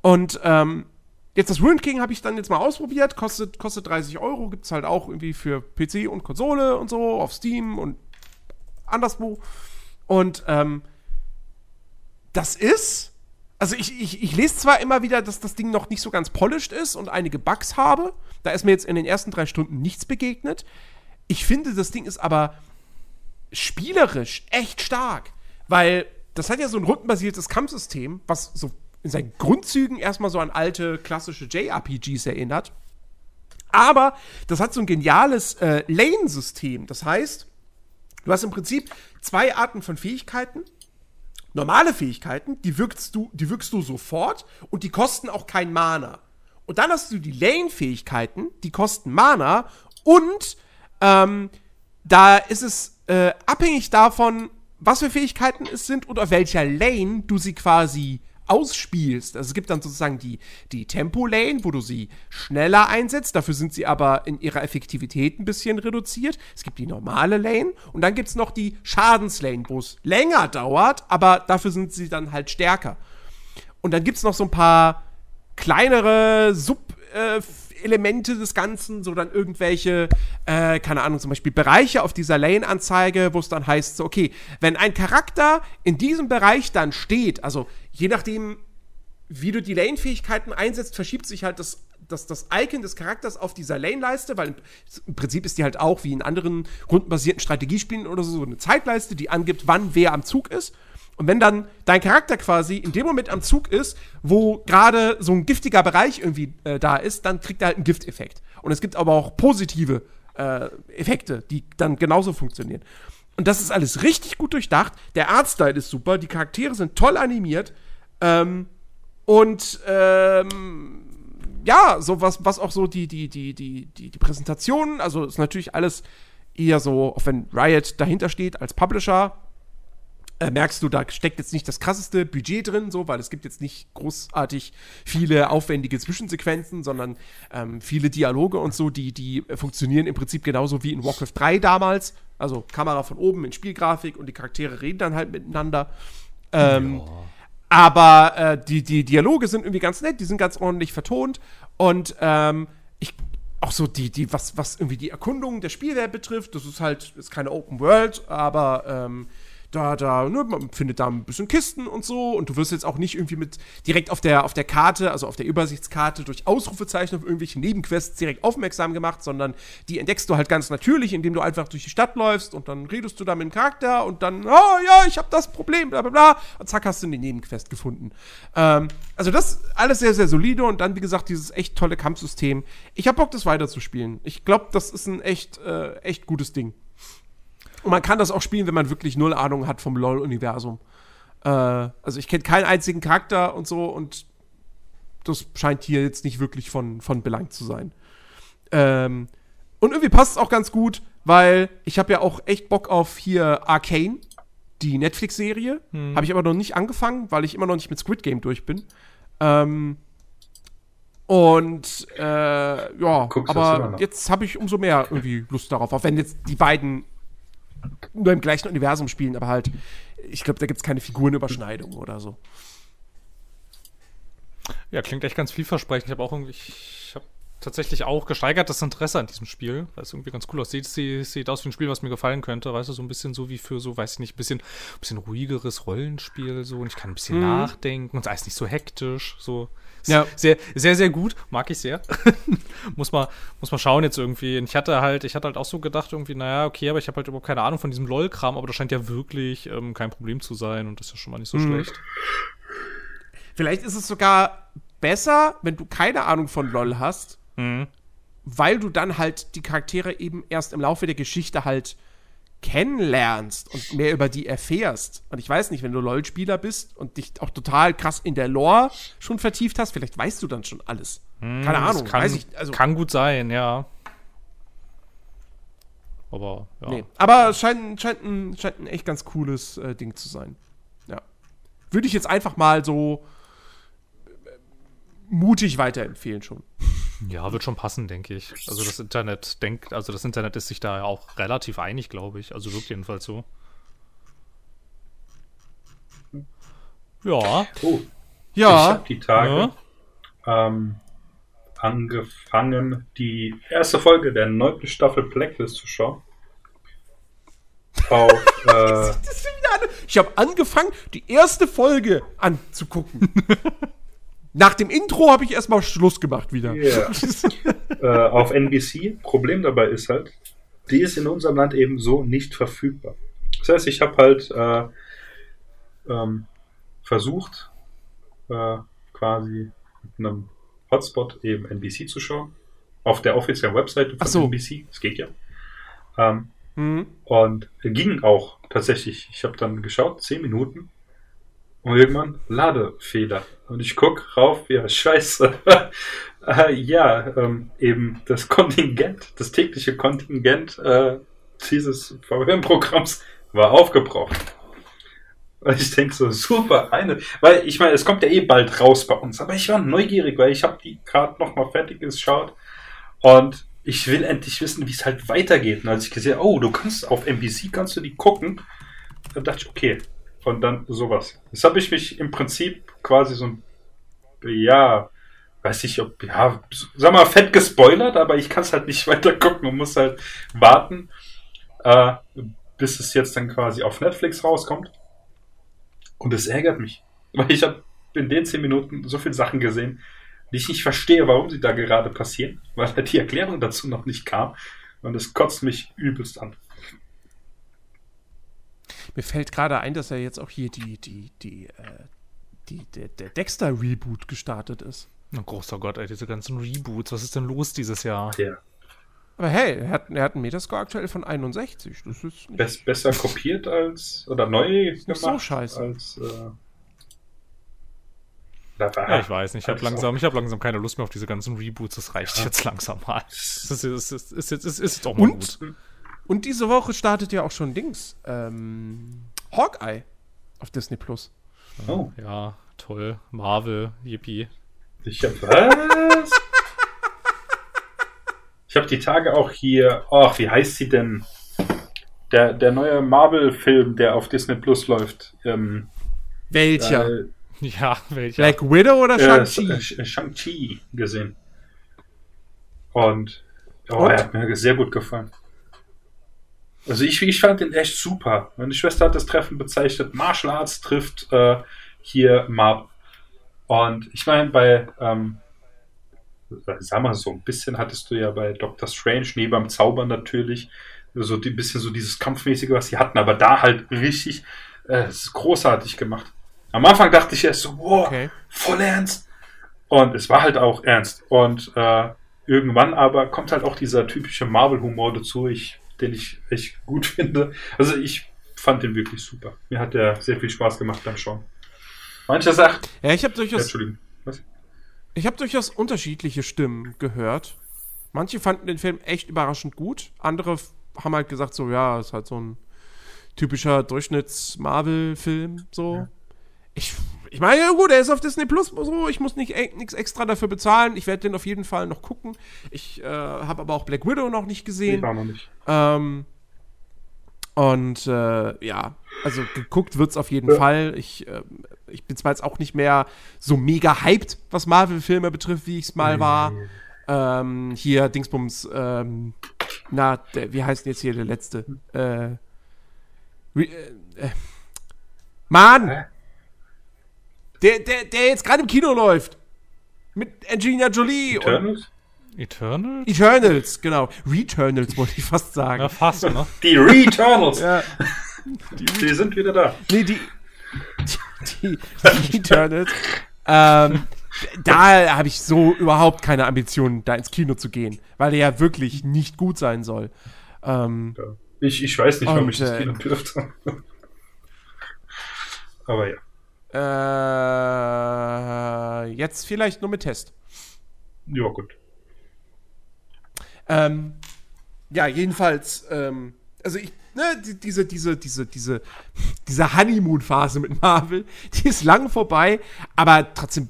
Und ähm, Jetzt das Ruined King habe ich dann jetzt mal ausprobiert, kostet, kostet 30 Euro, gibt es halt auch irgendwie für PC und Konsole und so, auf Steam und anderswo. Und ähm, das ist, also ich, ich, ich lese zwar immer wieder, dass das Ding noch nicht so ganz polished ist und einige Bugs habe, da ist mir jetzt in den ersten drei Stunden nichts begegnet. Ich finde, das Ding ist aber spielerisch echt stark, weil das hat ja so ein rundenbasiertes Kampfsystem, was so in seinen Grundzügen erstmal so an alte klassische JRPGs erinnert. Aber das hat so ein geniales äh, Lane-System. Das heißt, du hast im Prinzip zwei Arten von Fähigkeiten. Normale Fähigkeiten, die wirkst du, die wirkst du sofort und die kosten auch kein Mana. Und dann hast du die Lane-Fähigkeiten, die kosten Mana und ähm, da ist es äh, abhängig davon, was für Fähigkeiten es sind und auf welcher Lane du sie quasi ausspielst. Also es gibt dann sozusagen die, die Tempo-Lane, wo du sie schneller einsetzt. Dafür sind sie aber in ihrer Effektivität ein bisschen reduziert. Es gibt die normale Lane und dann gibt es noch die Schadenslane, wo es länger dauert, aber dafür sind sie dann halt stärker. Und dann gibt es noch so ein paar kleinere Sub- äh, Elemente des Ganzen, so dann irgendwelche, äh, keine Ahnung, zum Beispiel Bereiche auf dieser Lane-Anzeige, wo es dann heißt, so, okay, wenn ein Charakter in diesem Bereich dann steht, also je nachdem, wie du die Lane-Fähigkeiten einsetzt, verschiebt sich halt das das, das Icon des Charakters auf dieser Lane-Leiste, weil im Prinzip ist die halt auch wie in anderen rundenbasierten Strategiespielen oder so, so eine Zeitleiste, die angibt, wann wer am Zug ist. Und wenn dann dein Charakter quasi in dem Moment am Zug ist, wo gerade so ein giftiger Bereich irgendwie äh, da ist, dann kriegt er halt einen Gifteffekt. Und es gibt aber auch positive äh, Effekte, die dann genauso funktionieren. Und das ist alles richtig gut durchdacht. Der Artstyle ist super, die Charaktere sind toll animiert. Ähm, und ähm, ja, so was, was auch so die, die, die, die, die, die Präsentationen, also ist natürlich alles eher so, auch wenn Riot dahinter steht als Publisher, äh, merkst du, da steckt jetzt nicht das krasseste Budget drin, so, weil es gibt jetzt nicht großartig viele aufwendige Zwischensequenzen, sondern ähm, viele Dialoge und so, die, die funktionieren im Prinzip genauso wie in Warcraft 3 damals. Also Kamera von oben in Spielgrafik und die Charaktere reden dann halt miteinander. Ähm, ja. Aber äh, die, die Dialoge sind irgendwie ganz nett, die sind ganz ordentlich vertont und ähm, ich auch so die, die, was, was irgendwie die Erkundung der Spielwelt betrifft, das ist halt, ist keine Open World, aber ähm, da, da, ne, man findet da ein bisschen Kisten und so und du wirst jetzt auch nicht irgendwie mit direkt auf der, auf der Karte, also auf der Übersichtskarte durch Ausrufezeichen auf irgendwelche Nebenquests direkt aufmerksam gemacht, sondern die entdeckst du halt ganz natürlich, indem du einfach durch die Stadt läufst und dann redest du da mit dem Charakter und dann, oh ja, ich habe das Problem, bla bla bla, und zack, hast du eine Nebenquest gefunden. Ähm, also das alles sehr, sehr solide und dann, wie gesagt, dieses echt tolle Kampfsystem. Ich habe Bock, das weiterzuspielen. Ich glaube, das ist ein echt, äh, echt gutes Ding. Und man kann das auch spielen, wenn man wirklich null Ahnung hat vom LOL-Universum. Äh, also ich kenne keinen einzigen Charakter und so und das scheint hier jetzt nicht wirklich von, von Belang zu sein. Ähm, und irgendwie passt es auch ganz gut, weil ich habe ja auch echt Bock auf hier Arcane, die Netflix-Serie. Hm. Habe ich aber noch nicht angefangen, weil ich immer noch nicht mit Squid Game durch bin. Ähm, und äh, ja, Guckst aber jetzt habe ich umso mehr irgendwie Lust darauf, auch wenn jetzt die beiden nur im gleichen Universum spielen, aber halt, ich glaube, da gibt es keine Figurenüberschneidung oder so. Ja, klingt echt ganz vielversprechend. Ich habe auch irgendwie, ich habe tatsächlich auch gesteigertes Interesse an diesem Spiel, weil es irgendwie ganz cool aussieht. Sieht, sieht aus wie ein Spiel, was mir gefallen könnte. Weißt du, so ein bisschen so wie für so, weiß ich nicht, ein bisschen, ein bisschen ruhigeres Rollenspiel so und ich kann ein bisschen nachdenken und es ist nicht so hektisch. So Ja. sehr, sehr, sehr gut. Mag ich sehr. muss mal, muss mal schauen jetzt irgendwie. Und ich hatte halt, ich hatte halt auch so gedacht irgendwie, naja, okay, aber ich habe halt überhaupt keine Ahnung von diesem LOL-Kram, aber das scheint ja wirklich ähm, kein Problem zu sein und das ist ja schon mal nicht so schlecht. Vielleicht ist es sogar besser, wenn du keine Ahnung von LOL hast, Mhm. weil du dann halt die Charaktere eben erst im Laufe der Geschichte halt kennenlernst und mehr über die erfährst. Und ich weiß nicht, wenn du LOL-Spieler bist und dich auch total krass in der Lore schon vertieft hast, vielleicht weißt du dann schon alles. Keine Das Ahnung, kann, weiß ich. Also, kann gut sein, ja. Aber, ja. nee. Aber es scheint, scheint, ein, scheint ein echt ganz cooles äh, Ding zu sein. Ja. Würde ich jetzt einfach mal so äh, mutig weiterempfehlen schon. Ja, wird schon passen, denke ich. Also das Internet denkt, also das Internet ist sich da ja auch relativ einig, glaube ich. Also wirkt jedenfalls so. Ja. Oh, ich Ja, habe die Tage ähm, angefangen, die erste Folge der neunten Staffel Blacklist zu schauen. Auf, äh, Ich habe angefangen, die erste Folge anzugucken. Nach dem Intro habe ich erstmal Schluss gemacht wieder. Ja. äh, auf NBC. Problem dabei ist halt, die ist in unserem Land eben so nicht verfügbar. Das heißt, ich habe halt äh, ähm, versucht, äh, quasi mit einem Hotspot eben NBC zu schauen. Auf der offiziellen Webseite von Ach so. NBC. Das geht ja. Ähm, Hm. und ging auch tatsächlich. Ich habe dann geschaut, 10 Minuten. Und irgendwann Ladefehler. Und ich guck rauf, ja, scheiße. äh, ja, ähm, eben das Kontingent, das tägliche Kontingent äh, dieses VPN-Programms war aufgebraucht. Und ich denke so, super, eine. Weil ich meine, es kommt ja eh bald raus bei uns. Aber ich war neugierig, weil ich habe die gerade nochmal fertig geschaut. Und ich will endlich wissen, wie es halt weitergeht. Und als ich gesehen oh, du kannst auf NBC, kannst du die gucken, dann dachte ich, okay. Und dann sowas. Jetzt habe ich mich im Prinzip quasi so ja, weiß ich, ob, ja, sag mal, fett gespoilert, aber ich kann es halt nicht weiter gucken und muss halt warten, äh, bis es jetzt dann quasi auf Netflix rauskommt. Und es ärgert mich. Weil ich habe in den zehn Minuten so viele Sachen gesehen, die ich nicht verstehe, warum sie da gerade passieren, weil halt die Erklärung dazu noch nicht kam. Und es kotzt mich übelst an. Mir fällt gerade ein, dass ja jetzt auch hier die, die, die, äh, die, der, der Dexter-Reboot gestartet ist. Oh, großer Gott, ey, diese ganzen Reboots. Was ist denn los dieses Jahr? Der Aber hey, er hat, er hat einen Metascore aktuell von 61. Das ist nicht bess besser kopiert als oder neu nicht gemacht so scheiße. als äh, Ja, ich weiß nicht. Ich habe langsam, ich hab langsam keine Lust mehr auf diese ganzen Reboots. Das reicht jetzt langsam mal. Das ist, ist, ist, ist, jetzt- ist, ist jetzt auch mal Und? gut. Und diese Woche startet ja auch schon Dings. Ähm, Hawkeye auf Disney Plus. Oh, Ja, toll. Marvel, yippie. ich hab was? ich habe die Tage auch hier. Ach, wie heißt sie denn? Der, der neue Marvel-Film, der auf Disney Plus läuft. Ähm, Welcher? äh, Ja, welcher? Black Widow oder äh, Shang-Chi? äh, Shang-Chi gesehen. Und, oh, Und? er hat mir sehr gut gefallen. Also ich, ich fand den echt super. Meine Schwester hat das Treffen bezeichnet. Martial Arts trifft äh, hier Marvel. Und ich meine, bei, ähm, sag mal so, ein bisschen hattest du ja bei Doctor Strange, neben beim Zaubern natürlich, so ein bisschen so dieses Kampfmäßige, was sie hatten, aber da halt richtig, äh, großartig gemacht. Am Anfang dachte ich erst so, wow, Okay. voll ernst. Und es war halt auch ernst. Und äh, irgendwann aber kommt halt auch dieser typische Marvel-Humor dazu, ich, den ich echt gut finde. Also ich fand den wirklich super. Mir hat der sehr viel Spaß gemacht beim Schauen. Mancher sagt, Ja, ich habe ja, durchaus, Entschuldigung, was? ich hab durchaus unterschiedliche Stimmen gehört. Manche fanden den Film echt überraschend gut. Andere haben halt gesagt, so, ja, ist halt so ein typischer Durchschnitts-Marvel-Film. So. Ich, ich meine, ja gut, er ist auf Disney Plus so, ich muss nicht e nichts extra dafür bezahlen. Ich werde den auf jeden Fall noch gucken. Ich äh, habe aber auch Black Widow noch nicht gesehen. Ich war noch nicht. Ähm, und äh, ja, also geguckt wird's auf jeden Ja. Fall. Ich, äh, ich bin zwar jetzt auch nicht mehr so mega hyped, was Marvel-Filme betrifft, wie ich's mal war. Ähm, hier, Dingsbums, ähm, na, der, wie heißt denn jetzt hier der letzte? Äh, äh, äh, Mann! Der, der, der jetzt gerade im Kino läuft. Mit Angelina Jolie und Eternals? Eternal? Eternals, genau. Returnals wollte ich fast sagen. Ja, fast, ne? Die Returnals! Ja. Die sind wieder da. Nee, die. Die, die Eternals. ähm, da habe ich so überhaupt keine Ambitionen, da ins Kino zu gehen, weil der ja wirklich nicht gut sein soll. Ähm, Ja. Ich, ich weiß nicht, warum ich das äh, Kino dürfte. Aber ja. Äh, jetzt vielleicht nur mit Test. Ja, gut. Ähm, ja, jedenfalls, ähm, also ich, ne, die, diese, diese, diese, diese, diese Honeymoon-Phase mit Marvel, die ist lang vorbei, aber trotzdem,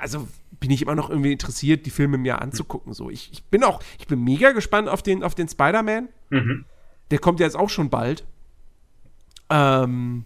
also bin ich immer noch irgendwie interessiert, die Filme mir anzugucken. So, ich, ich bin auch, ich bin mega gespannt auf den, auf den Spider-Man. Mhm. Der kommt ja jetzt auch schon bald. Ähm,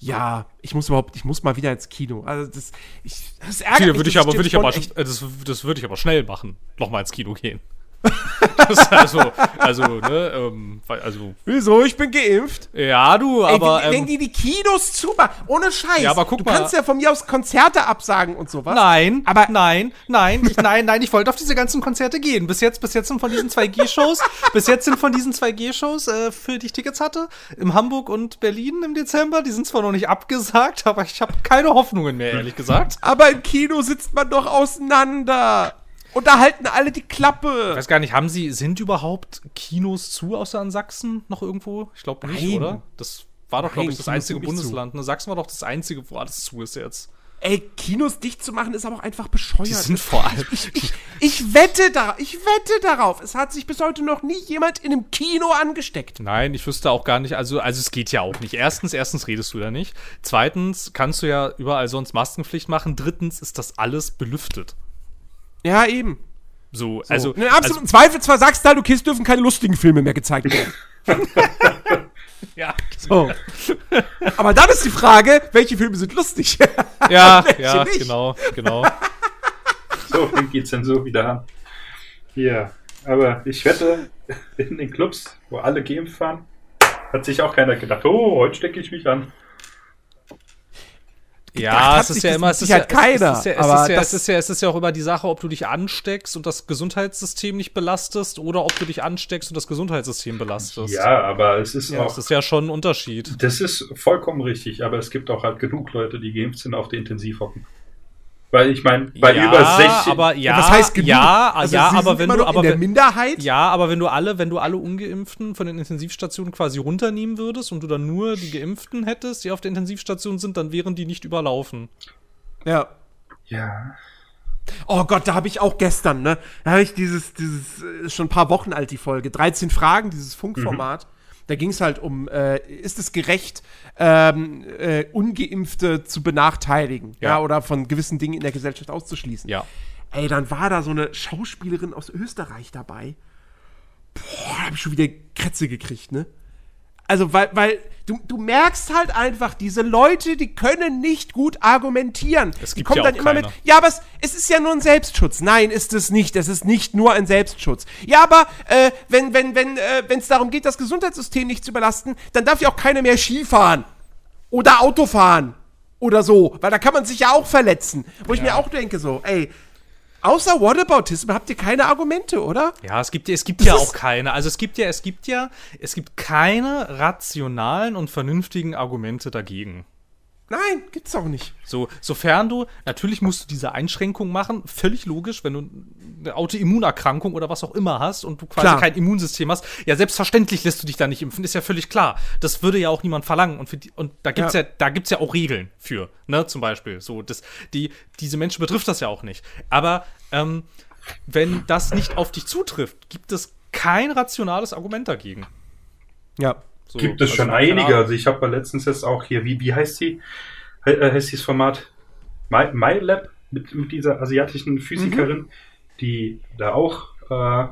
ja, ich muss überhaupt, ich muss mal wieder ins Kino. Also das, ich, das ärgert Hier mich, würde ich aber, würde ich aber, das, das würde ich aber schnell machen. Nochmal ins Kino gehen. das ist also, also, ne, ähm, also, Wieso? Ich bin geimpft. ja, du, Ey, aber, wenn, wenn ähm, die die Kinos zumachen, ohne Scheiß. Ja, aber guck du mal. kannst ja von mir aus Konzerte absagen und sowas. Nein, Aber- aber nein, nein, ich, nein, nein, ich wollte auf diese ganzen Konzerte gehen. Bis jetzt, bis jetzt sind von diesen 2G-Shows, bis jetzt sind von diesen 2G-Shows, äh, für die ich Tickets hatte, im Hamburg und Berlin im Dezember, die sind zwar noch nicht abgesagt, aber ich habe keine Hoffnungen mehr, ehrlich gesagt. Aber im Kino sitzt man doch auseinander. Und da halten alle die Ich Klappe. weiß gar nicht, haben sie, sind überhaupt Kinos zu außer in Sachsen noch irgendwo? Ich glaube nicht, Nein. oder? Das war doch, glaube ich, das Kinos einzige. Bundesland. Ne? Sachsen war doch das einzige, wo alles zu ist jetzt. Ey, Kinos dicht zu machen ist aber auch einfach bescheuert. Die sind vor allem. ich, ich, ich wette da, ich wette darauf. Es hat sich bis heute noch nie jemand in einem Kino angesteckt. Nein, ich wüsste auch gar nicht, also, also es geht ja auch nicht. Erstens, erstens redest du da nicht. Zweitens kannst du ja überall sonst Maskenpflicht machen. Drittens ist das alles belüftet. Ja, eben. So, also. In absoluten Zweifel zwar sagst du halt, okay, es dürfen keine lustigen Filme mehr gezeigt werden. also, ja, So. aber dann ist die Frage, welche Filme sind lustig? ja, ja nicht? genau, genau. So fängt die Zensur wieder an. Ja, aber ich wette, in den Clubs, wo alle geimpft waren, hat sich auch keiner gedacht, oh, heute stecke ich mich an. Ja, es ist ja immer, es ist ja, Sicherheit keiner, es ist ja, es aber ist ja, das- es ist ja, es ist ja auch immer die Sache, ob du dich ansteckst und das Gesundheitssystem nicht belastest oder ob du dich ansteckst und das Gesundheitssystem belastest. Ja, aber es ist Ja, auch, Das ist ja schon ein Unterschied. das ist vollkommen richtig, aber es gibt auch halt genug Leute, die geimpft sind, auf der Intensiv hocken. Weil ich meine, bei ja, über 60, aber ja, was heißt genug? ja, Also, ja, sie aber sind wenn immer du, aber in der wenn, Minderheit. ja, aber wenn du alle, wenn du alle Ungeimpften von den Intensivstationen quasi runternehmen würdest und du dann nur die Geimpften hättest, die auf der Intensivstation sind, dann wären die nicht überlaufen. Ja. ja, Oh Gott, da habe ich auch gestern, ne? Da habe ich dieses, dieses, äh, ist schon ein paar Wochen alt, die Folge. 13 Fragen, dieses Funkformat. Da ging es halt um, äh, ist es gerecht, ähm, äh, Ungeimpfte zu benachteiligen? Ja. Ja. Oder von gewissen Dingen in der Gesellschaft auszuschließen? Ja. Ey, dann war da so eine Schauspielerin aus Österreich dabei. Boah, da hab ich schon wieder Krätze gekriegt, ne? Also, weil, weil du, du merkst halt einfach, diese Leute, die können nicht gut argumentieren. Es die gibt kommen ja dann auch immer mit, keine. ja, aber es, es ist ja nur ein Selbstschutz. Nein, ist es nicht. Es ist nicht nur ein Selbstschutz. Ja, aber äh, wenn wenn wenn äh, wenn es darum geht, das Gesundheitssystem nicht zu überlasten, dann darf ja auch keiner mehr Skifahren oder Auto fahren oder so, weil da kann man sich ja auch verletzen. Wo ich mir auch denke so, ey, außer Whataboutism habt ihr keine Argumente, oder? Ja, es gibt ja, es gibt ja auch keine. Also es gibt ja, es gibt ja, es gibt keine rationalen und vernünftigen Argumente dagegen. Nein, gibt's auch nicht. So, sofern du, natürlich musst du diese Einschränkung machen, völlig logisch, wenn du eine Autoimmunerkrankung oder was auch immer hast und du quasi Klar. kein Immunsystem hast, ja, selbstverständlich lässt du dich da nicht impfen, ist ja völlig klar. Das würde ja auch niemand verlangen und, für die, und da gibt's Ja. ja. da gibt's ja auch Regeln für, ne, zum Beispiel. So, das, die, diese Menschen betrifft das ja auch nicht. Aber, ähm, wenn das nicht auf dich zutrifft, gibt es kein rationales Argument dagegen. Ja. So, gibt es also, schon einige. Also ich habe letztens jetzt auch hier, wie, wie heißt sie? he- äh, heißt dieses Format My, MyLab mit, mit dieser asiatischen Physikerin, die da auch, äh,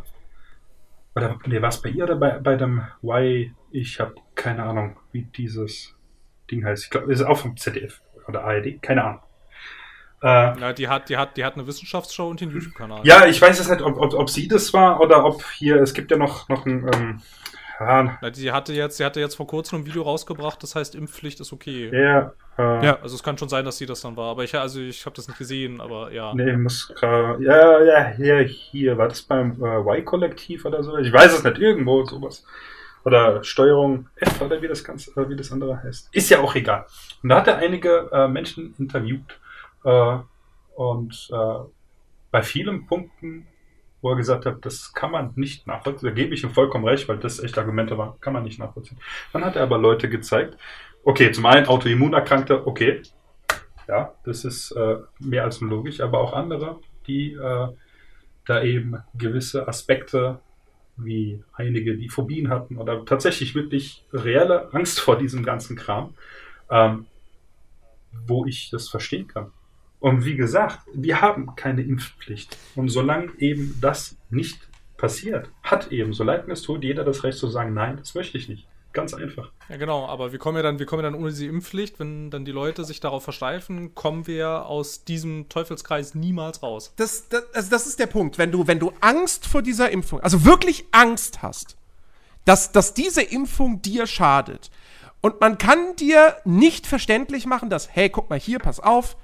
oder nee, war es bei ihr oder bei, bei dem Y? Ich habe keine Ahnung, wie dieses Ding heißt. Ich glaube, ist auch vom ZDF oder ARD, keine Ahnung. Äh, Ja, die hat, die hat, die hat eine Wissenschaftsshow und den YouTube-Kanal. ja, ich weiß es nicht, ob, ob, ob sie das war oder ob hier, es gibt ja noch, noch ein, ähm, ja, Na, Die hatte jetzt, sie hatte jetzt vor kurzem ein Video rausgebracht, das heißt Impfpflicht ist okay. der, äh, Ja. Also es kann schon sein, dass sie das dann war, aber ich, also ich habe das nicht gesehen, aber ja. Nee, muss grad, ja, ja, ja, hier, war das beim äh, Y-Kollektiv oder so? Ich weiß es nicht, irgendwo sowas. Oder Steuerung F oder wie das ganz, äh, wie das andere heißt. Ist ja auch egal. Und da hat er einige äh, Menschen interviewt äh, und äh, bei vielen Punkten, wo er gesagt hat, das kann man nicht nachvollziehen, da gebe ich ihm vollkommen recht, weil das echt Argumente waren, kann man nicht nachvollziehen. Dann hat er aber Leute gezeigt, okay, zum einen Autoimmunerkrankte, okay, ja, das ist äh, mehr als logisch, aber auch andere, die äh, da eben gewisse Aspekte wie einige, die Phobien hatten oder tatsächlich wirklich reelle Angst vor diesem ganzen Kram, ähm, wo ich das verstehen kann. Und wie gesagt, wir haben keine Impfpflicht. Und solange eben das nicht passiert, hat eben, so leid mir es tut, jeder das Recht zu sagen, nein, das möchte ich nicht. Ganz einfach. Ja, genau, aber wir kommen ja dann, wir kommen ja dann ohne diese Impfpflicht, wenn dann die Leute sich darauf versteifen, kommen wir aus diesem Teufelskreis niemals raus. Das, das, also das ist der Punkt. Wenn du, wenn du Angst vor dieser Impfung, also wirklich Angst hast, dass, dass diese Impfung dir schadet und man kann dir nicht verständlich machen, dass, hey, guck mal hier, pass auf,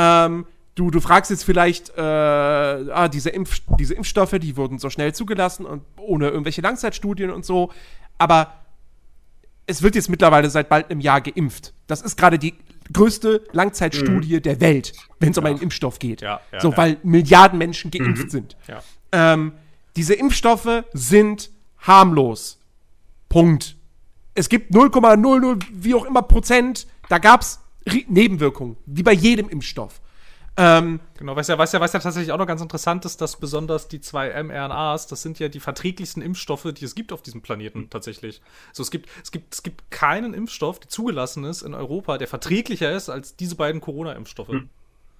ähm, du, du fragst jetzt vielleicht, äh, ah, diese, Impf, diese Impfstoffe, die wurden so schnell zugelassen und ohne irgendwelche Langzeitstudien und so, aber es wird jetzt mittlerweile seit bald einem Jahr geimpft. Das ist gerade die größte Langzeitstudie der Welt, wenn es um einen Impfstoff geht. Ja, ja, so, ja. weil Milliarden Menschen geimpft sind. Ja. Ähm, diese Impfstoffe sind harmlos. Punkt. Es gibt 0,00 wie auch immer Prozent. Da gab es Nebenwirkungen, wie bei jedem Impfstoff. Ähm, Genau, was ja, was ja, was ja tatsächlich auch noch ganz interessant ist, dass besonders die zwei mRNAs, das sind ja die verträglichsten Impfstoffe, die es gibt auf diesem Planeten tatsächlich. So, es gibt, es gibt, es gibt keinen Impfstoff, der zugelassen ist in Europa, der verträglicher ist als diese beiden Corona-Impfstoffe.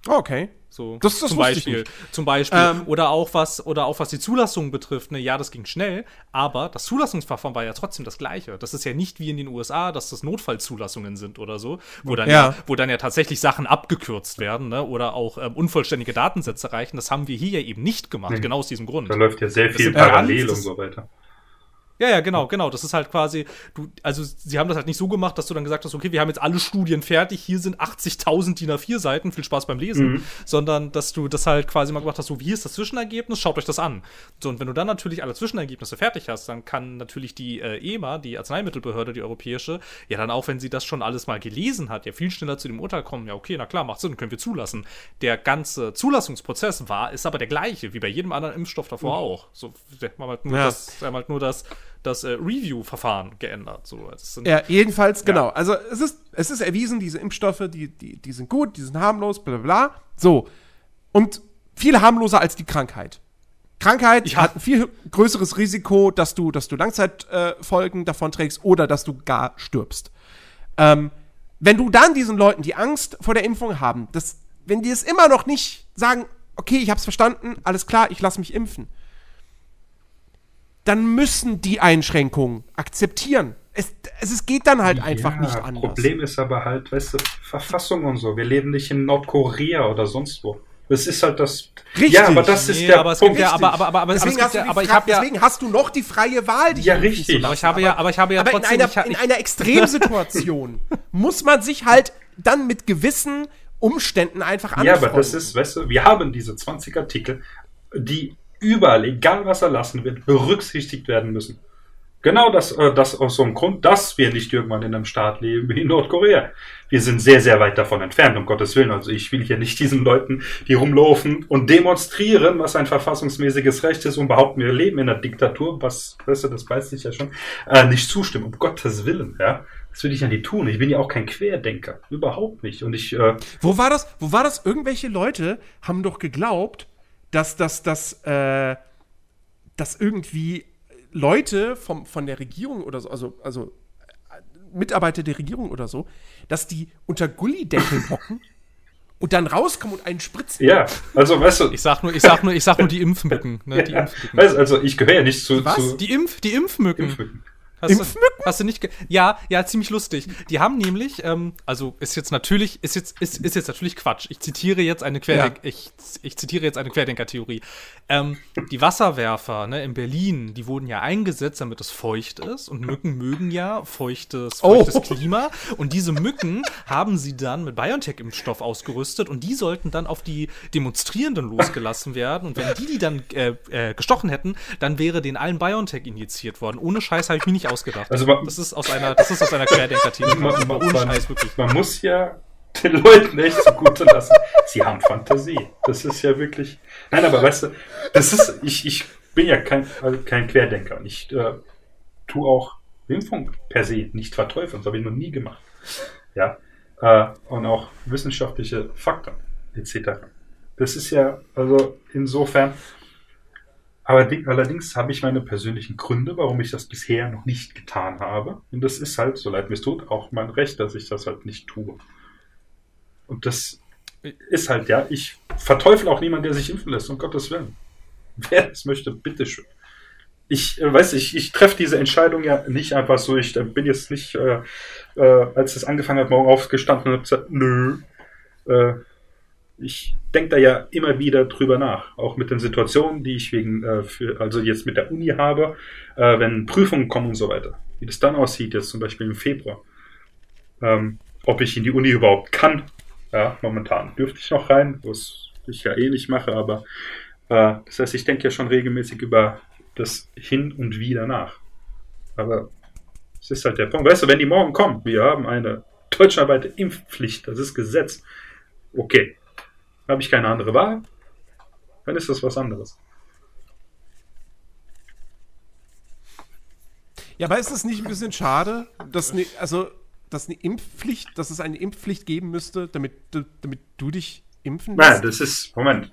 Okay. So, Das- das zum Beispiel. nicht. Zum Beispiel. Ähm, oder auch was, oder auch was die Zulassung betrifft. Ne, ja, das ging schnell, aber das Zulassungsverfahren war ja trotzdem das gleiche. Das ist ja nicht wie in den USA, dass das Notfallzulassungen sind oder so, wo dann ja, Ja. wo dann ja tatsächlich Sachen abgekürzt werden, ne, oder auch ähm, unvollständige Datensätze reichen. Das haben wir hier ja eben nicht gemacht, Nee. genau aus diesem Grund. Da läuft ja sehr viel parallel und so weiter. Ja, ja, genau, genau. Das ist halt quasi, du, also sie haben das halt nicht so gemacht, dass du dann gesagt hast, okay, wir haben jetzt alle Studien fertig, hier sind 80.000 DIN A4 Seiten, viel Spaß beim Lesen, Mhm. sondern dass du das halt quasi mal gemacht hast, so wie ist das Zwischenergebnis, schaut euch das an. So, und wenn du dann natürlich alle Zwischenergebnisse fertig hast, dann kann natürlich die äh, EMA, die Arzneimittelbehörde, die europäische, ja dann auch, wenn sie das schon alles mal gelesen hat, ja viel schneller zu dem Urteil kommen, ja okay, na klar, macht Sinn, können wir zulassen. Der ganze Zulassungsprozess war, ist aber der gleiche, wie bei jedem anderen Impfstoff davor auch. So, haben halt nur Ja. das, wir haben halt nur das, das äh, Review-Verfahren geändert. So, sind, Ja, jedenfalls, genau. Also es ist, es ist erwiesen, diese Impfstoffe, die, die, die sind gut, die sind harmlos, bla bla bla. So. Und viel harmloser als die Krankheit. Krankheit Ja. hat ein viel größeres Risiko, dass du, dass du Langzeitfolgen äh, davon trägst oder dass du gar stirbst. Ähm, wenn du dann diesen Leuten, die Angst vor der Impfung haben, das, wenn die es immer noch nicht sagen, okay, ich hab's verstanden, alles klar, ich lass mich impfen, dann müssen die Einschränkungen akzeptieren. Es, es, es geht dann halt einfach ja, nicht anders. Problem ist aber halt, weißt du, Verfassung und so. Wir leben nicht in Nordkorea oder sonst wo. Das ist halt das. Richtig. Ja, aber das ist Nee, der aber es Punkt. gibt ja, aber, aber, aber, aber, Deswegen, hast ja, die aber ich Fra- habe ja, deswegen hast du noch die freie Wahl, dich Ja, richtig. aber ich habe ja, aber ich habe ja aber trotzdem, in, ich, einer, ich, in einer Extremsituation muss man sich halt dann mit gewissen Umständen einfach Ja, anfreunden. aber das ist, weißt du, wir haben diese 20 Artikel, die überall, egal was erlassen wird, berücksichtigt werden müssen. Genau das, äh, das aus so einem Grund, dass wir nicht irgendwann in einem Staat leben wie in Nordkorea. Wir sind sehr, sehr weit davon entfernt, um Gottes Willen. Also ich will hier nicht diesen Leuten, die rumlaufen und demonstrieren, was ein verfassungsmäßiges Recht ist und behaupten, wir leben in einer Diktatur, was, weißt du, das weiß ich ja schon, äh, nicht zustimmen, um Gottes Willen, ja. Das würde ich ja nicht tun. Ich bin ja auch kein Querdenker. Überhaupt nicht. Und ich, äh, Wo war das? Wo war das? Irgendwelche Leute haben doch geglaubt, dass das, dass, äh, dass irgendwie Leute vom, von der Regierung oder so, also, also äh, Mitarbeiter der Regierung oder so, dass die unter Gullideckeln hocken und dann rauskommen und einen spritzen. Ja, also weißt du, Ich sag nur, ich sag nur, ich sag nur die Impfmücken. Ne? Die ja, Impfmücken. weißt, du, also ich gehöre ja nicht zu, Was? zu Die Impf, die Impfmücken. Impfmücken. Hast Impfmücken? Du, hast du nicht? ge- Ja, ja, ziemlich lustig. Die haben nämlich, ähm, also ist jetzt natürlich, ist jetzt, ist, ist jetzt natürlich Quatsch. Ich zitiere jetzt eine Querdenk, Ja. ich, ich zitiere jetzt eine Querdenker-Theorie. Ähm, die Wasserwerfer ne, in Berlin, die wurden ja eingesetzt, damit es feucht ist. Und Mücken mögen ja feuchtes, Oh. feuchtes Klima. Und diese Mücken haben sie dann mit BioNTech-Impfstoff ausgerüstet und die sollten dann auf die Demonstrierenden losgelassen werden. Und wenn die die dann äh, äh, gestochen hätten, dann wäre den allen BioNTech injiziert worden. Ohne Scheiß habe ich mir nicht ausgedacht. Also man- das ist aus einer, das ist aus einer Querdenker-Theorie. man, man, muss ja den Leuten echt zugute lassen. Sie haben Fantasie. Das ist ja wirklich. Nein, aber weißt du, das ist, ich, ich bin ja kein, also kein Querdenker. Und ich äh, tue auch Impfung per se nicht verteufeln. Das habe ich noch nie gemacht. Ja. Äh, und auch wissenschaftliche Fakten etc. Das ist ja, also insofern. Aber di- allerdings habe ich meine persönlichen Gründe, warum ich das bisher noch nicht getan habe. Und das ist halt, so leid mir es tut, auch mein Recht, dass ich das halt nicht tue. Und das ist halt, ja, ich verteufel auch niemanden, der sich impfen lässt, um Gottes Willen. Wer das möchte, bitteschön. Ich äh, weiß, ich, ich treffe diese Entscheidung ja nicht einfach so. Ich äh, bin jetzt nicht, äh, äh, als es angefangen hat, morgen aufgestanden und habe gesagt, nö. Ich denke da ja immer wieder drüber nach, auch mit den Situationen, die ich wegen, äh, für, also jetzt mit der Uni habe, äh, wenn Prüfungen kommen und so weiter. Wie das dann aussieht, jetzt zum Beispiel im Februar. Ähm, ob ich in die Uni überhaupt kann. Ja, momentan dürfte ich noch rein, was ich ja eh nicht mache, aber äh, das heißt, ich denke ja schon regelmäßig über das Hin und Wieder nach. Aber es ist halt der Punkt. Weißt du, wenn die morgen kommen, wir haben eine deutschlandweite Impfpflicht, das ist Gesetz. Okay. Habe ich keine andere Wahl? Dann ist das was anderes. Ja, aber ist es nicht ein bisschen schade, dass ne, also dass eine Impfpflicht, dass es eine Impfpflicht geben müsste, damit du, damit du dich impfen lässt? Nein, das ist, Moment.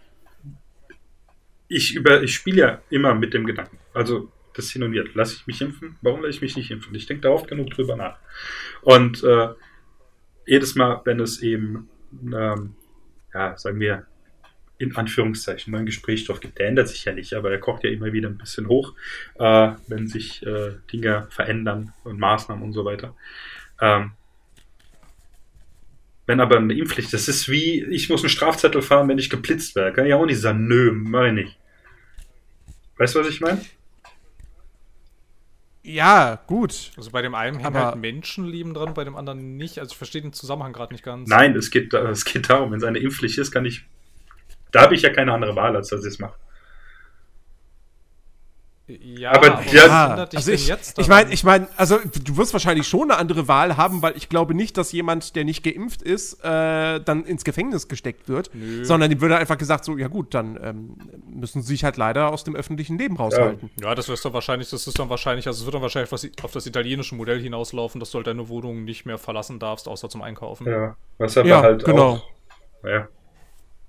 Ich, über, ich spiele ja immer mit dem Gedanken. Also, das hin und her. Lasse ich mich impfen? Warum lasse ich mich nicht impfen? Ich denke da oft genug drüber nach. Und äh, jedes Mal, wenn es eben, ähm, ja, sagen wir, in Anführungszeichen, neuen Gesprächsstoff gibt, der ändert sich ja nicht, aber er kocht ja immer wieder ein bisschen hoch, äh, wenn sich äh, Dinge verändern und Maßnahmen und so weiter. Ähm, wenn aber eine Impfpflicht, das ist wie, ich muss einen Strafzettel fahren, wenn ich geblitzt werde. Kann ich auch nicht sagen, nö, mach ich nicht. Weißt du, was ich meine? Ja, gut. Also bei dem einen hängen halt Menschenleben dran, bei dem anderen nicht. Also ich verstehe den Zusammenhang gerade nicht ganz. Nein, es geht, da- es geht darum, wenn es eine Impfpflicht ist, kann ich, da habe ich ja keine andere Wahl, als dass ich es mache. Ja, Aber ja, dich also ich, jetzt ich meine, ich meine, also du wirst wahrscheinlich schon eine andere Wahl haben, weil ich glaube nicht, dass jemand, der nicht geimpft ist, äh, dann ins Gefängnis gesteckt wird, Nö. sondern ihm würde einfach gesagt so, ja gut, dann ähm, müssen sie sich halt leider aus dem öffentlichen Leben raushalten. Ja, das ist dann wahrscheinlich, das ist dann wahrscheinlich, also es wird dann wahrscheinlich was, auf das italienische Modell hinauslaufen, dass du halt deine Wohnung nicht mehr verlassen darfst, außer zum Einkaufen. Ja, Ja, was aber Ja, halt genau. auch, ja,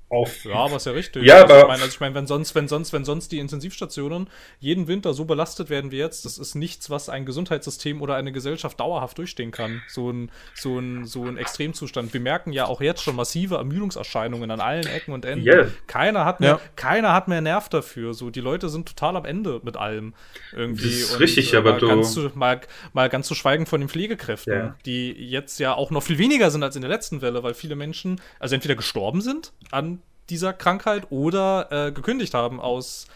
auf, aber ist ja richtig. Ja, also aber- ich meine, also ich meine, wenn sonst, wenn sonst, wenn sonst die Intensivstationen jeden Winter so belastet werden wie jetzt, das ist nichts, was ein Gesundheitssystem oder eine Gesellschaft dauerhaft durchstehen kann. So ein, so ein, so ein Extremzustand. Wir merken ja auch jetzt schon massive Ermüdungserscheinungen an allen Ecken und Enden. Yeah. Keiner hat mehr, Ja. keiner hat mehr Nerv dafür. So, die Leute sind total am Ende mit allem. Irgendwie. Das ist richtig, aber mal du- Ganz zu, mal, mal ganz zu schweigen von den Pflegekräften, Ja. die jetzt ja auch noch viel weniger sind als in der letzten Welle, weil viele Menschen also entweder gestorben sind an dieser Krankheit oder äh, gekündigt haben aus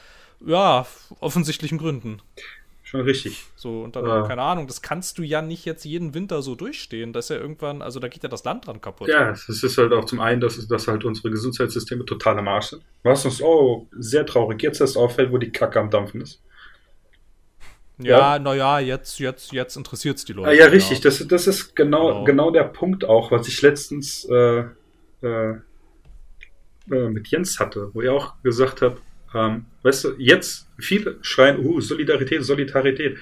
ja, offensichtlichen Gründen. schon richtig. So, und dann, Ja. keine Ahnung, das kannst du ja nicht jetzt jeden Winter so durchstehen. Das ist ja irgendwann, also da geht ja das Land dran kaputt. Ja, es ist halt auch zum einen, dass, dass halt unsere Gesundheitssysteme total am Arsch sind. Was uns, oh, sehr traurig jetzt erst auffällt, wo die Kacke am Dampfen ist. Ja, naja, jetzt, jetzt, jetzt interessiert es die Leute. Ah, ja, richtig. Das, das ist genau, Genau. genau. der Punkt auch, was ich letztens äh, äh, äh, mit Jens hatte, wo er auch gesagt hat, ähm, weißt du, jetzt viele schreien, uh, Solidarität, Solidarität.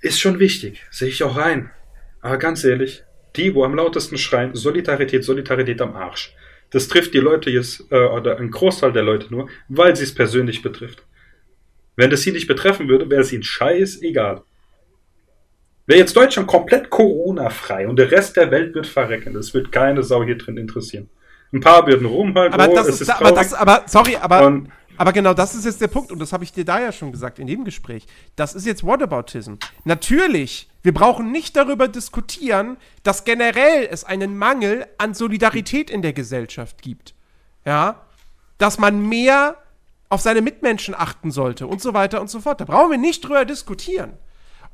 Ist schon wichtig, sehe ich auch rein. Aber ganz ehrlich, die, wo am lautesten schreien, Solidarität, Solidarität am Arsch. Das trifft die Leute jetzt, äh, oder einen Großteil der Leute nur, weil sie es persönlich betrifft. Wenn das sie nicht betreffen würde, wäre es ihnen scheißegal. Wäre jetzt Deutschland komplett Corona-frei und der Rest der Welt wird verrecken, das wird keine Sau hier drin interessieren. Ein paar würden rumhalten, Aber oh, das ist, ist aber das, aber sorry, aber, Und- aber genau das ist jetzt der Punkt und das habe ich dir da ja schon gesagt in dem Gespräch. Das ist jetzt Whataboutism. Natürlich, wir brauchen nicht darüber diskutieren, dass generell es einen Mangel an Solidarität in der Gesellschaft gibt. Ja, dass man mehr auf seine Mitmenschen achten sollte und so weiter und so fort. Da brauchen wir nicht drüber diskutieren.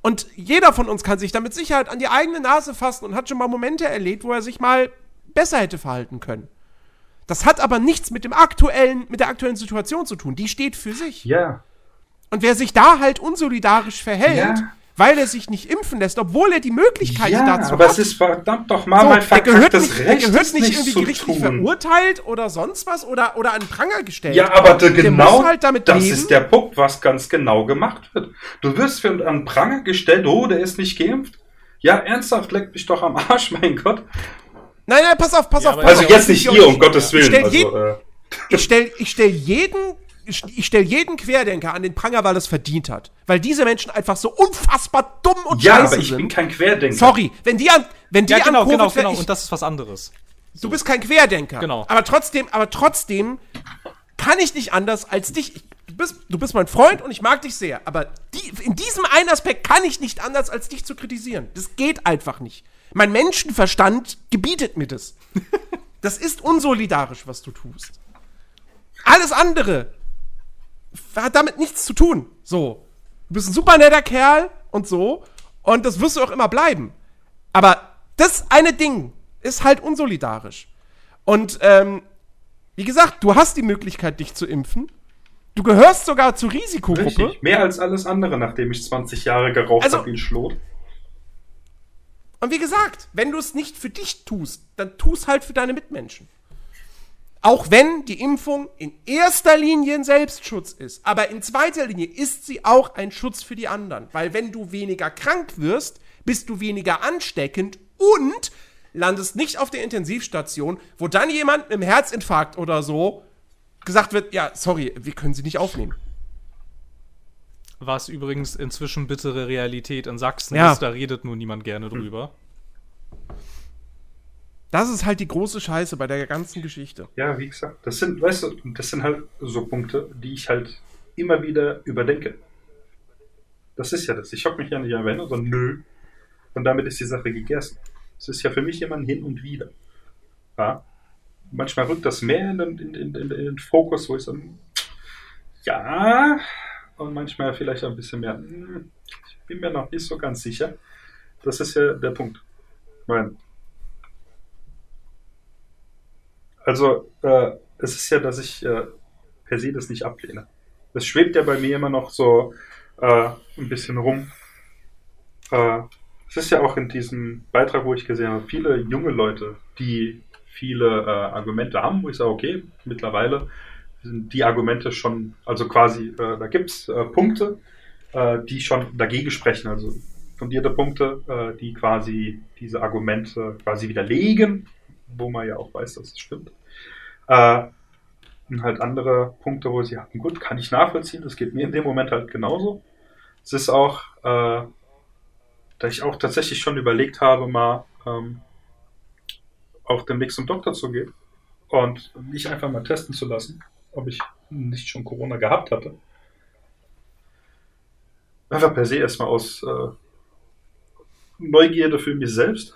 Und jeder von uns kann sich da mit Sicherheit an die eigene Nase fassen und hat schon mal Momente erlebt, wo er sich mal besser hätte verhalten können. Das hat aber nichts mit dem aktuellen, mit der aktuellen Situation zu tun. Die steht für sich. ja, Und wer sich da halt unsolidarisch verhält, Ja. weil er sich nicht impfen lässt, obwohl er die Möglichkeit ja, dazu aber hat, es ist verdammt doch mal so, mein gehört verkacktes nicht, Recht, gehört es nicht nicht irgendwie zu gerichtlich tun. verurteilt oder sonst was oder, oder an Pranger gestellt. Ja, aber der genau, halt damit das leben. ist der Punkt, was ganz genau gemacht wird. Du wirst für an Pranger gestellt, oh, der ist nicht geimpft. Ja, ernsthaft, leck mich doch am Arsch, mein Gott. Nein, nein, pass auf, pass Ja, auf. pass Also auf. jetzt nicht Ich- ihr, um Gottes ich Willen. stell Also, jeden- äh, Ich stell, ich stell jeden, ich, ich stell jeden Querdenker an den Pranger, weil er es verdient hat. Weil diese Menschen einfach so unfassbar dumm und ja, scheiße aber ich sind. bin kein Querdenker. Sorry, wenn die an, wenn die Ja, genau, an Covid genau, genau. ich, Und das ist was anderes. Du bist kein Querdenker. Genau. Aber trotzdem, aber trotzdem kann ich nicht anders als dich. Ich, du, bist, du bist mein Freund und ich mag dich sehr. Aber die, in diesem einen Aspekt kann ich nicht anders als dich zu kritisieren. Das geht einfach nicht. Mein Menschenverstand gebietet mir das. Das ist unsolidarisch, was du tust. Alles andere hat damit nichts zu tun. So. Du bist ein super netter Kerl und so. Und das wirst du auch immer bleiben. Aber das eine Ding ist halt unsolidarisch. Und ähm, wie gesagt, du hast die Möglichkeit, dich zu impfen. Du gehörst sogar zur Risikogruppe. Richtig. Mehr als alles andere, nachdem ich 20 Jahre geraucht Also- habe wie ein Schlot. Und wie gesagt, wenn du es nicht für dich tust, dann tu es halt für deine Mitmenschen. Auch wenn die Impfung in erster Linie ein Selbstschutz ist. Aber in zweiter Linie ist sie auch ein Schutz für die anderen. Weil wenn du weniger krank wirst, bist du weniger ansteckend und landest nicht auf der Intensivstation, wo dann jemand mit einem Herzinfarkt oder so gesagt wird, ja, sorry, wir können sie nicht aufnehmen. Was übrigens inzwischen bittere Realität in Sachsen Ja. ist, da redet nur niemand gerne drüber. Das ist halt die große Scheiße bei der ganzen Geschichte. Ja, wie gesagt, das sind, weißt du, das sind halt so Punkte, die ich halt immer wieder überdenke. Das ist ja das. Ich hock mich ja nicht an Wände, sondern nö. Und damit ist die Sache gegessen. Es ist ja für mich immer ein Hin und Wieder. Ja? Manchmal rückt das mehr in den, in, in, in, in den Fokus, wo ich so, ja, und manchmal vielleicht ein bisschen mehr, hm, ich bin mir noch nicht so ganz sicher. Das ist ja der Punkt. Meine, Also, äh, es ist ja, dass ich äh, per se das nicht ablehne. Das schwebt ja bei mir immer noch so äh, ein bisschen rum. Äh, es ist ja auch in diesem Beitrag, wo ich gesehen habe, viele junge Leute, die viele äh, Argumente haben, wo ich sage, okay, mittlerweile sind die Argumente schon, also quasi, äh, da gibt es äh, Punkte, äh, die schon dagegen sprechen, also fundierte Punkte, äh, die quasi diese Argumente quasi widerlegen, wo man ja auch weiß, dass es stimmt. Äh, und halt andere Punkte, wo sie hatten, gut, kann ich nachvollziehen, das geht mir in dem Moment halt genauso. Es ist auch, da ich auch tatsächlich schon überlegt habe, mal ähm, auch demnächst zum Doktor zu gehen und mich einfach mal testen zu lassen, ob ich nicht schon Corona gehabt hatte. Einfach per se erstmal aus äh, Neugierde für mich selbst.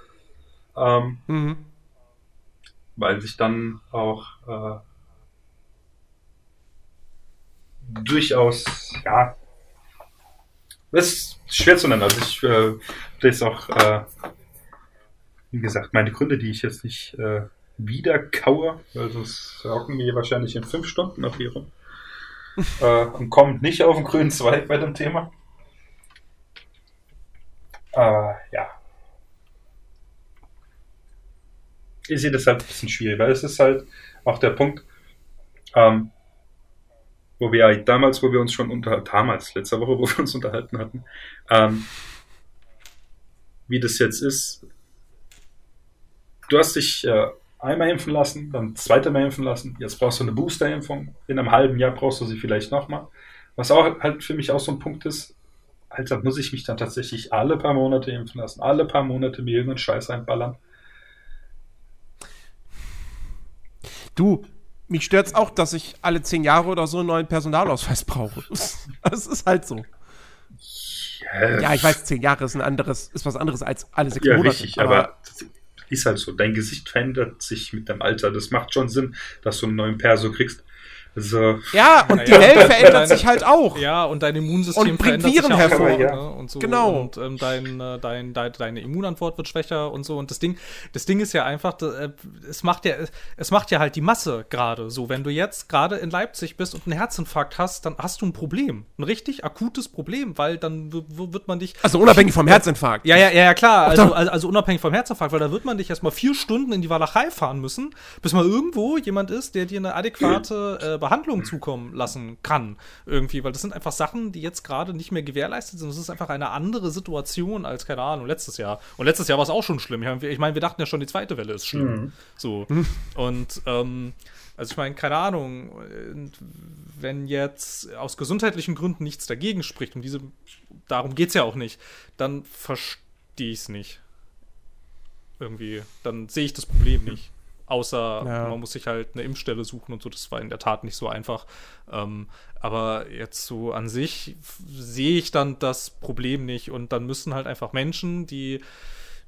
Ähm, Mhm. weil sich dann auch äh, durchaus, ja, das ist schwer zu nennen. Also ich äh, das ist auch, äh, wie gesagt, meine Gründe, die ich jetzt nicht äh, wieder kaue, weil sonst hocken wir hier wahrscheinlich in fünf Stunden noch hier rum. äh, und kommen nicht auf den grünen Zweig bei dem Thema. Aber ja, ich sehe das halt ein bisschen schwierig, weil es ist halt auch der Punkt, ähm, wo wir damals, wo wir uns schon unter, damals, letzte Woche, wo wir uns unterhalten hatten, ähm, wie das jetzt ist. Du hast dich äh, einmal impfen lassen, dann zweite Mal impfen lassen, jetzt brauchst du eine Boosterimpfung, in einem halben Jahr brauchst du sie vielleicht nochmal. Was auch halt für mich auch so ein Punkt ist, Alter, muss ich mich dann tatsächlich alle paar Monate impfen lassen, alle paar Monate mir irgendeinen Scheiß reinballern? Du, mich stört's auch, dass ich alle zehn Jahre oder so einen neuen Personalausweis brauche. Das ist halt so. Yes. Ja, ich weiß, zehn Jahre ist ein anderes, ist was anderes als alle sechs Ja, Monate. richtig, aber das ist halt so. Dein Gesicht verändert sich mit dem Alter. Das macht schon Sinn, dass du einen neuen Perso kriegst. Also, ja, und die Naja, Welt verändert sich halt auch. Ja, und dein Immunsystem Und bringt verändert Viren sich ja auch, hervor. ne? und so. Genau. Und ähm, dein, äh, dein, dein, deine Immunantwort wird schwächer und so. Und das Ding, das Ding ist ja einfach, da, äh, es macht ja, es macht ja halt die Masse gerade so. Wenn du jetzt gerade in Leipzig bist und einen Herzinfarkt hast, dann hast du ein Problem. Ein richtig akutes Problem, weil dann wird man dich. Also unabhängig vom Herzinfarkt. Ja, ja, ja, ja, klar. Also, also, also unabhängig vom Herzinfarkt, weil da wird man dich erstmal vier Stunden in die Walachei fahren müssen, bis mal irgendwo jemand ist, der dir eine adäquate äh, Behandlung zukommen lassen kann. Irgendwie, weil das sind einfach Sachen, die jetzt gerade nicht mehr gewährleistet sind. Das ist einfach eine andere Situation als, keine Ahnung, letztes Jahr. Und letztes Jahr war es auch schon schlimm. Ich meine, wir- dachten ja schon, die zweite Welle ist schlimm. So. Und, ähm, also ich meine, keine Ahnung, wenn jetzt aus gesundheitlichen Gründen nichts dagegen spricht, und diese, darum geht es ja auch nicht, dann verstehe ich es nicht. Irgendwie, dann sehe ich das Problem nicht. Außer Ja. man muss sich halt eine Impfstelle suchen und so, das war in der Tat nicht so einfach. Ähm, aber jetzt so an sich sehe ich dann das Problem nicht und dann müssen halt einfach Menschen, die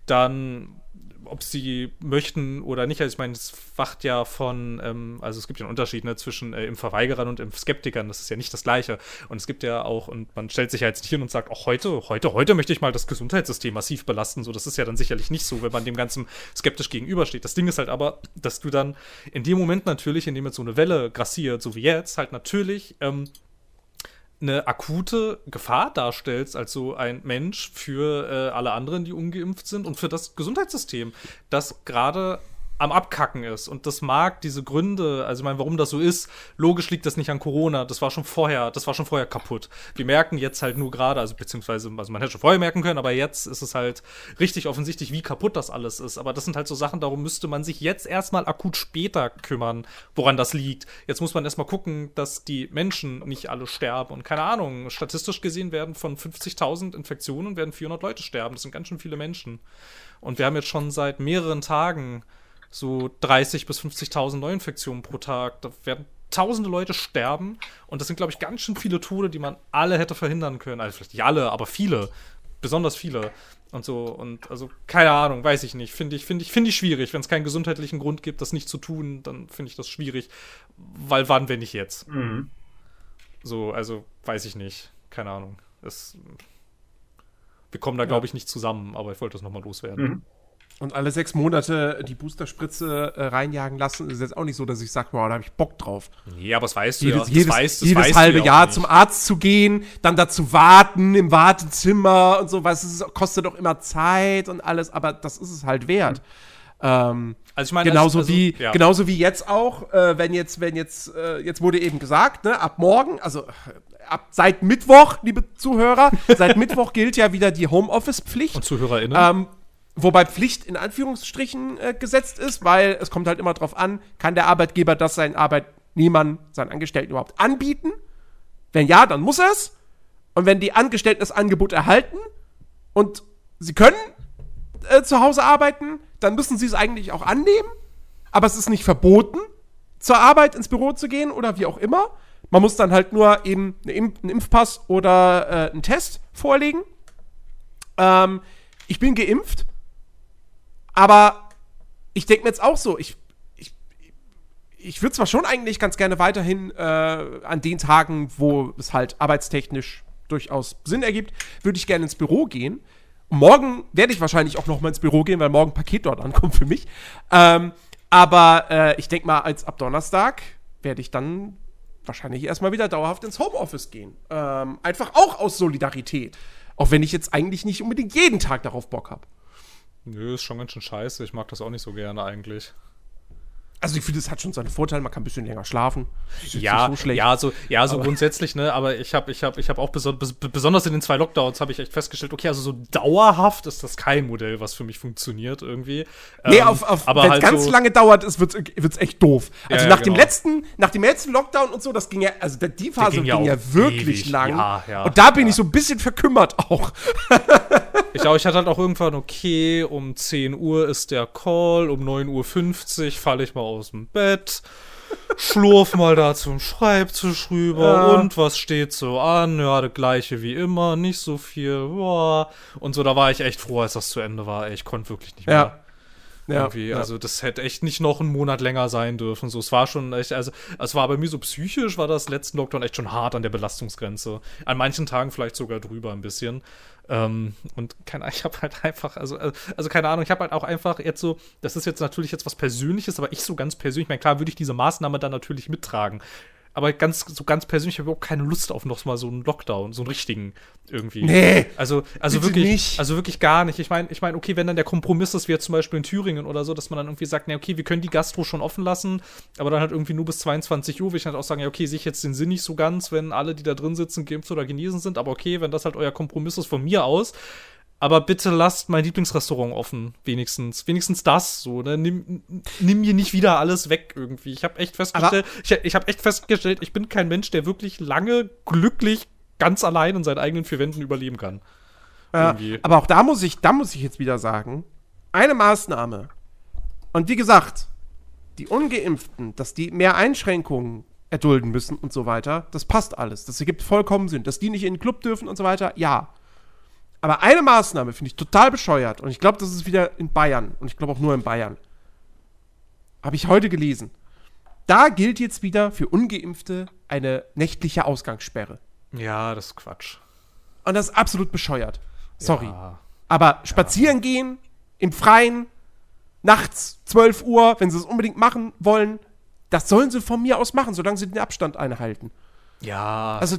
dann, ob sie möchten oder nicht, also ich meine, es wacht ja von, ähm, also es gibt ja einen Unterschied ne, zwischen äh, Impfverweigerern und Impfskeptikern, das ist ja nicht das Gleiche. Und es gibt ja auch, und man stellt sich ja jetzt nicht hin und sagt, auch heute, heute, heute möchte ich mal das Gesundheitssystem massiv belasten. So, das ist ja dann sicherlich nicht so, wenn man dem Ganzen skeptisch gegenübersteht. Das Ding ist halt aber, dass du dann in dem Moment natürlich, in dem jetzt so eine Welle grassiert, so wie jetzt, halt natürlich ähm, eine akute Gefahr darstellst als so ein Mensch für äh, alle anderen, die ungeimpft sind und für das Gesundheitssystem, das gerade am Abkacken ist. Und das mag diese Gründe, also ich meine, warum das so ist, logisch liegt das nicht an Corona, das war schon vorher, das war schon vorher kaputt. Wir merken jetzt halt nur gerade, also beziehungsweise, also man hätte schon vorher merken können, aber jetzt ist es halt richtig offensichtlich, wie kaputt das alles ist. Aber das sind halt so Sachen, darum müsste man sich jetzt erstmal akut später kümmern, woran das liegt. Jetzt muss man erstmal gucken, dass die Menschen nicht alle sterben. Und keine Ahnung, statistisch gesehen werden von 50.000 Infektionen werden 400 Leute sterben. Das sind ganz schön viele Menschen. Und wir haben jetzt schon seit mehreren Tagen so 30 bis 50.000 Neuinfektionen pro Tag. Da werden tausende Leute sterben und das sind, glaube ich, ganz schön viele Tode, die man alle hätte verhindern können. Also vielleicht nicht alle, aber viele. Besonders viele. Und so, und also, keine Ahnung, weiß ich nicht. Finde ich, finde ich, finde ich schwierig. Wenn es keinen gesundheitlichen Grund gibt, das nicht zu tun, dann finde ich das schwierig. Weil wann, wenn nicht jetzt? mhm. So, also, weiß ich nicht. Keine Ahnung. Es, wir kommen da, glaube ich, nicht zusammen, aber ich wollte das nochmal loswerden. Mhm. Und alle sechs Monate die Boosterspritze äh, reinjagen lassen, ist jetzt auch nicht so, dass ich sage, wow, da habe ich Bock drauf. Nee, aber das weißt du Jedes, ja. Das jedes, weißt, das jedes weißt du halbe Jahr nicht. zum Arzt zu gehen, dann dazu warten im Wartezimmer und so, was es kostet doch immer Zeit und alles, aber das ist es halt wert. Ähm, Also ich meine, genauso also- wie ja. genauso wie jetzt auch, äh, wenn jetzt wenn jetzt äh, jetzt wurde eben gesagt, ne, ab morgen, also äh, ab seit Mittwoch, liebe Zuhörer, seit Mittwoch gilt ja wieder die Homeoffice-Pflicht. Und ZuhörerInnen? Ähm, wobei Pflicht in Anführungsstrichen äh, gesetzt ist, weil es kommt halt immer drauf an, kann der Arbeitgeber das seinen Arbeitnehmern, seinen Angestellten überhaupt anbieten? Wenn ja, dann muss er es. Und wenn die Angestellten das Angebot erhalten und sie können äh, zu Hause arbeiten, dann müssen sie es eigentlich auch annehmen. Aber es ist nicht verboten, zur Arbeit ins Büro zu gehen oder wie auch immer. Man muss dann halt nur eben einen Impfpass oder äh, einen Test vorlegen. Ähm, ich bin geimpft, aber ich denke mir jetzt auch so, ich, ich, ich würde zwar schon eigentlich ganz gerne weiterhin äh, an den Tagen, wo es halt arbeitstechnisch durchaus Sinn ergibt, würde ich gerne ins Büro gehen. Morgen werde ich wahrscheinlich auch noch mal ins Büro gehen, weil morgen ein Paket dort ankommt für mich. Ähm, aber äh, ich denke mal, als ab Donnerstag werde ich dann wahrscheinlich erstmal wieder dauerhaft ins Homeoffice gehen. Ähm, einfach auch aus Solidarität. Auch wenn ich jetzt eigentlich nicht unbedingt jeden Tag darauf Bock habe. Nö, ist schon ganz schön scheiße. Ich mag das auch nicht so gerne eigentlich. Also ich finde, es hat schon seine Vorteile, man kann ein bisschen länger schlafen. Ja, so ja, so, ja, so Aber- grundsätzlich, ne, aber ich habe ich hab, ich hab auch beson bes besonders in den zwei Lockdowns habe ich echt festgestellt, okay, also so dauerhaft ist das kein Modell, was für mich funktioniert irgendwie. Nee, Ähm, auf, auf, wenn es halt ganz so, lange dauert, wird es echt doof. Also ja, nach dem genau. letzten, nach dem letzten Lockdown und so, das ging ja, also der- die Phase ging ging, ja wirklich ewig. lang. Ja, und da bin ich so ein bisschen verkümmert auch. Ich glaube, ich hatte halt auch irgendwann, okay, um 10 Uhr ist der Call, um 9.50 Uhr falle ich mal aus dem Bett, schlurf mal da zum Schreibtisch rüber Ja. und was steht so an? Ja, das gleiche wie immer, nicht so viel, boah. Und so, da war ich echt froh, als das zu Ende war. Ich konnte wirklich nicht mehr. Ja. Ja. also das hätte echt nicht noch einen Monat länger sein dürfen. So, es war schon echt, also es war bei mir so psychisch, war das letzten Lockdown echt schon hart an der Belastungsgrenze. An manchen Tagen vielleicht sogar drüber ein bisschen. Ähm, und keine Ahnung, ich habe halt einfach, also, also also keine Ahnung, ich habe halt auch einfach jetzt so, das ist jetzt natürlich jetzt was Persönliches, aber ich so ganz persönlich, ich meine, klar würde ich diese Maßnahme dann natürlich mittragen. Aber ganz, so ganz persönlich habe ich überhaupt keine Lust auf noch mal so einen Lockdown, so einen richtigen irgendwie. Nee, Also, also wirklich, nicht. also wirklich gar nicht. Ich meine, ich meine, okay, wenn dann der Kompromiss ist, wie jetzt zum Beispiel in Thüringen oder so, dass man dann irgendwie sagt, na okay, wir können die Gastro schon offen lassen, aber dann halt irgendwie nur bis 22 Uhr, will ich halt auch sagen, ja okay, sehe ich jetzt den Sinn nicht so ganz, wenn alle, die da drin sitzen, geimpft oder genesen sind, aber okay, wenn das halt euer Kompromiss ist von mir aus, aber bitte lasst mein Lieblingsrestaurant offen, wenigstens. Wenigstens das, so, ne? Nimm, nimm mir nicht wieder alles weg irgendwie. Ich habe echt festgestellt, ich, ich habe echt festgestellt, ich bin kein Mensch, der wirklich lange glücklich ganz allein in seinen eigenen vier Wänden überleben kann. Irgendwie. aber auch da muss ich, da muss ich jetzt wieder sagen, eine Maßnahme. Und wie gesagt, die Ungeimpften, dass die mehr Einschränkungen erdulden müssen und so weiter, das passt alles. Das ergibt vollkommen Sinn. Dass die nicht in den Club dürfen und so weiter, ja. Aber eine Maßnahme finde ich total bescheuert. Und ich glaube, das ist wieder in Bayern. Und ich glaube auch nur in Bayern. Habe ich heute gelesen. Da gilt jetzt wieder für Ungeimpfte eine nächtliche Ausgangssperre. Ja, das ist Quatsch. Und das ist absolut bescheuert. Sorry. Ja. Aber spazieren gehen, im Freien, nachts 12 Uhr, wenn sie es unbedingt machen wollen, das sollen sie von mir aus machen, solange sie den Abstand einhalten. Ja. Also,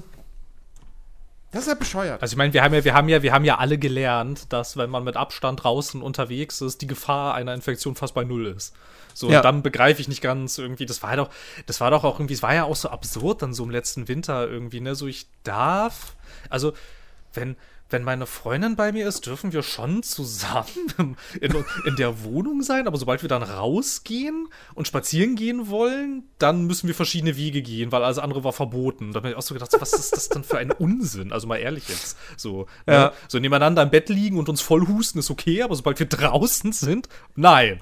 das ist ja bescheuert. Also ich meine, wir haben ja, wir haben ja, wir haben ja alle gelernt, dass wenn man mit Abstand draußen unterwegs ist, die Gefahr einer Infektion fast bei null ist. So, Ja. und dann begreife ich nicht ganz irgendwie, das war doch, das war doch auch irgendwie, es war ja auch so absurd dann so im letzten Winter irgendwie, ne, so ich darf, also wenn, wenn meine Freundin bei mir ist, dürfen wir schon zusammen in, in der Wohnung sein, aber sobald wir dann rausgehen und spazieren gehen wollen, dann müssen wir verschiedene Wege gehen, weil alles andere war verboten. Da habe ich auch so gedacht, was ist das denn für ein Unsinn? Also mal ehrlich jetzt. So, ne? Ja. so nebeneinander im Bett liegen und uns voll husten ist okay, aber sobald wir draußen sind, nein.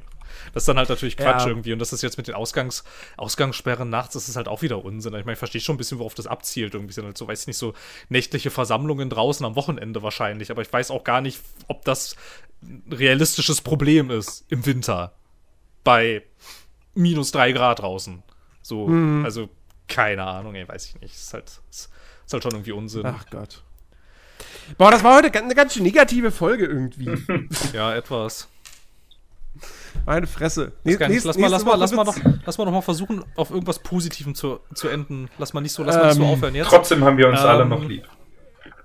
Das ist dann halt natürlich Quatsch Ja. irgendwie. Und das ist jetzt mit den Ausgangs Ausgangssperren nachts, das ist halt auch wieder Unsinn. Ich meine, ich verstehe schon ein bisschen, worauf das abzielt. Irgendwie sind halt so, weiß ich nicht, so nächtliche Versammlungen draußen am Wochenende wahrscheinlich. Aber ich weiß auch gar nicht, ob das ein realistisches Problem ist im Winter. Bei minus drei Grad draußen. So, Mhm. also keine Ahnung, ey, weiß ich nicht. Ist halt, ist, ist halt schon irgendwie Unsinn. Ach Gott. Boah, das war heute eine ganz schön negative Folge irgendwie. Ja, etwas. Meine Fresse. Lass mal, lass nächste mal, Woche lass mal, doch, wird's- lass mal doch mal versuchen, auf irgendwas Positivem zu, zu enden. Lass mal nicht so, lass mal nicht so Ähm, aufhören jetzt. Trotzdem haben wir uns Ähm, alle noch lieb.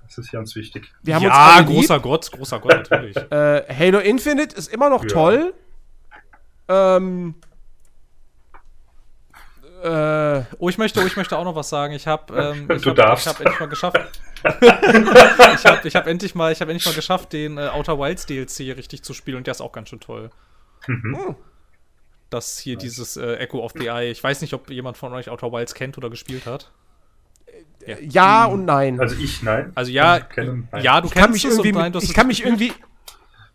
Das ist ganz wichtig. Wir haben ja, uns alle lieb. großer Gott, großer Gott, natürlich. Äh, Halo Infinite ist immer noch Ja. toll. Ähm. Äh, Oh, ich möchte, oh, ich möchte auch noch was sagen. Ich habe, ähm, ich hab, endlich mal geschafft. ich habe, ich habe endlich mal, ich habe endlich mal geschafft, den äh, Outer Wilds DLC richtig zu spielen und der ist auch ganz schön toll. Mhm. Das hier dieses äh, Echo of the Eye. Ich weiß nicht, ob jemand von euch Outer Wilds kennt oder gespielt hat. ja und nein. Also ich, nein. Also ja, Ich kenne- nein. ja, du ich kann kennst mich es irgendwie, und nein, ich kann nicht mich irgendwie.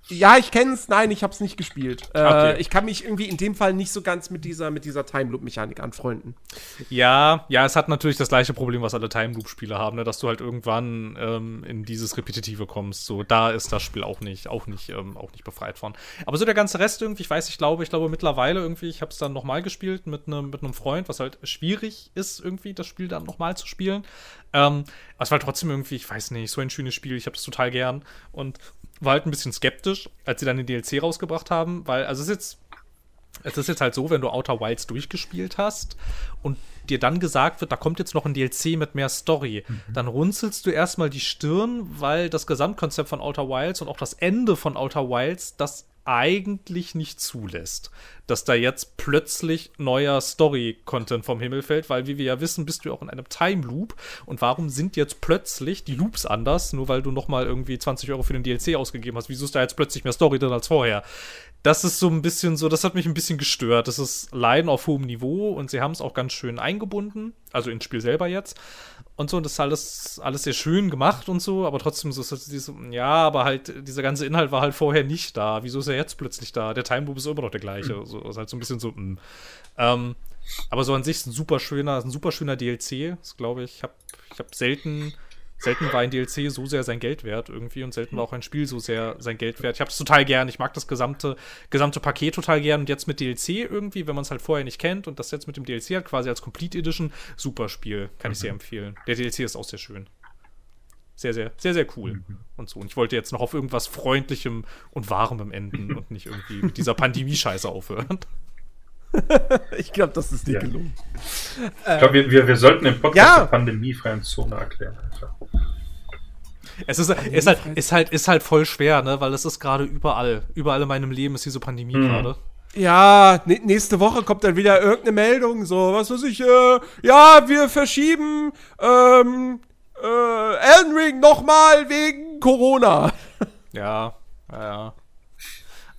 Ja, ich kenne es, nein, ich habe es nicht gespielt. Äh, Okay. Ich kann mich irgendwie in dem Fall nicht so ganz mit dieser, mit dieser Time Loop Mechanik anfreunden. Ja, ja, es hat natürlich das gleiche Problem, was alle Time Loop Spiele haben, ne? dass du halt irgendwann ähm, in dieses Repetitive kommst. So, da ist das Spiel auch nicht, auch nicht, ähm, auch nicht befreit von. Aber so der ganze Rest irgendwie, ich weiß, ich glaube, ich glaube mittlerweile irgendwie, ich habe es dann nochmal gespielt mit einem mit einem Freund, was halt schwierig ist irgendwie, das Spiel dann nochmal zu spielen. Ähm, aber es war trotzdem irgendwie, ich weiß nicht, so ein schönes Spiel, ich habe es total gern und war halt ein bisschen skeptisch, als sie dann den DLC rausgebracht haben, weil, also es ist jetzt es ist jetzt halt so, wenn du Outer Wilds durchgespielt hast und dir dann gesagt wird, da kommt jetzt noch ein DLC mit mehr Story, dann runzelst du erstmal die Stirn, weil das Gesamtkonzept von Outer Wilds und auch das Ende von Outer Wilds das eigentlich nicht zulässt, dass da jetzt plötzlich neuer Story-Content vom Himmel fällt, weil wie wir ja wissen, bist du auch in einem Time Loop und warum sind jetzt plötzlich die Loops anders, nur weil du nochmal irgendwie 20 Euro für den DLC ausgegeben hast, wieso ist da jetzt plötzlich mehr Story drin als vorher? Das ist so ein bisschen so, das hat mich ein bisschen gestört. Das ist Leiden auf hohem Niveau und sie haben es auch ganz schön eingebunden, also ins Spiel selber jetzt und so. Und das ist alles, alles sehr schön gemacht und so, aber trotzdem so, so, so, ja, aber halt, dieser ganze Inhalt war halt vorher nicht da. Wieso ist er jetzt plötzlich da? Der Time Loop ist immer noch der gleiche. Mhm. So, ist halt so ein bisschen so, mh. ähm, aber so an sich ist ein super schöner, ein super schöner DLC. Das glaube ich, ich habe ich hab selten selten war ein DLC so sehr sein Geld wert irgendwie und selten war auch ein Spiel so sehr sein Geld wert. Ich habe es total gern. Ich mag das gesamte, gesamte Paket total gern. Und jetzt mit DLC irgendwie, wenn man es halt vorher nicht kennt und das jetzt mit dem DLC hat, quasi als Complete Edition, super Spiel. Kann mhm. ich sehr empfehlen. Der DLC ist auch sehr schön. Sehr, sehr, sehr, sehr cool. Mhm. Und so. Und ich wollte jetzt noch auf irgendwas Freundlichem und Warmem enden und nicht irgendwie mit dieser Pandemie-Scheiße aufhören. ich glaube, das ist nicht ja. gelungen. Ich glaube, wir, wir, wir sollten im Podcast ja. pandemiefreien Zone erklären. Es ist, ist, halt, ist, halt, ist halt voll schwer, ne? Weil es ist gerade überall. Überall in meinem Leben ist diese Pandemie mhm. gerade. Ja, nächste Woche kommt dann wieder irgendeine Meldung, so, was weiß ich, äh, ja, wir verschieben ähm, äh, Elden Ring nochmal wegen Corona. Ja, ja, ja.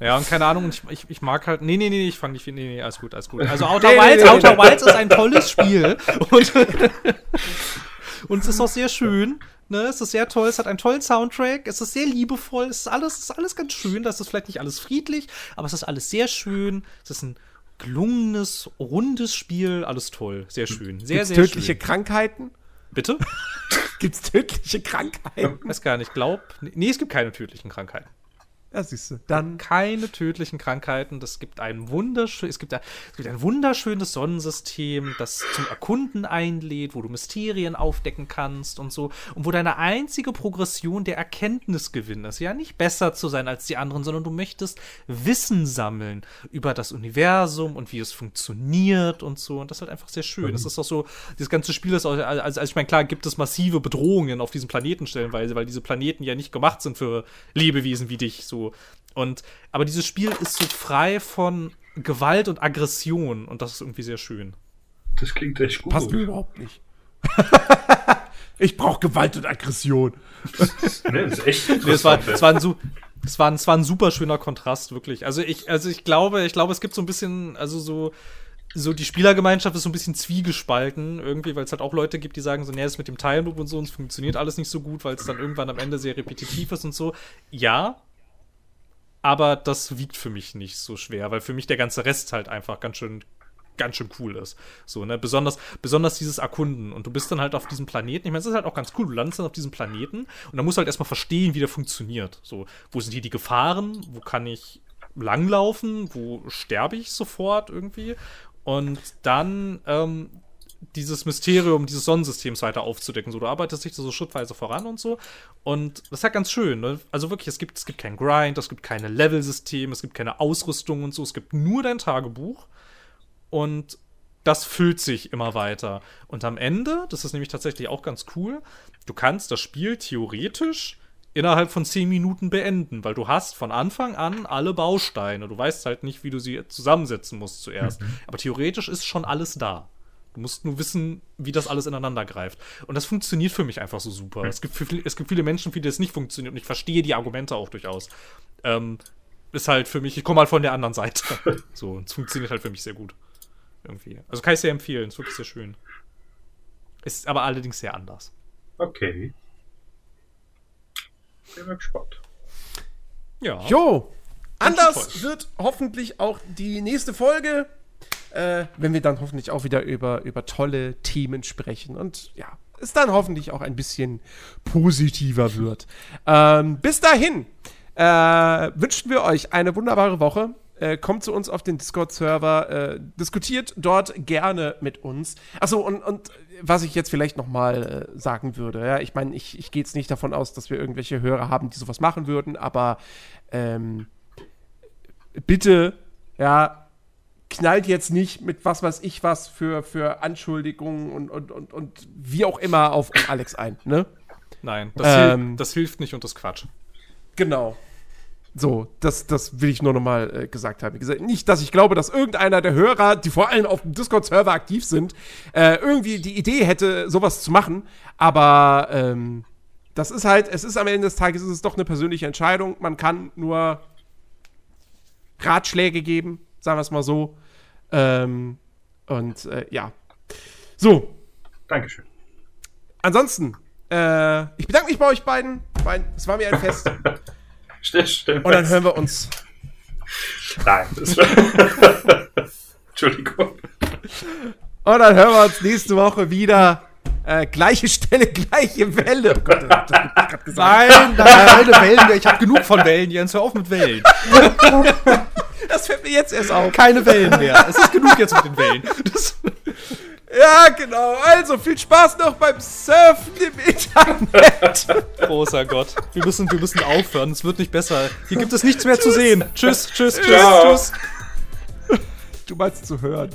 Ja, und keine Ahnung, ich, ich, ich mag halt. Nee, nee, nee, ich fand nicht. Nee, nee, alles gut, alles gut. Also Outer nee, Wilds, nee, nee, Outer Wilds ist ein tolles Spiel. Und, und es ist auch sehr schön. Ne, es ist sehr toll, es hat einen tollen Soundtrack, es ist sehr liebevoll, es ist alles, es ist alles ganz schön. Das ist vielleicht nicht alles friedlich, aber es ist alles sehr schön. Es ist ein gelungenes, rundes Spiel, alles toll, sehr schön. Sehr, Gibt's sehr tödliche schön. Krankheiten? Bitte? Gibt's tödliche Krankheiten? Ich weiß gar nicht, glaub. Nee, es gibt keine tödlichen Krankheiten. Ja, siehst du. Dann keine tödlichen Krankheiten. Das gibt ein wunderschön, es gibt, ein, es gibt ein wunderschönes Sonnensystem, das zum Erkunden einlädt, wo du Mysterien aufdecken kannst und so. Und wo deine einzige Progression der Erkenntnisgewinn ist. Ja, nicht besser zu sein als die anderen, sondern du möchtest Wissen sammeln über das Universum und wie es funktioniert und so. Und das ist halt einfach sehr schön. Mhm. Das ist auch so, dieses ganze Spiel ist auch, also, also ich meine, klar gibt es massive Bedrohungen auf diesem Planeten stellenweise, weil diese Planeten ja nicht gemacht sind für Lebewesen wie dich. So und aber dieses Spiel ist so frei von Gewalt und Aggression und das ist irgendwie sehr schön. Das klingt echt gut. Passt mir überhaupt nicht. ich brauche Gewalt und Aggression. nee, das ist echt nee, es, war, es, war ein, es, war ein, es war ein super schöner Kontrast, wirklich. Also ich, also ich glaube, ich glaube, es gibt so ein bisschen, also so, so die Spielergemeinschaft ist so ein bisschen zwiegespalten irgendwie, weil es halt auch Leute gibt, die sagen so, nee, das mit dem Time Loop und so, und es funktioniert alles nicht so gut, weil es dann irgendwann am Ende sehr repetitiv ist und so. Ja, aber das wiegt für mich nicht so schwer, weil für mich der ganze Rest halt einfach ganz schön ganz schön cool ist. So, ne, besonders besonders dieses Erkunden und du bist dann halt auf diesem Planeten. Ich meine, es ist halt auch ganz cool, du landest dann auf diesem Planeten und dann musst du halt erstmal verstehen, wie der funktioniert. So, wo sind hier die Gefahren? Wo kann ich langlaufen? Wo sterbe ich sofort irgendwie? Und dann ähm, dieses Mysterium dieses Sonnensystems weiter aufzudecken. So, du arbeitest dich so schrittweise voran und so. Und das ist halt ganz schön. Ne? Also wirklich, es gibt, es gibt kein Grind, es gibt keine Level-System, es gibt keine Ausrüstung und so. Es gibt nur dein Tagebuch. Und das füllt sich immer weiter. Und am Ende, das ist nämlich tatsächlich auch ganz cool, du kannst das Spiel theoretisch innerhalb von 10 Minuten beenden, weil du hast von Anfang an alle Bausteine. Du weißt halt nicht, wie du sie zusammensetzen musst zuerst. Mhm. Aber theoretisch ist schon alles da. Du musst nur wissen, wie das alles ineinander greift. Und das funktioniert für mich einfach so super. Mhm. Es, gibt für, es gibt viele Menschen, für die das nicht funktioniert. Und ich verstehe die Argumente auch durchaus. Ähm, ist halt für mich, ich komme halt von der anderen Seite. so, es funktioniert halt für mich sehr gut. Irgendwie. Also kann ich sehr empfehlen. Ist wirklich sehr schön. Ist aber allerdings sehr anders. Okay. Bin mal gespannt. Ja. Jo! Anders wird hoffentlich auch die nächste Folge äh, wenn wir dann hoffentlich auch wieder über, über tolle Themen sprechen und ja, es dann hoffentlich auch ein bisschen positiver wird. Ähm, bis dahin äh, wünschen wir euch eine wunderbare Woche. Äh, kommt zu uns auf den Discord-Server, äh, diskutiert dort gerne mit uns. Achso, und, und was ich jetzt vielleicht noch mal äh, sagen würde, ja, ich meine, ich, ich gehe jetzt nicht davon aus, dass wir irgendwelche Hörer haben, die sowas machen würden, aber ähm, bitte, ja, knallt jetzt nicht mit was weiß ich was für, für Anschuldigungen und, und, und, und wie auch immer auf Alex ein, ne? Nein, das, ähm, hilft, das hilft nicht und das Quatsch. Genau. So, das, das will ich nur nochmal äh, gesagt haben. Wie gesagt, nicht, dass ich glaube, dass irgendeiner der Hörer, die vor allem auf dem Discord-Server aktiv sind, äh, irgendwie die Idee hätte, sowas zu machen. Aber ähm, das ist halt, es ist am Ende des Tages ist es doch eine persönliche Entscheidung. Man kann nur Ratschläge geben, sagen wir es mal so. Ähm, und äh, ja. So, Dankeschön. ansonsten, äh, ich bedanke mich bei euch beiden. Es war mir ein Fest. Still, still. Und dann hören wir uns. Nein, das Entschuldigung. Und dann hören wir uns nächste Woche wieder. Äh, gleiche Stelle, gleiche Welle. Oh Gott, das hab ich grad gesagt. Nein, nein, keine Wellen. Ich habe genug von Wellen, Jens. Hör auf mit Wellen. Das fällt mir jetzt erst auf. Keine Wellen mehr. Es ist genug jetzt mit den Wellen. Das, Ja, genau. Also viel Spaß noch beim Surfen im Internet. großer Gott. Wir müssen, wir müssen aufhören. Es wird nicht besser. Hier gibt es nichts mehr zu sehen. Tschüss, tschüss, tschüss, Ciao. tschüss. Du meinst zu hören.